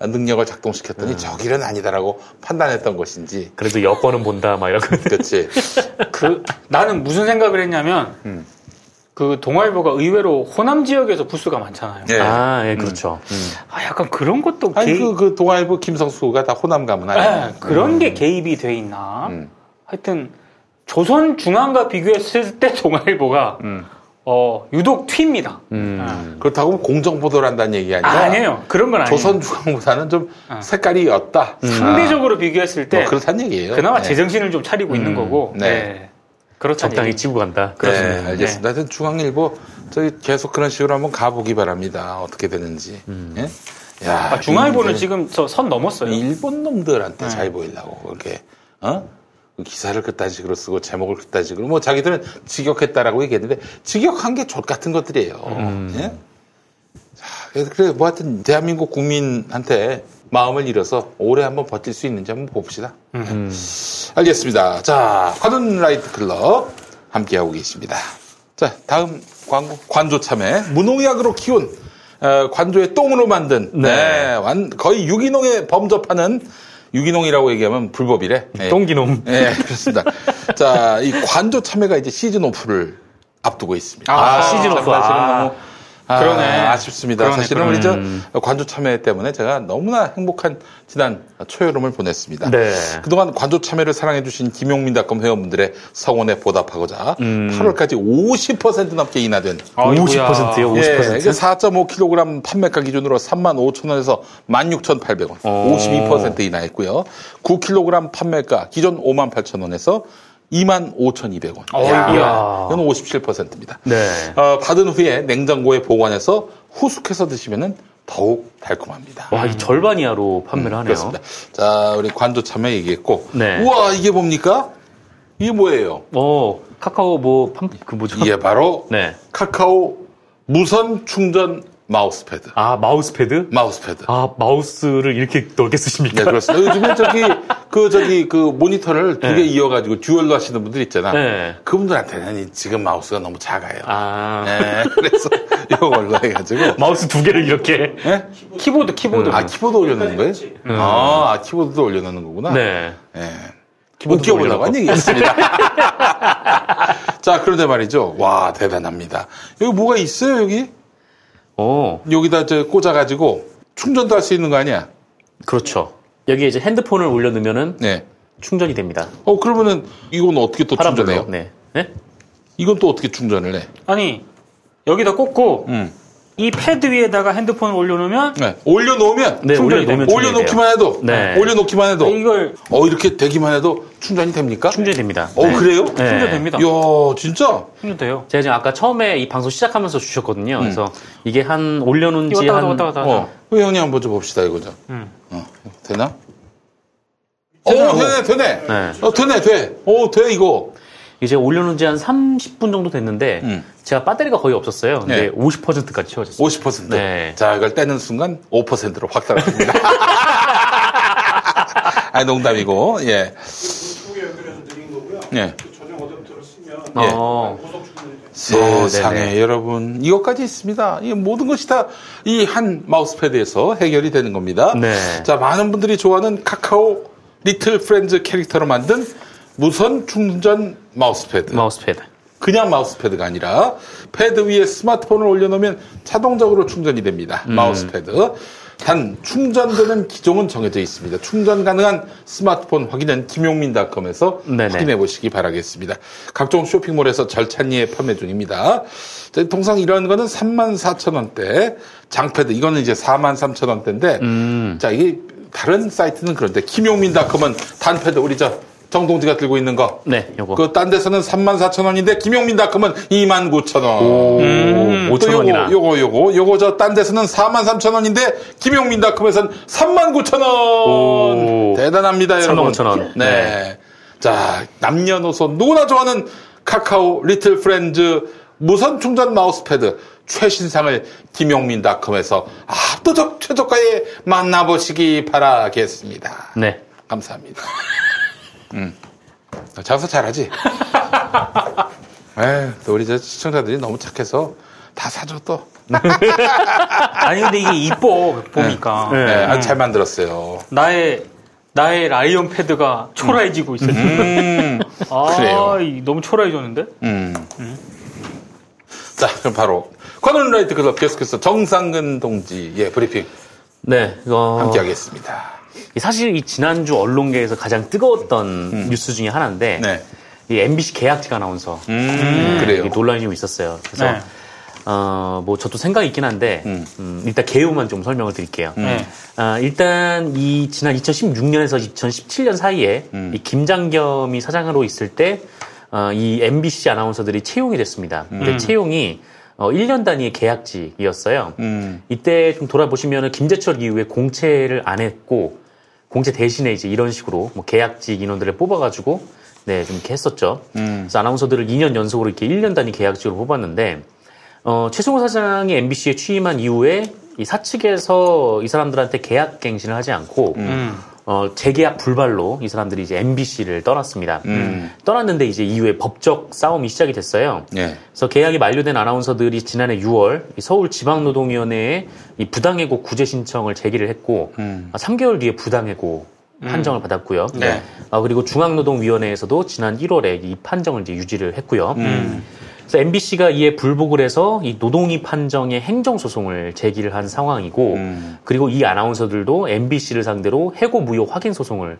능력을 작동시켰더니 저 길은 아니다라고 판단했던 것인지 그래도 여권은 본다, 막 이런 거. 그렇지. (laughs) 그, 나는 무슨 생각을 했냐면, 음. 그 동아일보가 의외로 호남 지역에서 부수가 많잖아요. 예. 아, 예, 그렇죠. 아, 약간 그런 것도 아니 개입- 그, 그 동아일보 김성수가 다 호남 가문 아니야? 예, 그런 게 개입이 돼 있나? 음. 하여튼 조선 중앙과 비교했을 때 동아일보가 어, 유독 튀입니다. 음. 그렇다고 공정 보도를 한다는 얘기 아니라 아, 아니에요. 그런 건 아니에요. 조선 중앙보다는 좀 색깔이 었다. 상대적으로 비교했을 때 뭐 그렇다는 얘기예요. 그나마 네. 제정신을 좀 차리고 있는 음, 거고. 네. 네. 적당히 치고 간다. 네, 알겠습니다. 하여튼 중앙일보 저기 계속 그런 식으로 한번 가보기 바랍니다. 어떻게 되는지. 예? 야, 아, 중앙일보는 지금 저 선 넘었어요. 일본 놈들한테 네. 잘 보이려고 그렇게 어? 그 기사를 그딴 식으로 쓰고 제목을 그딴 식으로 뭐 자기들은 직역했다라고 얘기했는데 직역한 게 족 같은 것들이에요. 예? 자, 그래서 그래 뭐 하여튼 대한민국 국민한테 마음을 잃어서 오래 한번 버틸 수 있는지 한번 봅시다. 음. 알겠습니다. 자, 관훈 라이트 클럽 함께하고 계십니다. 자, 다음 광고. 관조 참외. 무농약으로 키운, 어, 관조의 똥으로 만든, 네. 완, 거의 유기농에 범접하는, 유기농이라고 얘기하면 불법이래. 네. 똥기농. 네, 그렇습니다. 자, 이 관조 참외가 이제 시즌 오프를 앞두고 있습니다. 아, 시즌 오프. 사실은 아. 너무 아, 그러네. 아쉽습니다. 그러네, 사실은 그러네. 우리 저 음. 관조 참외 때문에 제가 너무나 행복한 지난 초여름을 보냈습니다. 네. 그동안 관조 참외를 사랑해주신 김용민닷컴 회원분들의 성원에 보답하고자 음. 8월까지 50% 넘게 인하된 아이고야. 50%요? 50%? 예, 이게 4.5kg 판매가 기준으로 35,000원에서 16,800원, 어. 52% 인하했고요. 9kg 판매가 기존 58,000원에서 25,200원. 어이구야. 이건 57%입니다. 네. 어, 받은 후에 냉장고에 보관해서 후숙해서 드시면 더욱 달콤합니다. 와, 이 절반 이하로 판매를 하네요. 그렇습니다. 자, 우리 관조 참외 얘기했고. 네. 우와, 이게 뭡니까? 이게 뭐예요? 어, 카카오 뭐, 판, 그 뭐죠? 이게 바로 네. 카카오 무선 충전 마우스패드. 아, 마우스패드? 마우스패드. 아, 마우스를 이렇게 넓게 쓰십니까? 네, 그렇습니다. 요즘에 (laughs) 저기, 그, 저기, 그 모니터를 두 개 이어가지고 듀얼로 하시는 분들 있잖아. 네. 그분들한테는 이 지금 마우스가 너무 작아요. 아. 네, 그래서 (laughs) 이걸로 해가지고. 마우스 두 개를 이렇게. 네? 키보드, 키보드. 아, 키보드 올려놓는 거예요? 아, 아, 키보드도 올려놓는 거구나. 네. 네. 키보드 웃겨보려고 한 올려놓고. 얘기였습니다. (laughs) 자, 그런데 말이죠. 와, 대단합니다. 여기 뭐가 있어요, 여기? 어. 여기다 저 꽂아가지고 충전도 할 수 있는 거 아니야? 그렇죠. 여기에 이제 핸드폰을 올려놓으면은 네. 충전이 됩니다. 어, 그러면은 이건 어떻게 또 파란불로. 충전해요? 네. 네? 이건 또 어떻게 충전을 해? 아니, 여기다 꽂고, 음. 이 패드 위에다가 핸드폰을 올려놓으면, 네. 올려놓으면 네, 충전이 올려놓으면 올려놓기만 해도 네. 올려놓기만 해도 이걸 어 이렇게 되기만 해도 충전이 됩니까? 충전이 됩니다. 어 그래요? 네. 충전됩니다. 이야 진짜 충전돼요. 제가 지금 아까 처음에 이 방송 시작하면서 주셨거든요. 그래서 이게 한 올려놓은 지 왔다 한 갔다 왔다 갔다. 어그 형님 한번 좀 봅시다 이거 좀 음. 어, 되나? 어 되네 되네 네. 어 되네 돼 어돼 이거 이제 올려놓은 지 한 30분 정도 됐는데 음. 제가 배터리가 거의 없었어요. 근데 네. 50%까지 채워졌어요. 50%. 네. 자, 이걸 떼는 순간 5%로 확 떨어집니다. 아니, 농담이고, 예. 예. 어. 세상에, 네네. 여러분. 이것까지 있습니다. 이 모든 것이 다 이 한 마우스패드에서 해결이 되는 겁니다. 네. 자, 많은 분들이 좋아하는 카카오 리틀 프렌즈 캐릭터로 만든 무선 충전 마우스패드. 마우스패드. 그냥 마우스패드가 아니라 패드 위에 스마트폰을 올려놓으면 자동적으로 충전이 됩니다. 음. 마우스패드. 단 충전되는 기종은 정해져 있습니다. 충전 가능한 스마트폰 확인은 김용민닷컴에서 네네. 확인해 보시기 바라겠습니다. 각종 쇼핑몰에서 절찬리에 판매 중입니다. 자, 통상 이런 거는 3만 4천 원대, 장패드 이거는 이제 4만 3천 원대인데, 음. 자 이게 다른 사이트는 그런데 김용민닷컴은 단패드 우리 저 정동지가 들고 있는 거, 네, 요거. 그 딴 데서는 3만 4천 원인데 김용민닷컴은 2만 9천 원. 오, 음, 5천 또 요거, 원이나. 요거 요거 요거 저 딴 데서는 4만 3천 원인데 김용민닷컴에서는 3만 9천 원. 오. 대단합니다, 여러분. 39,000 원. 네. 네. 자 남녀노소 누구나 좋아하는 카카오 리틀 프렌즈 무선 충전 마우스패드 최신상을 김용민닷컴에서 압도적 최저가에 만나보시기 바라겠습니다. 네. 감사합니다. 음. 장사 잘하지? (laughs) 에휴, 또 우리 저 시청자들이 너무 착해서 다 사줘 또. (laughs) 아니, 근데 이게 이뻐, 보니까. 네, 아주 잘 만들었어요. 나의, 나의 라이언 패드가 초라해지고 있어요. 음, (laughs) 아, 그래요. 너무 초라해졌는데? 음. 자, 그럼 바로 관훈 라이트 클럽 계속해서 정상근 동지 예 브리핑 네, 이거 함께하겠습니다. 사실 이 지난주 언론계에서 가장 뜨거웠던 뉴스 중에 하나인데 네. 이 MBC 계약직 아나운서 음, 그래요. 이게 논란이 좀 있었어요. 그래서 네. 어, 뭐 저도 생각이 있긴 한데 음, 일단 개요만 좀 설명을 드릴게요. 네. 아, 일단 이 지난 2016년에서 2017년 사이에 음. 이 김장겸이 사장으로 있을 때 어, 이 MBC 아나운서들이 채용이 됐습니다. 근데 음. 채용이 어, 1년 단위의 계약직이었어요. 음. 이때 좀 돌아보시면 김재철 이후에 공채를 안 했고 공채 대신에 이제 이런 식으로 뭐 계약직 인원들을 뽑아가지고 네, 좀 이렇게 했었죠. 음. 그래서 아나운서들을 2년 연속으로 이렇게 1년 단위 계약직으로 뽑았는데 어, 최승호 사장이 MBC에 취임한 이후에 이 사측에서 이 사람들한테 계약 갱신을 하지 않고 음. 어, 재계약 불발로 이 사람들이 이제 MBC를 떠났습니다. 음. 떠났는데 이제 이후에 법적 싸움이 시작이 됐어요. 예. 그래서 계약이 만료된 아나운서들이 지난해 6월 이 서울 지방노동위원회에 이 부당해고 구제 신청을 제기를 했고 음. 아, 3개월 뒤에 부당해고 음. 판정을 받았고요. 네. 아, 그리고 중앙노동위원회에서도 지난 1월에 이 판정을 이제 유지를 했고요. 음. 그래서 MBC가 이에 불복을 해서 이 노동위 판정의 행정소송을 제기를 한 상황이고 음. 그리고 이 아나운서들도 MBC를 상대로 해고 무효 확인 소송을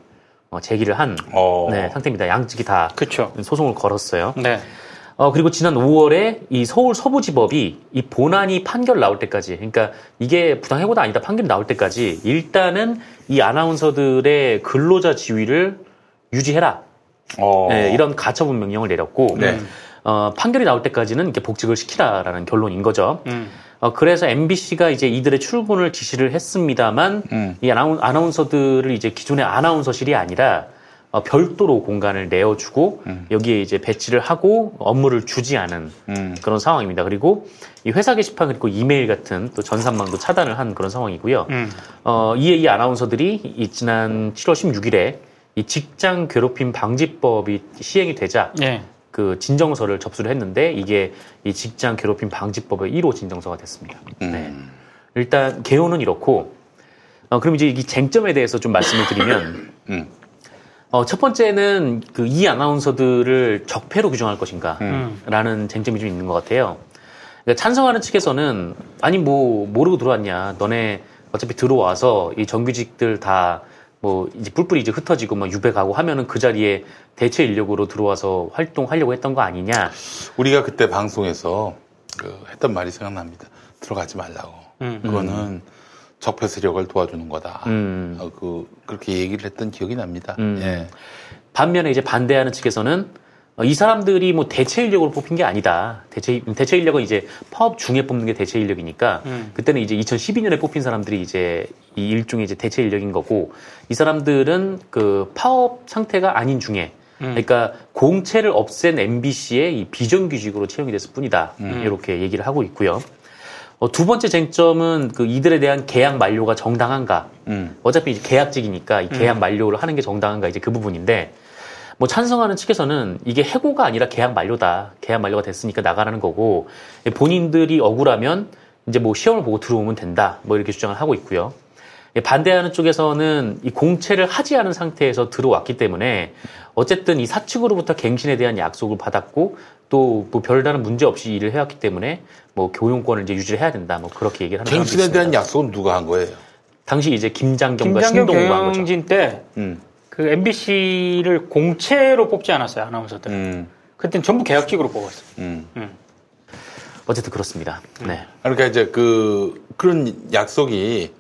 어, 제기를 한 어. 네, 상태입니다. 양측이 다 그쵸. 소송을 걸었어요. 네. 어, 그리고 지난 5월에 이 서울 서부지법이 이 본안이 판결 나올 때까지, 그러니까 이게 부당해고다 아니다 판결이 나올 때까지 일단은 이 아나운서들의 근로자 지위를 유지해라. 어. 네, 이런 가처분 명령을 내렸고, 네. 어, 판결이 나올 때까지는 이렇게 복직을 시키라라는 결론인 거죠. 음. 어, 그래서 MBC가 이제 이들의 출근을 지시를 했습니다만, 음. 이 아나운, 아나운서들을 이제 기존의 아나운서실이 아니라 어, 별도로 공간을 내어주고 여기에 이제 배치를 하고 업무를 주지 않은 음. 그런 상황입니다. 그리고 이 회사 게시판 그리고 이메일 같은 또 전산망도 차단을 한 그런 상황이고요. 음. 어, 이에 이 아나운서들이 이 지난 7월 16일에 이 직장 괴롭힘 방지법이 시행이 되자 예. 그 진정서를 접수를 했는데 이게 이 직장 괴롭힘 방지법의 1호 진정서가 됐습니다. 네. 일단 개요는 이렇고 어, 그럼 이제 이 쟁점에 대해서 좀 말씀을 드리면 (laughs) 음. 어, 첫 번째는 그 이 아나운서들을 적폐로 규정할 것인가 음. 라는 쟁점이 좀 있는 것 같아요. 그러니까 찬성하는 측에서는 아니 뭐 모르고 들어왔냐 너네 어차피 들어와서 이 정규직들 다 뭐 이제 뿔뿔이 이제 흩어지고 막 유배 가고 하면은 그 자리에 대체 인력으로 들어와서 활동하려고 했던 거 아니냐. 우리가 그때 방송에서 그 했던 말이 생각납니다. 들어가지 말라고. 음. 그거는 적폐 세력을 도와주는 거다. 음. 어, 그 그렇게 얘기를 했던 기억이 납니다. 음. 예. 반면에 이제 반대하는 측에서는 어, 이 사람들이 뭐 대체 인력으로 뽑힌 게 아니다. 대체 대체 인력은 이제 파업 중에 뽑는 게 대체 인력이니까 음. 그때는 이제 2012년에 뽑힌 사람들이 이제 이 일종의 이제 대체 인력인 거고 이 사람들은 그 파업 상태가 아닌 중에 음. 그러니까 공채를 없앤 MBC의 이 비정규직으로 채용이 됐을 뿐이다. 음. 이렇게 얘기를 하고 있고요. 어, 두 번째 쟁점은 그 이들에 대한 계약 만료가 정당한가. 음. 어차피 이제 계약직이니까 이 계약 음. 만료를 하는 게 정당한가 이제 그 부분인데 뭐 찬성하는 측에서는 이게 해고가 아니라 계약 만료다. 계약 만료가 됐으니까 나가라는 거고 본인들이 억울하면 이제 뭐 시험을 보고 들어오면 된다. 뭐 이렇게 주장을 하고 있고요. 예, 반대하는 쪽에서는 이 공채를 하지 않은 상태에서 들어왔기 때문에 어쨌든 이 사측으로부터 갱신에 대한 약속을 받았고 또 뭐 별다른 문제 없이 일을 해왔기 때문에 뭐 교용권을 이제 유지를 해야 된다. 뭐 그렇게 얘기를 하는 갱신에. 대한 약속은 누가 한 거예요? 당시 이제 김장경과 김장경 신동우가 한 거죠. 때 음. 그 MBC를 공채로 뽑지 않았어요 아나운서들. 음. 그때는 전부 계약직으로 뽑았어요. 음. 어쨌든 그렇습니다. 네. 그러니까 이제 그 그런 약속이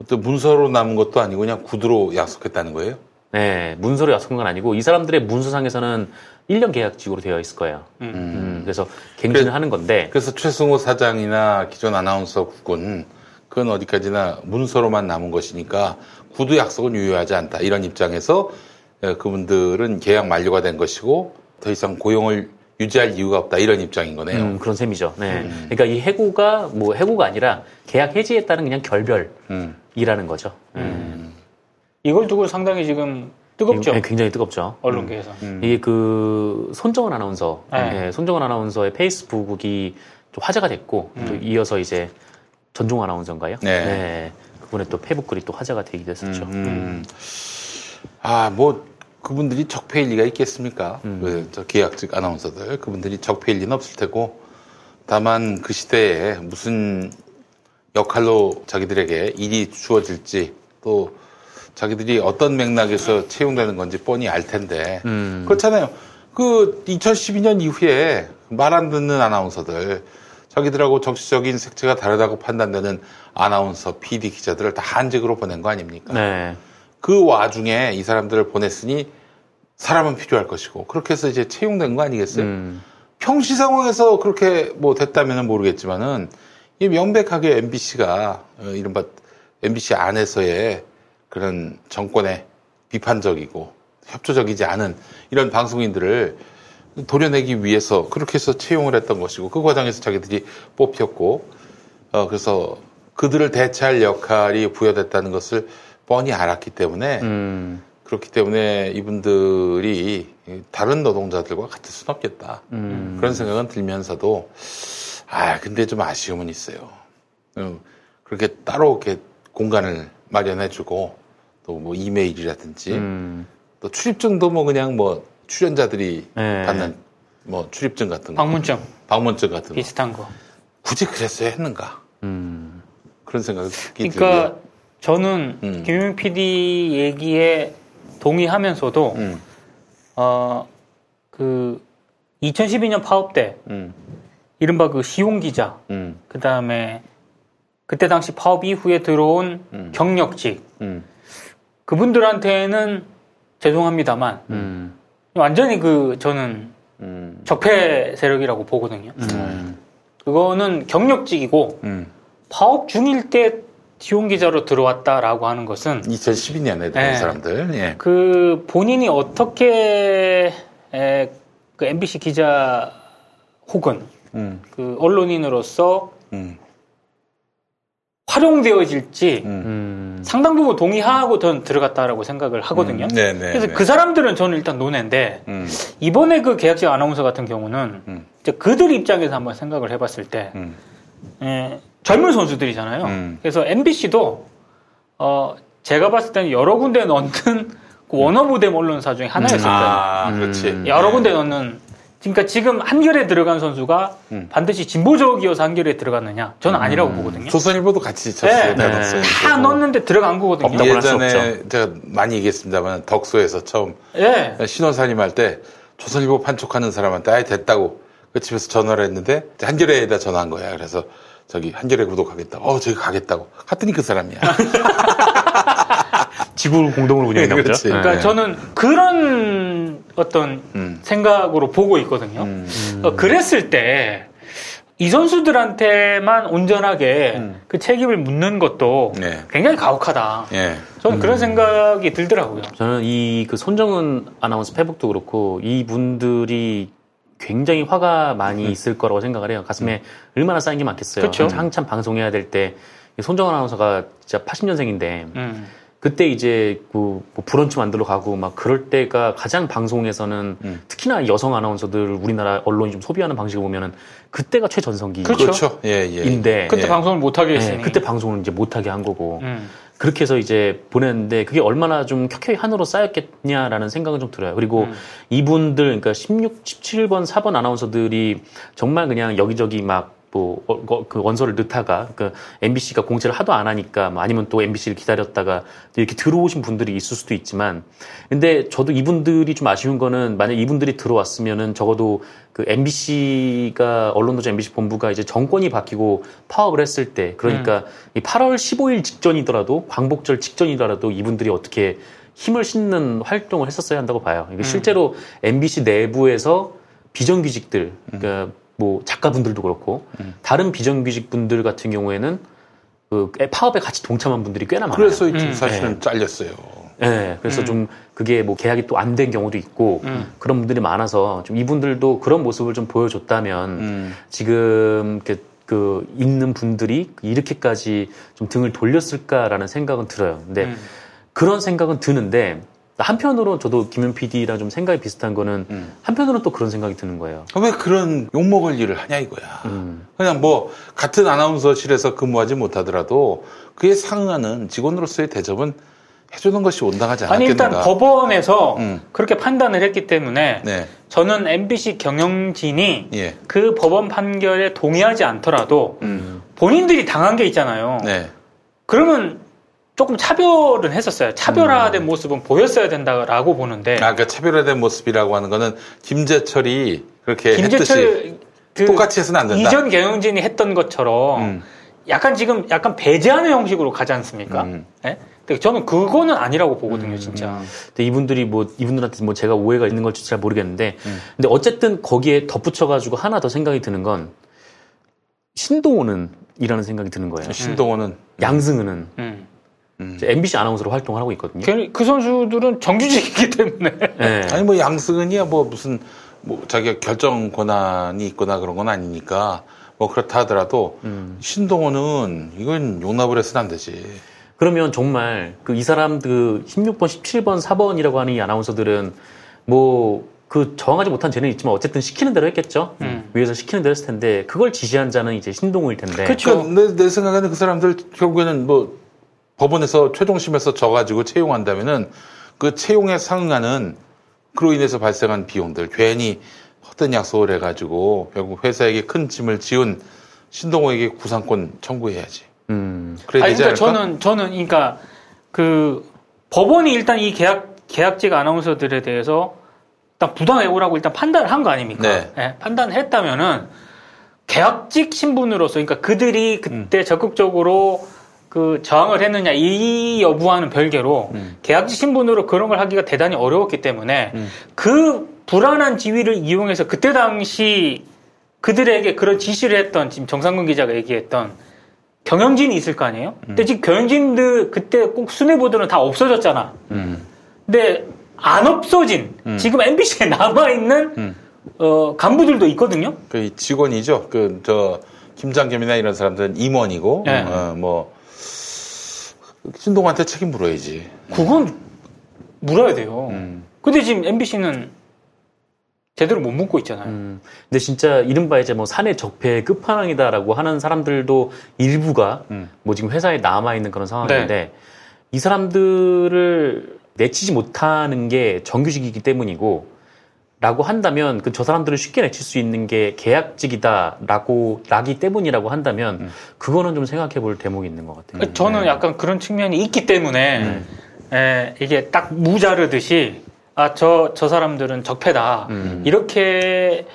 어떤 문서로 남은 것도 아니고 그냥 구두로 약속했다는 거예요? 네, 문서로 약속한 건 아니고 이 사람들의 문서상에서는 1년 계약직으로 되어 있을 거예요. 음, 그래서 갱신을 하는 건데 그래서 최승호 사장이나 기존 아나운서 국은 그건 어디까지나 문서로만 남은 것이니까 구두 약속은 유효하지 않다 이런 입장에서 예, 그분들은 계약 만료가 된 것이고 더 이상 고용을 유지할 이유가 없다 이런 입장인 거네요. 음, 그런 셈이죠. 네. 그러니까 이 해고가 뭐 해고가 아니라 계약 해지에 따른 그냥 결별이라는 거죠. 음. 이걸 두고 상당히 지금 뜨겁죠. 네, 굉장히 뜨겁죠. 언론계에서. 이게 그 손정원 아나운서, 네. 예, 손정원 아나운서의 페이스북이 좀 화제가 됐고 또 음. 이어서 이제 전종 아나운서인가요? 네. 그분의 또 페이북 글이 또 화제가 되기도 했었죠. 음. 아, 뭐 그분들이 적폐일 리가 있겠습니까? 음. 그, 저 계약직 아나운서들 그분들이 적폐일 리는 없을 테고 다만 그 시대에 무슨 역할로 자기들에게 일이 주어질지 또 자기들이 어떤 맥락에서 채용되는 건지 뻔히 알 텐데 음. 그렇잖아요. 그 2012년 이후에 말 안 듣는 아나운서들 자기들하고 정치적인 색채가 다르다고 판단되는 아나운서, PD 기자들을 다 한직으로 보낸 거 아닙니까? 네. 그 와중에 이 사람들을 보냈으니 사람은 필요할 것이고 그렇게 해서 이제 채용된 거 아니겠어요? 평시 상황에서 그렇게 뭐 됐다면 모르겠지만은 이 명백하게 MBC가 어, 이른바 MBC 안에서의 그런 정권의 비판적이고 협조적이지 않은 이런 방송인들을 도려내기 위해서 그렇게 해서 채용을 했던 것이고 그 과정에서 자기들이 뽑혔고 어 그래서 그들을 대체할 역할이 부여됐다는 것을 뻔히 알았기 때문에 그렇기 때문에 이분들이 다른 노동자들과 같을 수는 없겠다 그런 생각은 들면서도 아 근데 좀 아쉬움은 있어요. 음, 그렇게 따로 이렇게 공간을 마련해주고 또 뭐 이메일이라든지 음. 또 출입증도 뭐 그냥 뭐 출연자들이 네. 받는 뭐 출입증 같은 거, 방문증 방문증 같은 거 비슷한 거. 굳이 그랬어야 했는가 그런 생각이 그러니까 저는 음. 김용 PD 얘기에 동의하면서도 음. 어그 2012년 파업 때 음. 이른바 그 시용 기자 그 다음에 그때 당시 파업 이후에 들어온 음. 경력직 그분들한테는 죄송합니다만 완전히 그 저는 적폐 세력이라고 보거든요. 그거는 경력직이고 파업 중일 때 시용 기자로 들어왔다라고 하는 것은 2012년에 들어온 네. 사람들 예. 그 본인이 어떻게 에, 그 MBC 기자 혹은 음. 그 언론인으로서 음. 활용되어질지 음. 상당 부분 동의하고 저는 들어갔다라고 생각을 하거든요. 음. 네, 네, 그래서 네. 그 사람들은 저는 일단 논외인데 음. 이번에 그 계약직 아나운서 같은 경우는 이제 그들 입장에서 한번 생각을 해봤을 때 음. 에, 젊은 선수들이잖아요. 그래서 MBC도 어, 제가 봤을 때는 여러 군데 넣는 그 원어부댐 언론사 중에 하나였을 거예요. 아, 그렇지. 여러 군데 넣는 그러니까 지금 한결에 들어간 선수가 반드시 진보적이어서 한결에 들어갔느냐? 저는 아니라고 보거든요. 조선일보도 같이 쳤어요. 네. 다 넣었어요. 다 넣었는데 들어간 거거든요. 예전에 제가 많이 얘기했습니다만 덕소에서 처음 예. 신원사님 할 때 조선일보 판촉하는 사람한테 아예 됐다고 그 집에서 전화를 했는데 한겨레에다 전화한 거야. 그래서 저기 한겨레 구독하겠다고. 어 저기 가겠다고. 갔더니 그 사람이야. (laughs) 지구 공동으로 운영했나 보죠. 그렇지. 그러니까 네. 저는 그런 어떤 생각으로 보고 있거든요. 어, 그랬을 때 이 선수들한테만 온전하게 그 책임을 묻는 것도 굉장히 가혹하다. 예. 저는 그런 생각이 들더라고요. 저는 이 그 손정은 아나운서 페북도 그렇고 이 분들이 굉장히 화가 많이 있을 거라고 생각을 해요. 가슴에 얼마나 쌓인 게 많겠어요. 그쵸. 한참 방송해야 될 때 손정은 아나운서가 진짜 80년생인데 음. 그때 이제 그 뭐 브런치 만들러 가고 막 그럴 때가 가장 방송에서는 특히나 여성 아나운서들 우리나라 언론이 좀 소비하는 방식을 보면은 그때가 최전성기. 그렇죠. 예, 예. 인데 그때 방송을 못 하게 했으니. 네, 그때 방송을 이제 못 하게 한 거고 음. 그렇게 해서 이제 보냈는데 그게 얼마나 좀 켜켜이 한으로 쌓였겠냐라는 생각은 좀 들어요. 그리고 음. 이분들 그러니까 16, 17번, 4번 아나운서들이 정말 그냥 여기저기 막 뭐, 어, 거- 그 원서를 넣다가, 그, MBC가 공지를 하도 안 하니까, 뭐 아니면 또 MBC를 기다렸다가, 이렇게 들어오신 분들이 있을 수도 있지만, 근데 저도 이분들이 좀 아쉬운 거는, 만약 이분들이 들어왔으면은 적어도 그 MBC가, 언론노조 MBC 본부가 이제 정권이 바뀌고 파업을 했을 때, 그러니까 이 8월 15일 직전이더라도, 광복절 직전이더라도 이분들이 어떻게 힘을 싣는 활동을 했었어야 한다고 봐요. 이게 음. 실제로 MBC 내부에서 비정규직들, 그러니까 뭐 작가분들도 그렇고 다른 비정규직 분들 같은 경우에는 그 파업에 같이 동참한 분들이 꽤나 많아요. 그래서 음. 이 사실은 잘렸어요. 네, 그래서 좀 그게 뭐 계약이 또 안 된 경우도 있고 음. 그런 분들이 많아서 좀 이분들도 그런 모습을 좀 보여줬다면 지금 이렇게 그 있는 분들이 이렇게까지 좀 등을 돌렸을까라는 생각은 들어요. 근데 음. 그런 생각은 드는데 한편으로 저도 김현 PD랑 좀 생각이 비슷한 거는 한편으로는 또 그런 생각이 드는 거예요. 왜 그런 욕먹을 일을 하냐 이거야. 그냥 뭐 같은 아나운서실에서 근무하지 못하더라도 그에 상응하는 직원으로서의 대접은 해주는 것이 온당하지 아니 않았겠는가. 일단 법원에서 그렇게 판단을 했기 때문에 네. 저는 MBC 경영진이 예. 그 법원 판결에 동의하지 않더라도 음. 본인들이 당한 게 있잖아요. 네. 그러면 조금 차별은 했었어요. 차별화된 모습은 보였어야 된다라고 보는데 아, 그 차별화된 모습이라고 하는 거는 김재철이 그렇게 김재철 했듯이 그 똑같이 해서는 안 된다. 음. 이전 경영진이 했던 것처럼 약간 지금 약간 배제하는 형식으로 가지 않습니까? 예? 근데 저는 그거는 아니라고 보거든요, 진짜. 근데 이분들이 뭐 이분들한테 뭐 제가 오해가 있는 걸지 잘 모르겠는데 근데 어쨌든 거기에 덧붙여가지고 하나 더 생각이 드는 건 신동호는 이라는 생각이 드는 거예요. 신동호는 양승은은 음. MBC 아나운서로 활동을 하고 있거든요. 그, 그 선수들은 정규직이기 때문에. 네. (laughs) 아니 뭐 양승은이야 뭐 무슨 뭐 자기가 결정 권한이 있거나 그런 건 아니니까 뭐 그렇다 하더라도 음. 신동호는 이건 용납을 해서는 안 되지. 그러면 정말 그 이 사람 그 16번, 17번, 4번이라고 하는 이 아나운서들은 뭐 그 정하지 못한 죄는 있지만 어쨌든 시키는 대로 했겠죠. 음. 위에서 시키는 대로 했을 텐데 그걸 지시한 자는 이제 신동호일 텐데. 그러니까 내, 내 생각에는 그 사람들 결국에는 뭐 법원에서 최종심에서 져가지고 채용한다면은 그 채용에 상응하는 그로 인해서 발생한 비용들 괜히 헛된 약속을 해가지고 결국 회사에게 큰 짐을 지은 신동호에게 구상권 청구해야지. 음. 그래야 아니, 되지 그러니까 않을까? 저는 저는 그러니까 그 법원이 일단 이 계약 계약직 아나운서들에 대해서 일단 부당 해고라고 일단 판단을 한 거 아닙니까? 네. 예, 판단을 했다면은 계약직 신분으로서 그러니까 그들이 그때 음. 적극적으로 그 저항을 했느냐 이 여부와는 별개로 음. 계약직 신분으로 그런 걸 하기가 대단히 어려웠기 때문에 그 불안한 지위를 이용해서 그때 당시 그들에게 그런 지시를 했던 지금 정상근 기자가 얘기했던 경영진이 있을 거 아니에요? 음. 근데 지금 경영진들 그때 꼭 수뇌부들은 다 없어졌잖아. 음. 근데 안 없어진 음. 지금 MBC에 (laughs) 남아 있는 어, 간부들도 있거든요. 그 직원이죠. 그 저 김장겸이나 이런 사람들은 임원이고 네. 어, 뭐 신동호한테 책임 물어야지. 그건 물어야 돼요. 음. 근데 지금 MBC는 제대로 못 묻고 있잖아요. 음. 근데 진짜 이른바 이제 뭐 사내 적폐의 끝판왕이다라고 하는 사람들도 일부가 뭐 지금 회사에 남아 있는 그런 상황인데 이 사람들을 내치지 못하는 게 정규직이기 때문이고 라고 한다면 그 저 사람들을 쉽게 내칠 수 있는 게 계약직이다라고 라기 때문이라고 한다면 그거는 좀 생각해 볼 대목이 있는 것 같아요. 그 저는 약간 그런 측면이 있기 때문에 에, 이게 딱 무자르듯이 아 저저 사람들은 적폐다. 이렇게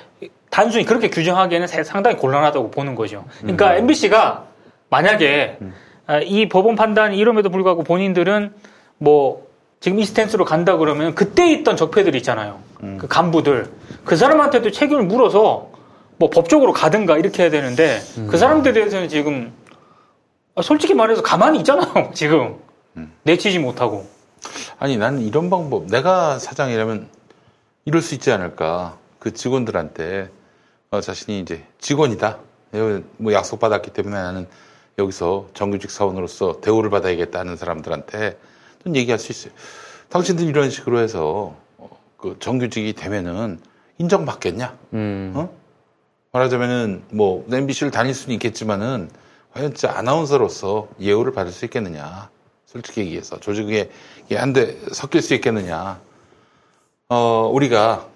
단순히 그렇게 규정하기에는 사- 상당히 곤란하다고 보는 거죠. 그러니까 MBC가 만약에 아, 이 법원 판단이 이름에도 불구하고 본인들은 뭐 지금 이 스탠스로 간다 그러면 그때 있던 적폐들 있잖아요. 그 간부들. 그 사람한테도 책임을 물어서 뭐 법적으로 가든가 이렇게 해야 되는데 그 사람들에 대해서는 지금 아, 솔직히 말해서 가만히 있잖아요. (laughs) 지금. 내치지 못하고. 아니 나는 이런 방법 내가 사장이라면 이럴 수 있지 않을까. 그 직원들한테. 어, 자신이 이제 직원이다. 여기 뭐 약속 받았기 때문에 나는 여기서 정규직 사원으로서 대우를 받아야겠다 하는 사람들한테 좀 얘기할 수 있어요. 당신들 이런 식으로 해서 어, 그 정규직이 되면은 인정받겠냐 어? 말하자면은 뭐 MBC를 다닐 수는 있겠지만은 과연 진짜 아나운서로서 예우를 받을 수 있겠느냐 솔직히 얘기해서 조직에 이게 한데 섞일 수 있겠느냐. 어, 우리가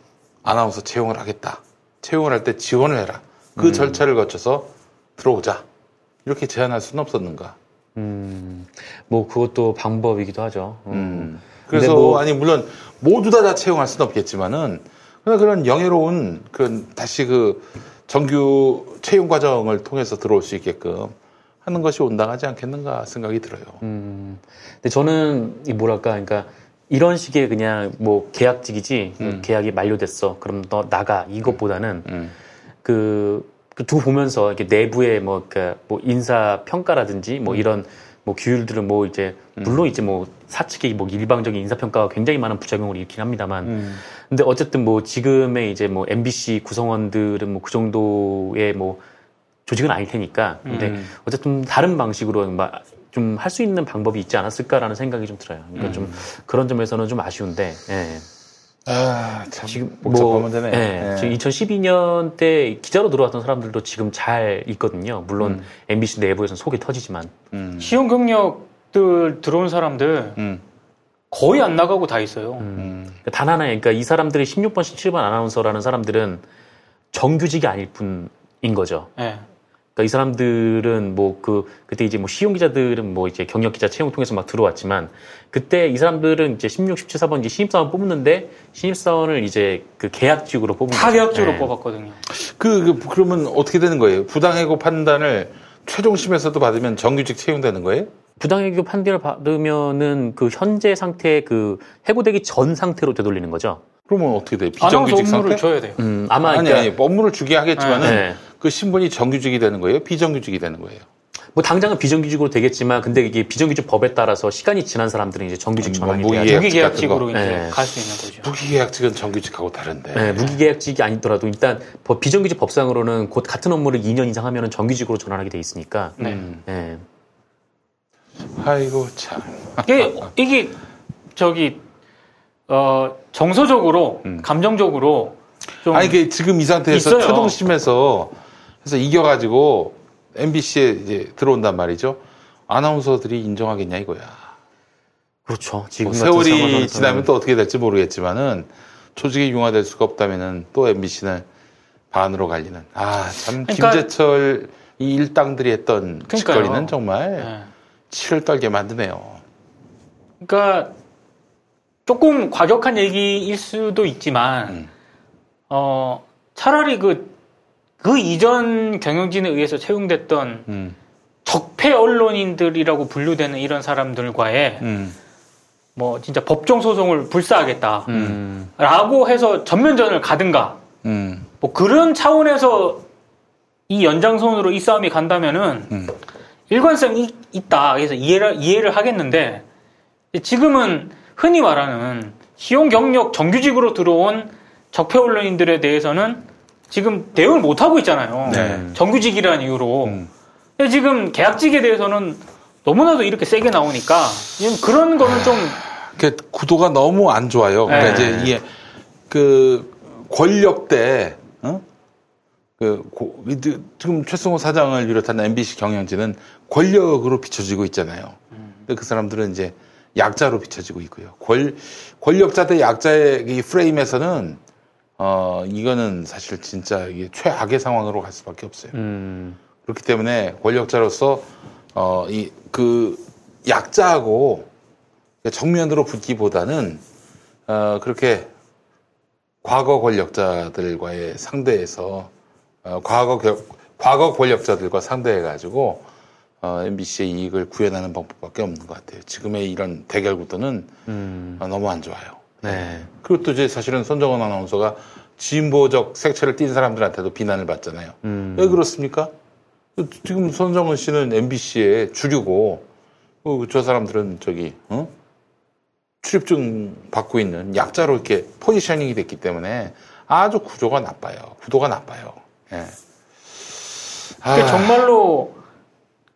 아나운서 채용을 하겠다. 채용을 할 때 지원을 해라. 그 음. 절차를 거쳐서 들어오자. 이렇게 제안할 수는 없었는가. 음, 뭐 그것도 방법이기도 하죠. 음. 그래서 뭐- 아니 물론 모두 다 다 채용할 수는 없겠지만은 그런 그런 영예로운 그런 다시 그 정규 채용 과정을 통해서 들어올 수 있게끔 하는 것이 온당하지 않겠는가 생각이 들어요. 음. 근데 저는 이 뭐랄까, 그러니까 이런 식의 그냥 뭐 계약직이지 음. 계약이 만료됐어. 그럼 너 나가 이것보다는 그, 그 두고 보면서 이렇게 내부의 뭐, 그, 뭐 인사 평가라든지 뭐 이런 뭐 규율들은 뭐 이제 물론 이제 뭐 사측의 뭐 일방적인 인사 평가가 굉장히 많은 부작용을 일으키긴 합니다만 근데 어쨌든 뭐 지금의 이제 뭐 MBC 구성원들은 뭐 그 정도의 뭐 조직은 아닐 테니까 근데 음. 어쨌든 다른 방식으로 좀할 수 있는 방법이 있지 않았을까라는 생각이 좀 들어요. 그러니까 음. 좀 그런 점에서는 좀 아쉬운데. 예. 아, 참 지금 뭐, 문제네. 예, 예. 지금 2012년 때 기자로 들어왔던 사람들도 지금 잘 있거든요. 물론 음. MBC 내부에서는 속이 터지지만. 시험 경력 들 들어온 사람들 음. 거의 안 나가고 다 있어요. 그러니까 단 하나, 그러니까 이 사람들이 16번, 17번 아나운서라는 사람들은 정규직이 아닐 뿐인 거죠. 예. 그러니까 이 사람들은 뭐 그 그때 이제 뭐 시용 기자들은 뭐 이제 경력 기자 채용 통해서 막 들어왔지만 그때 이 사람들은 이제 16, 17, 4번 이제 신입사원 뽑는데 신입사원을 이제 그 계약직으로 뽑은 다. 계약직으로 예. 뽑았거든요. 그, 그 그러면 어떻게 되는 거예요? 부당해고 판단을 최종심에서도 받으면 정규직 채용되는 거예요? 부당해고 판결을 받으면은 그 현재 상태 그 해고되기 전 상태로 되돌리는 거죠. 그러면 어떻게 돼요? 비정규직 업무를 상태? 줘야 돼요. 음, 아마 아니, 그러니까 아니, 업무를 주게 하겠지만은 네. 그 신분이 정규직이 되는 거예요? 비정규직이 되는 거예요? 뭐 당장은 비정규직으로 되겠지만 근데 이게 비정규직 법에 따라서 시간이 지난 사람들은 이제 정규직 전환이 뭐 돼야죠. 무기계약직으로 이제 네. 갈수 있는 거죠. 무기계약직은 정규직하고 다른데. 네, 무기계약직이 아니더라도 일단 법- 비정규직 법상으로는 곧 같은 업무를 2년 이상 하면 정규직으로 전환하게 돼 있으니까. 네. 네. 아이고 참. 이게, 이게 저기 어 정서적으로 감정적으로 좀 아니 그 지금 이 상태에서 있어요. 최동심에서 해서 이겨가지고 MBC에 이제 들어온단 말이죠. 아나운서들이 인정하겠냐 이거야. 그렇죠. 지금 뭐 세월이. 지나면 또 어떻게 될지 모르겠지만은 조직이 융화될 수가 없다면은 또 MBC는 반으로 갈리는. 아참 그러니까- 김재철 이 일당들이 했던 그러니까요. 짓거리는 정말 네. 치를 떨게 만드네요. 그러니까 조금 과격한 얘기일 수도 있지만 어 차라리 그 그 이전 경영진에 의해서 채용됐던 음. 적폐 언론인들이라고 분류되는 이런 사람들과의 음. 뭐 진짜 법정 소송을 불사하겠다. 음. 라고 해서 전면전을 가든가 음. 뭐 그런 차원에서 이 연장선으로 이 싸움이 간다면은 음. 일관성이 있- 있다. 그래서 이해를 이해를 하겠는데 지금은 흔히 말하는 시용 경력 정규직으로 들어온 적폐 언론인들에 대해서는 지금 대응을 못 하고 있잖아요. 네. 정규직이라는 이유로. 음. 근데 지금 계약직에 대해서는 너무나도 이렇게 세게 나오니까 그런 거는 좀그 구도가 너무 안 좋아요. 그러니까 네. 이제 이게 그 권력대 어? 그 고- 이- 지금 최승호 사장을 비롯한 MBC 경영진은 권력으로 비춰지고 있잖아요. 근데 그 사람들은 이제 약자로 비춰지고 있고요. 권 권력자 대 약자의 이 프레임에서는 어 이거는 사실 진짜 이게 최악의 상황으로 갈 수밖에 없어요. 음. 그렇기 때문에 권력자로서 어 이 그 약자하고 정면으로 붙기보다는 어 그렇게 과거 권력자들과의 상대에서 어 과거 겨- 과거 권력자들과 상대해 가지고 어 MBC의 이익을 구현하는 방법밖에 없는 것 같아요. 지금의 이런 대결 구도는 음. 어, 너무 안 좋아요. 네. 그리고 또 이제 사실은 손정은 아나운서가 진보적 색채를 띈 사람들한테도 비난을 받잖아요. 음. 왜 그렇습니까? 지금 손정은 씨는 MBC의 주류고 어, 저 사람들은 저기 어? 출입증 받고 있는 약자로 이렇게 포지셔닝이 됐기 때문에 아주 구조가 나빠요. 구도가 나빠요. 예. 그게 아. 정말로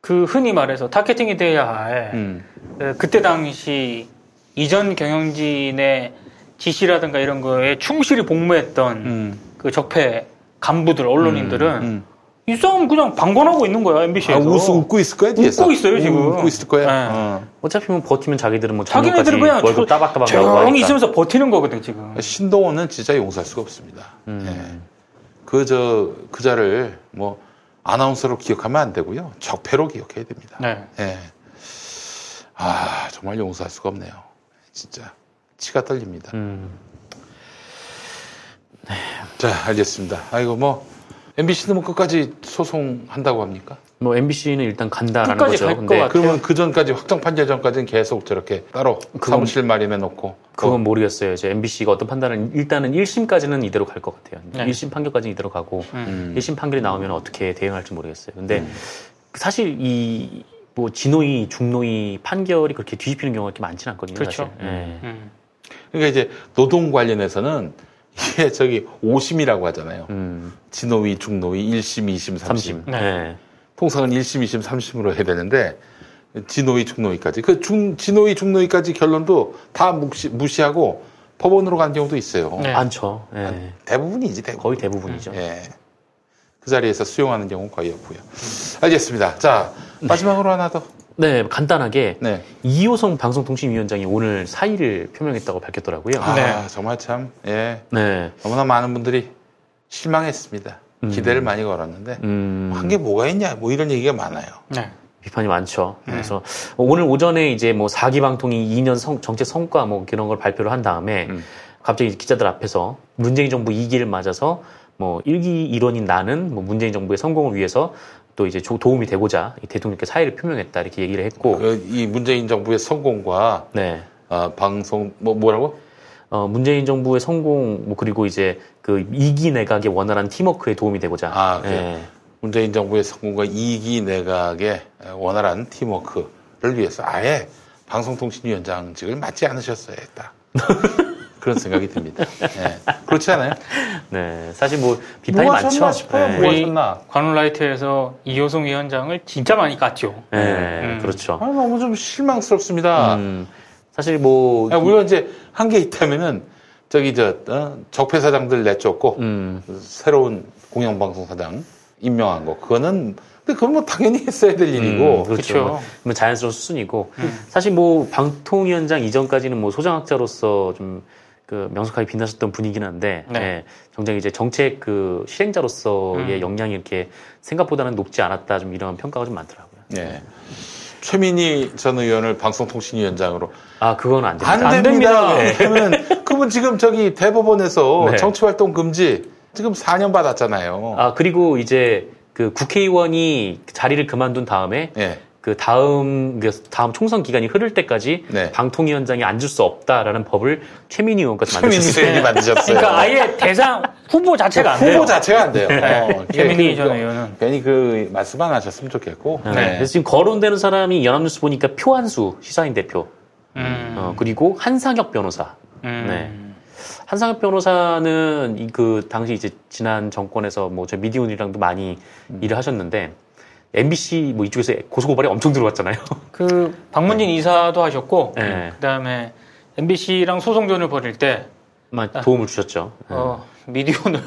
그 흔히 말해서 타겟팅이 돼야 할 음. 에, 그때 당시 이전 경영진의 지시라든가 이런 거에 충실히 복무했던 음. 그 적폐 간부들 언론인들은 이 싸움 그냥 방관하고 있는 거야 MBC에서. 아, 웃, 웃고 있을 거야 뒤에서. 웃고 있어요 지금. 웃고 있을 거야. 네. 어. 어차피 뭐 버티면 자기들은 뭐 자기네들은 그냥 월급 조- 따박따박 조용히. 있으면서 버티는 거거든 지금. 신동원은 진짜 용서할 수가 없습니다. 음. 그저 그자를 뭐 아나운서로 기억하면 안 되고요. 적폐로 기억해야 됩니다. 네. 예. 아 정말 용서할 수가 없네요. 진짜 치가 떨립니다. 음. 자 알겠습니다. 아이고 뭐 MBC는 뭐 끝까지 소송한다고 합니까? 뭐 MBC는 일단 간다라는 끝까지 거죠. 갈것 근데 같아요. 그러면 그 전까지 확정 판결 전까지는 계속 저렇게 따로 그건- 사무실 마련해 놓고 그건 모르겠어요. 이제 MBC가 어떤 판단을 일단은 1심까지는 이대로 갈 것 같아요. 네. 1심 판결까지는 이대로 가고 음. 1심 판결이 나오면 어떻게 대응할지 모르겠어요. 근데 사실 이 뭐 진호위, 중노위 판결이 그렇게 뒤집히는 경우가 그렇게 많지는 않거든요. 그렇죠. 사실. 예. 음. 그러니까 이제 노동 관련해서는 이게 저기 5심이라고 하잖아요. 음. 진노위, 중노위, 1심, 2심, 3심. 3심. 네. 통상은 1심, 2심, 3심으로 해야 되는데 진노위, 중노위까지. 그 중, 진노위, 중노위까지 결론도 다 무시, 무시하고 법원으로 간 경우도 있어요. 네. 많죠. 예. 대부분이지, 대부분. 거의 대부분이죠. 예. 그 자리에서 수용하는 경우는 거의 없고요. 알겠습니다. 자, 마지막으로 하나 더. 네, 간단하게 네. 이호성 방송통신위원장이 오늘 사의를 표명했다고 밝혔더라고요. 아, 네. 정말 참, 예. 네. 너무나 많은 분들이 실망했습니다. 음. 기대를 많이 걸었는데, 음. 한 게 뭐가 있냐, 뭐 이런 얘기가 많아요. 네. 비판이 많죠. 그래서 오늘 오전에 이제 뭐 사기 방통위 2년 성- 정책 성과 뭐 그런 걸 발표를 한 다음에 음. 갑자기 기자들 앞에서 문재인 정부 2기를 맞아서 뭐 1기 일원인 나는 뭐 문재인 정부의 성공을 위해서 또 이제 조- 도움이 되고자 이 대통령께 사의를 표명했다 이렇게 얘기를 했고 그, 이 문재인 정부의 성공과 네. 아, 방송 뭐 뭐라고? 어, 문재인 정부의 성공 뭐 그리고 이제 그 이기 내각의 원활한 팀워크에 도움이 되고자 아, 그 예. 문재인 정부의 성공과 이기 내각의 원활한 팀워크를 위해서 아예 방송통신위원장직을 맡지 않으셨어야 했다. (laughs) 그런 생각이 듭니다. 예. 그렇지 않아요? 네, 사실 뭐 비판이 뭐 많죠. 하셨나 싶어요. 네. 뭐 우리 하셨나? 관훈라이트에서 이호성 위원장을 진짜 많이 깠죠. 네, 음. 그렇죠. 아, 너무 좀 실망스럽습니다. 음, 사실 뭐 아, 물론 이제 한 게 있다면은 저기 저 어, 적폐 사장들 내쫓고 음. 새로운 공영방송 사장 임명한 거 그거는 근데 그건 뭐 당연히 했어야 될 일이고 음, 그렇죠. 뭐, 뭐 자연스러운 수순이고 사실 뭐 방통위원장 이전까지는 뭐 소장학자로서 좀 그 명석하게 빛나셨던 분이긴 한데 네. 예, 정작 이제 정책 그 실행자로서의 음. 역량이 이렇게 생각보다는 높지 않았다 좀 이런 평가가 좀 많더라고요. 예. 최민희 전 의원을 방송통신위원장으로 아 그건 안 됩니다. 안, 안 됩니다. 됩니다. (laughs) 그러면 그분 지금 저기 대법원에서 네. 정치활동 금지 지금 4년 받았잖아요. 아 그리고 이제 그 국회의원이 자리를 그만둔 다음에 예. 그 다음 그 다음 총선 기간이 흐를 때까지 네. 방통위원장이 앉을 수 없다라는 법을 최민희 의원까지 만드셨어요. 만드셨어요. 그러니까 아예 대상 후보 자체가 안 돼요. 후보 자체가 안 돼요. 어, 최민희 그- 전 의원은. 괜히 그 말씀 안 하셨으면 좋겠고. 네. 네. 그래서 지금 거론되는 사람이 연합뉴스 보니까 표한수 시사인 대표, 음. 어, 그리고 한상혁 변호사. 음. 네. 한상혁 변호사는 이그 당시 이제 지난 정권에서 뭐 저 미디온이랑도 많이 음. 일을 하셨는데 MBC 뭐 이쪽에서 고소고발이 엄청 들어왔잖아요. (laughs) 그 방문진 이사도 하셨고 네. 그다음에 MBC랑 소송전을 벌일 때 도움을 주셨죠. 네. 어, 미디어를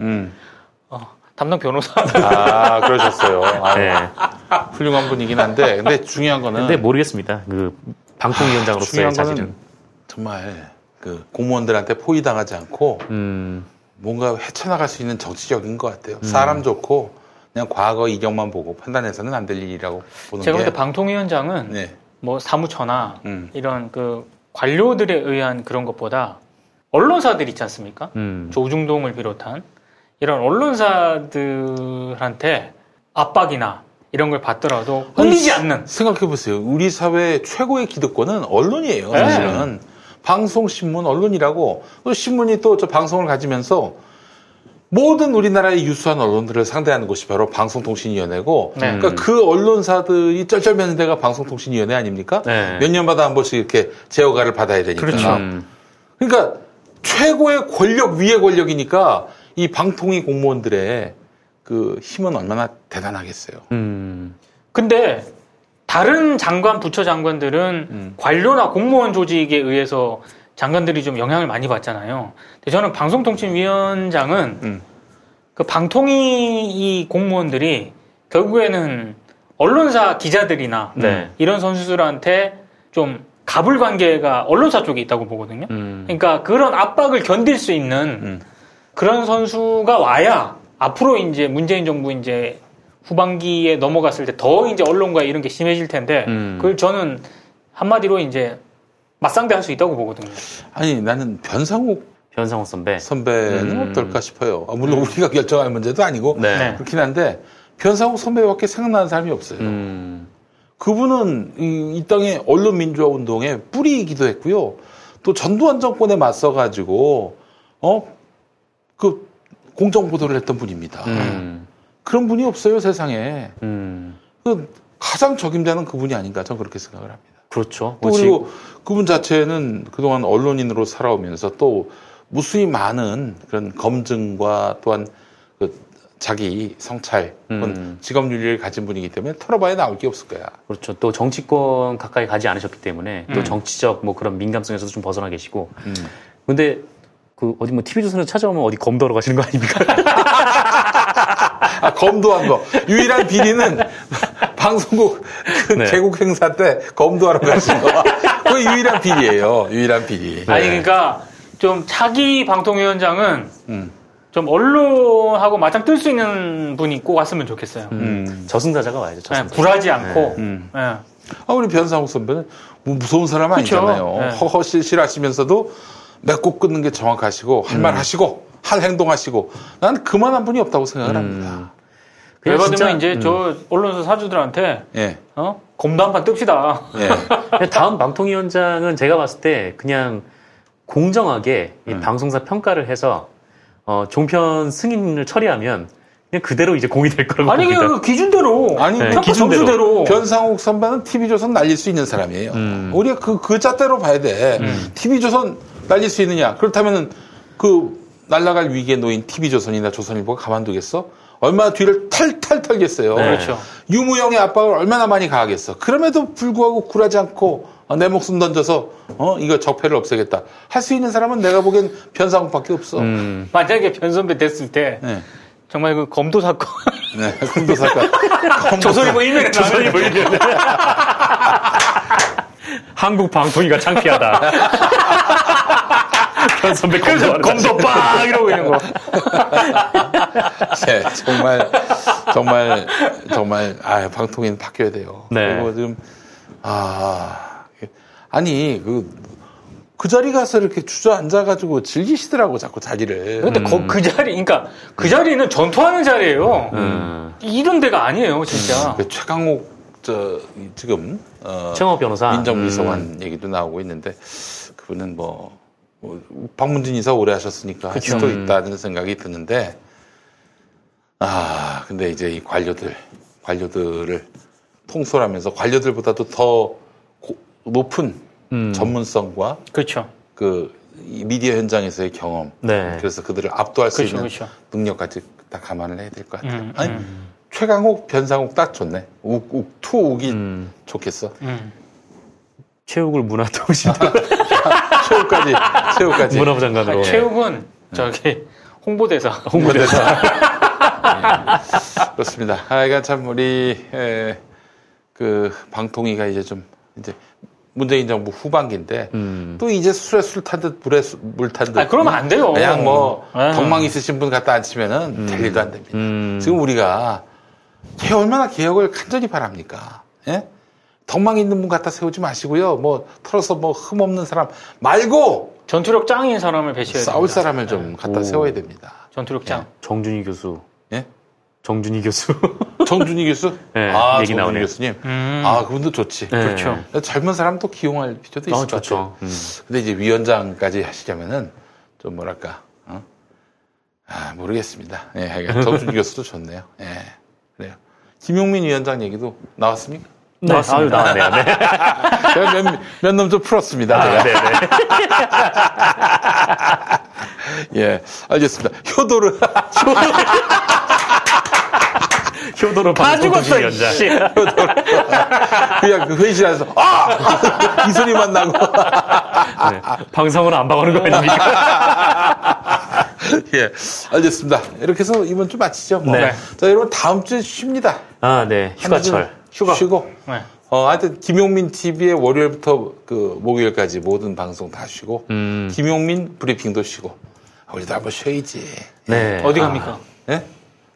음. (laughs) 어, 담당 변호사 아, 그러셨어요. 아, 네. 훌륭한 분이긴 한데, 근데 중요한 거는. 근데 모르겠습니다. 그 방통위원장으로서의 중요한 거는 자질은. 정말 그 공무원들한테 포위당하지 않고 음, 뭔가 헤쳐나갈 수 있는 정치적인 것 같아요. 사람 좋고 그냥 과거 이력만 보고 판단해서는 안 될 일이라고 보는 제가 게. 볼때 방통위원장은 네. 뭐 사무처나 음. 이런 그 관료들에 의한 그런 것보다 언론사들 있지 않습니까? 음. 조중동을 비롯한 이런 언론사들한테 압박이나 이런 걸 받더라도 흘리지 않는 생각해 보세요. 우리 사회 최고의 기득권은 언론이에요. 네. 사실은 방송, 신문, 언론이라고 또 신문이 또 저 방송을 가지면서 모든 우리나라의 유수한 언론들을 상대하는 곳이 바로 방송통신위원회고, 네. 그러니까 그 언론사들이 쩔쩔매는 데가 방송통신위원회 아닙니까? 네. 몇 년마다 한 번씩 이렇게 제어가를 받아야 되니까. 그렇죠. 음. 그러니까 최고의 권력 위의 권력이니까 이 방통위 공무원들의 그 힘은 얼마나 대단하겠어요. 음. 근데 다른 장관 부처 장관들은 음. 관료나 공무원 조직에 의해서 장관들이 좀 영향을 많이 받잖아요. 근데 저는 방송통신위원장은 음. 그 방통위 이 공무원들이 결국에는 언론사 기자들이나 네. 이런 선수들한테 좀 갑을 관계가 언론사 쪽에 있다고 보거든요. 음. 그러니까 그런 압박을 견딜 수 있는 음. 그런 선수가 와야 앞으로 이제 문재인 정부 이제 후반기에 넘어갔을 때 더 이제 언론과 이런 게 심해질 텐데 음. 그걸 저는 한마디로 이제 맞상대할 수 있다고 보거든요. 아니 나는 변상욱 변상욱 선배. 선배는 음. 어떨까 싶어요. 아, 물론 우리가 결정할 문제도 아니고 네. 네. 그렇긴 한데 변상욱 선배밖에 생각나는 사람이 없어요. 음. 그분은 이, 이 땅의 언론 민주화 운동의 뿌리이기도 했고요. 또 전두환 정권에 맞서 가지고 어그 공정 보도를 했던 분입니다. 음. 그런 분이 없어요 세상에. 음. 그 가장 적임자는 그분이 아닌가 저는 그렇게 생각을 합니다. 그렇죠. 또뭐 그리고 그분 자체는 그동안 언론인으로 살아오면서 또 무수히 많은 그런 검증과 또한 그 자기 성찰, 음. 직업 윤리를 가진 분이기 때문에 털어봐야 나올 게 없을 거야. 그렇죠. 또 정치권 가까이 가지 않으셨기 때문에 또 음. 정치적 뭐 그런 민감성에서도 좀 벗어나 계시고. 음. 근데 그 어디 뭐 TV 조선에서 찾아오면 어디 검도하러 가시는 거 아닙니까? (laughs) 아, 검도한 거. 유일한 비리는 방송국 그 네. 개국 행사 때 검도하러 가신 거. 그게 유일한 비리예요. 유일한 비리. 아니 그러니까 좀 차기 방통위원장은 음. 좀 언론하고 맞짱 뜰수 있는 분이 꼭 왔으면 좋겠어요. 음. 저승사자가 와야죠. 네, 저승사자. 굴하지 않고. 음. 네. 아, 우리 변상욱 선배는 뭐 무서운 사람. 아니잖아요. 네. 허허실실 하시면서도 맺고 끊는 게 정확하시고 할 말 하시고 할 행동 하시고 난 그만한 분이 없다고 생각을 합니다. 그냥 열받으면 진짜, 이제 음. 저 언론사 사주들한테 예. 어 검도 한 판 뜹시다. 그냥 (laughs) 다음 방통위원장은 제가 봤을 때 그냥 공정하게 이 방송사 평가를 해서 어, 종편 승인을 처리하면 그냥 그대로 이제 공이 될 거라고 아니 봅니다. 그냥 그 기준대로 아니 네, 평가 기준대로. 점수대로 변상욱 선배는 TV조선 날릴 수 있는 사람이에요. 우리가 그, 그 잣대로 봐야 돼. TV조선 날릴 수 있느냐. 그렇다면은 그 날라갈 위기에 놓인 TV조선이나 조선일보가 가만두겠어? 얼마나 뒤를 탈탈 털겠어요. 네. 그렇죠. 유무영의 압박을 얼마나 많이 가하겠어. 그럼에도 불구하고 굴하지 않고 어, 내 목숨 던져서 어 이거 적폐를 없애겠다. 할 수 있는 사람은 내가 보기엔 변상욱밖에 없어. 만약에 변 선배 됐을 때 네. 정말 그 검도 사건 네, 검도 사건. (laughs) 조선일보 일면에 조선일보 일면에. (laughs) 한국 방통위가 창피하다. (laughs) 현 선배 그래서 검도 빵 이러고 있는 거. 네, 정말 정말 정말 아 방통위는 바뀌어야 돼요. 네. 그리고 지금 아 아니 그. 그 자리 가서 이렇게 주저앉아가지고 즐기시더라고, 자꾸 자리를. 근데 거- 그 자리, 그러니까 그 자리는 전투하는 자리예요. 음. 이런 데가 아니에요, 진짜. 그 최강욱, 저, 이- 지금, 어, 최강욱 변호사. 민정비서관 음. 얘기도 나오고 있는데, 그분은 뭐, 뭐 박문진 이사 오래 하셨으니까 할. 수도 음. 있다는 생각이 드는데, 아, 근데 이제 이 관료들, 관료들을 통솔하면서 관료들보다도 더 고- 높은 음. 전문성과 그렇죠. 그, 이 미디어 현장에서의 경험. 네. 그래서 그들을 압도할 수 그렇죠, 있는 그렇죠. 능력까지 다 감안을 해야 될 것 같아요. 음, 아니, 최강욱, 변상욱 딱 좋네. 욱, 욱, 투, 욱이 음. 좋겠어. 음. 최욱을 문화통신 (laughs) 최욱까지, 최욱까지. 문화부 장관으로. 아니, 최욱은 저기 홍보대사. 홍보대사. 그렇습니다. 아, 이가 참 우리, 에, 그, 방통위가 이제 좀, 이제, 문재인 정부 후반기인데, 음. 또 이제 술에 술탄 듯, 물에 수- 물탄 듯. 아니, 그러면 안 돼요. 그냥 뭐, 음. 덕망 있으신 분 갖다 앉히면은 될 일도 안 됩니다. 음. 지금 우리가 개 얼마나 개혁을 간절히 바랍니까? 예? 덕망 있는 분 갖다 세우지 마시고요. 뭐 털어서 뭐 흠 없는 사람 말고 전투력 짱인 사람을 배치해야 싸울 됩니다. 사람을 좀 갖다 오. 세워야 됩니다. 전투력 짱. 정준희 교수. 예? 정준희 교수. (laughs) 정준희 교수? 네, 아, 얘기 정준희 나오네요. 교수님. 음. 아, 그분도 좋지. 네. 그렇죠. 젊은 사람도 기용할 필요도 있을 아, 것 좋죠. 같아요. 음. 근데 이제 위원장까지 하시려면은 좀 뭐랄까, 어? 아, 모르겠습니다. 예, 정준희 (laughs) 교수도 좋네요. 예, 그래요. 김용민 위원장 얘기도 나왔습니까? 네, 아유, 나왔네요. 네. (laughs) 제가 몇, 몇 놈 좀 풀었습니다. 아. 네네. (laughs) 예, 알겠습니다. 효도를. (laughs) 효도로 다 죽었어, 방송통신위원장. 씨. 그냥 그 회의실에서, 아! 이 소리만 나고. 네. 방송으로 안 봐오는 거 아닙니까? 예, 알겠습니다. 이렇게 해서 이번 주 마치죠. 뭐. 네. 자, 여러분 다음 주에 쉽니다. 아, 네. 휴가철. 휴가. 쉬고. 네. 어, 하여튼, 김용민 TV의 월요일부터 그 목요일까지 모든 방송 다 쉬고, 음. 김용민 브리핑도 쉬고, 아, 우리도 한번 쉬어야지. 네. 어디 갑니까? 예?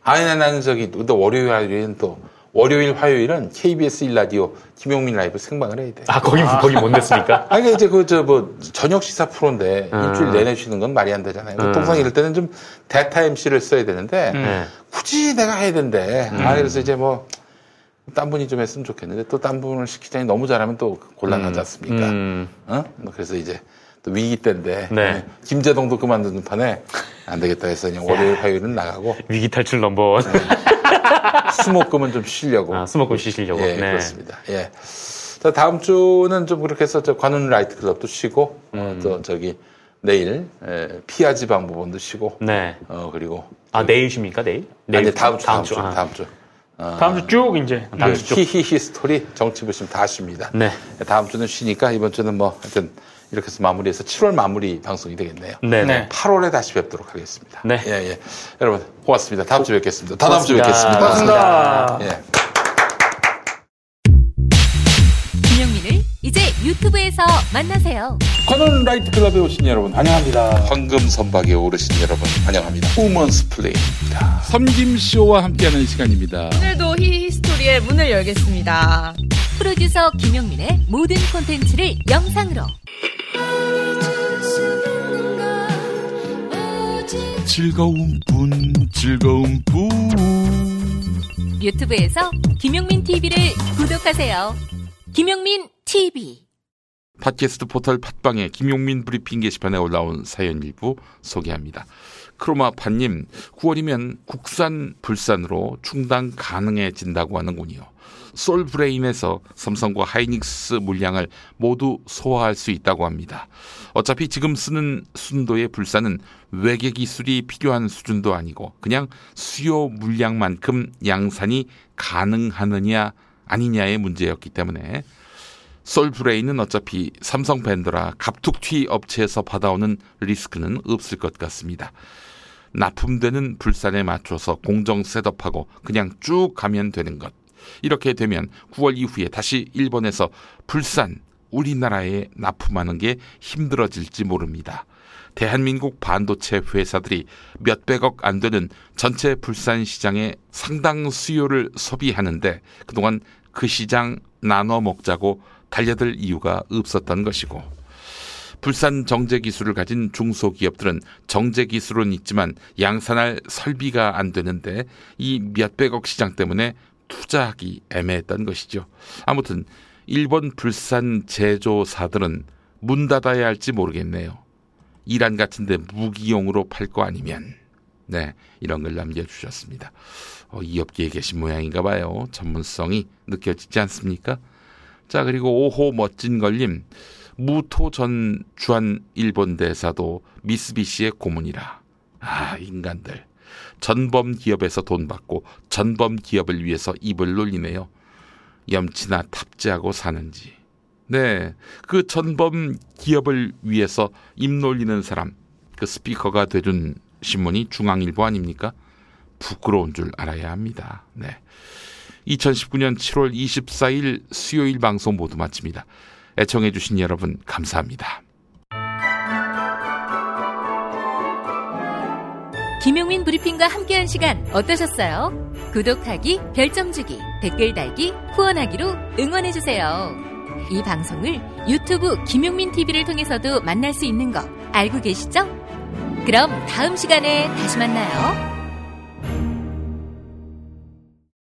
아니, 나는 저기, 또 월요일, 화요일은 또, 월요일, 화요일은 KBS 1라디오 김용민 라이브 생방을 해야 돼. 아, 거기, 거기 못 냈습니까? (laughs) 아니, 이제 그, 저, 뭐, 저녁 시사 프로인데, 음. 일주일 내내 쉬는 건 말이 안 되잖아요. 음. 통상 이럴 때는 좀 대타 MC를 써야 되는데, 네. 굳이 내가 해야 된대. 음. 아, 그래서 이제 뭐, 딴 분이 좀 했으면 좋겠는데, 또 딴 분을 시키자니 너무 잘하면 또 곤란하지 않습니까? 음. 어? 뭐 그래서 이제 또 위기 때인데, 네. 네. 김재동도 그만두는 판에 안 되겠다 해서 그냥 월요일, 화요일은 나가고, 위기 탈출 넘버원. (laughs) 수목금은 좀 쉬려고. 아, 수목금 쉬시려고. 예, 네. 그렇습니다. 예. 자, 다음 주는 좀 그렇게 해서 저 관훈 라이트 클럽도 쉬고, 음. 어, 또 저기, 내일, 에, 피아지 방법원도 쉬고, 네. 어, 그리고. 아, 내일 쉽니까? 내일? 아니, 다음 주, 다음 주, 아. 다음 주. 어, 다음 주 쭉 이제. 그 다음 주 쭉. 히히히 스토리, 정치부심 다 쉽니다. 네. 다음 주는 쉬니까 이번 주는 뭐, 하여튼, 이렇게 해서 마무리해서 7월 마무리 방송이 되겠네요. 네. 네. 8월에 다시 뵙도록 하겠습니다. 네. 예, 예. 여러분, 고맙습니다. 다음 주에 뵙겠습니다. 다 다음 주에 고맙습니다. 뵙겠습니다. 고맙습니다. 예. 유튜브에서 만나세요. 관훈 라이트 클럽에 오신 여러분 환영합니다. 황금 선박에 오르신 여러분 환영합니다. 우먼스 플레이입니다. 섬김 쇼와 함께하는 시간입니다. 오늘도 히히스토리의 문을 열겠습니다. 프로듀서 김영민의 모든 콘텐츠를 영상으로. 즐거운 분, 즐거운 분. 유튜브에서 김용민 TV를 구독하세요. 김용민 TV. 팟캐스트 포털 팟빵에 김용민 브리핑 게시판에 올라온 사연 일부 소개합니다. 크로마파님, 9월이면 국산 불산으로 충당 가능해진다고 하는군요. 솔브레인에서 삼성과 하이닉스 물량을 모두 소화할 수 있다고 합니다. 어차피 지금 쓰는 순도의 불산은 외계 기술이 필요한 수준도 아니고 그냥 수요 물량만큼 양산이 가능하느냐 아니냐의 문제였기 때문에 솔브레인은 어차피 삼성 밴더라 갑툭튀 업체에서 받아오는 리스크는 없을 것 같습니다. 납품되는 불산에 맞춰서 공정 셋업하고 그냥 쭉 가면 되는 것. 이렇게 되면 9월 이후에 다시 일본에서 불산 우리나라에 납품하는 게 힘들어질지 모릅니다. 대한민국 반도체 회사들이 몇백억 안 되는 전체 불산 시장의 상당 수요를 소비하는데 그동안 그 시장 나눠 먹자고 달려들 이유가 없었던 것이고 불산 정제 기술을 가진 중소기업들은 정제 기술은 있지만 양산할 설비가 안 되는데 이 몇백억 시장 때문에 투자하기 애매했던 것이죠. 아무튼 일본 불산 제조사들은 문 닫아야 할지 모르겠네요. 이란 같은데 무기용으로 팔 거 아니면 네 이런 걸 남겨주셨습니다. 어, 이 업계에 계신 모양인가 봐요. 전문성이 느껴지지 않습니까? 자 그리고 5호 멋진 걸림 무토 전 주한 일본 대사도 미쓰비시의 고문이라 아 인간들 전범 기업에서 돈 받고 전범 기업을 위해서 입을 놀리네요. 염치나 탑재하고 사는지. 네, 그 전범 기업을 위해서 입 놀리는 사람, 그 스피커가 되준 신문이 중앙일보 아닙니까? 부끄러운 줄 알아야 합니다. 네. 2019년 7월 24일 수요일 방송 모두 마칩니다. 애청해주신 여러분, 감사합니다. 김용민 브리핑과 함께한 시간 어떠셨어요? 구독하기, 별점 주기, 댓글 달기, 후원하기로 응원해주세요. 이 방송을 유튜브 김용민 TV를 통해서도 만날 수 있는 거 알고 계시죠? 그럼 다음 시간에 다시 만나요.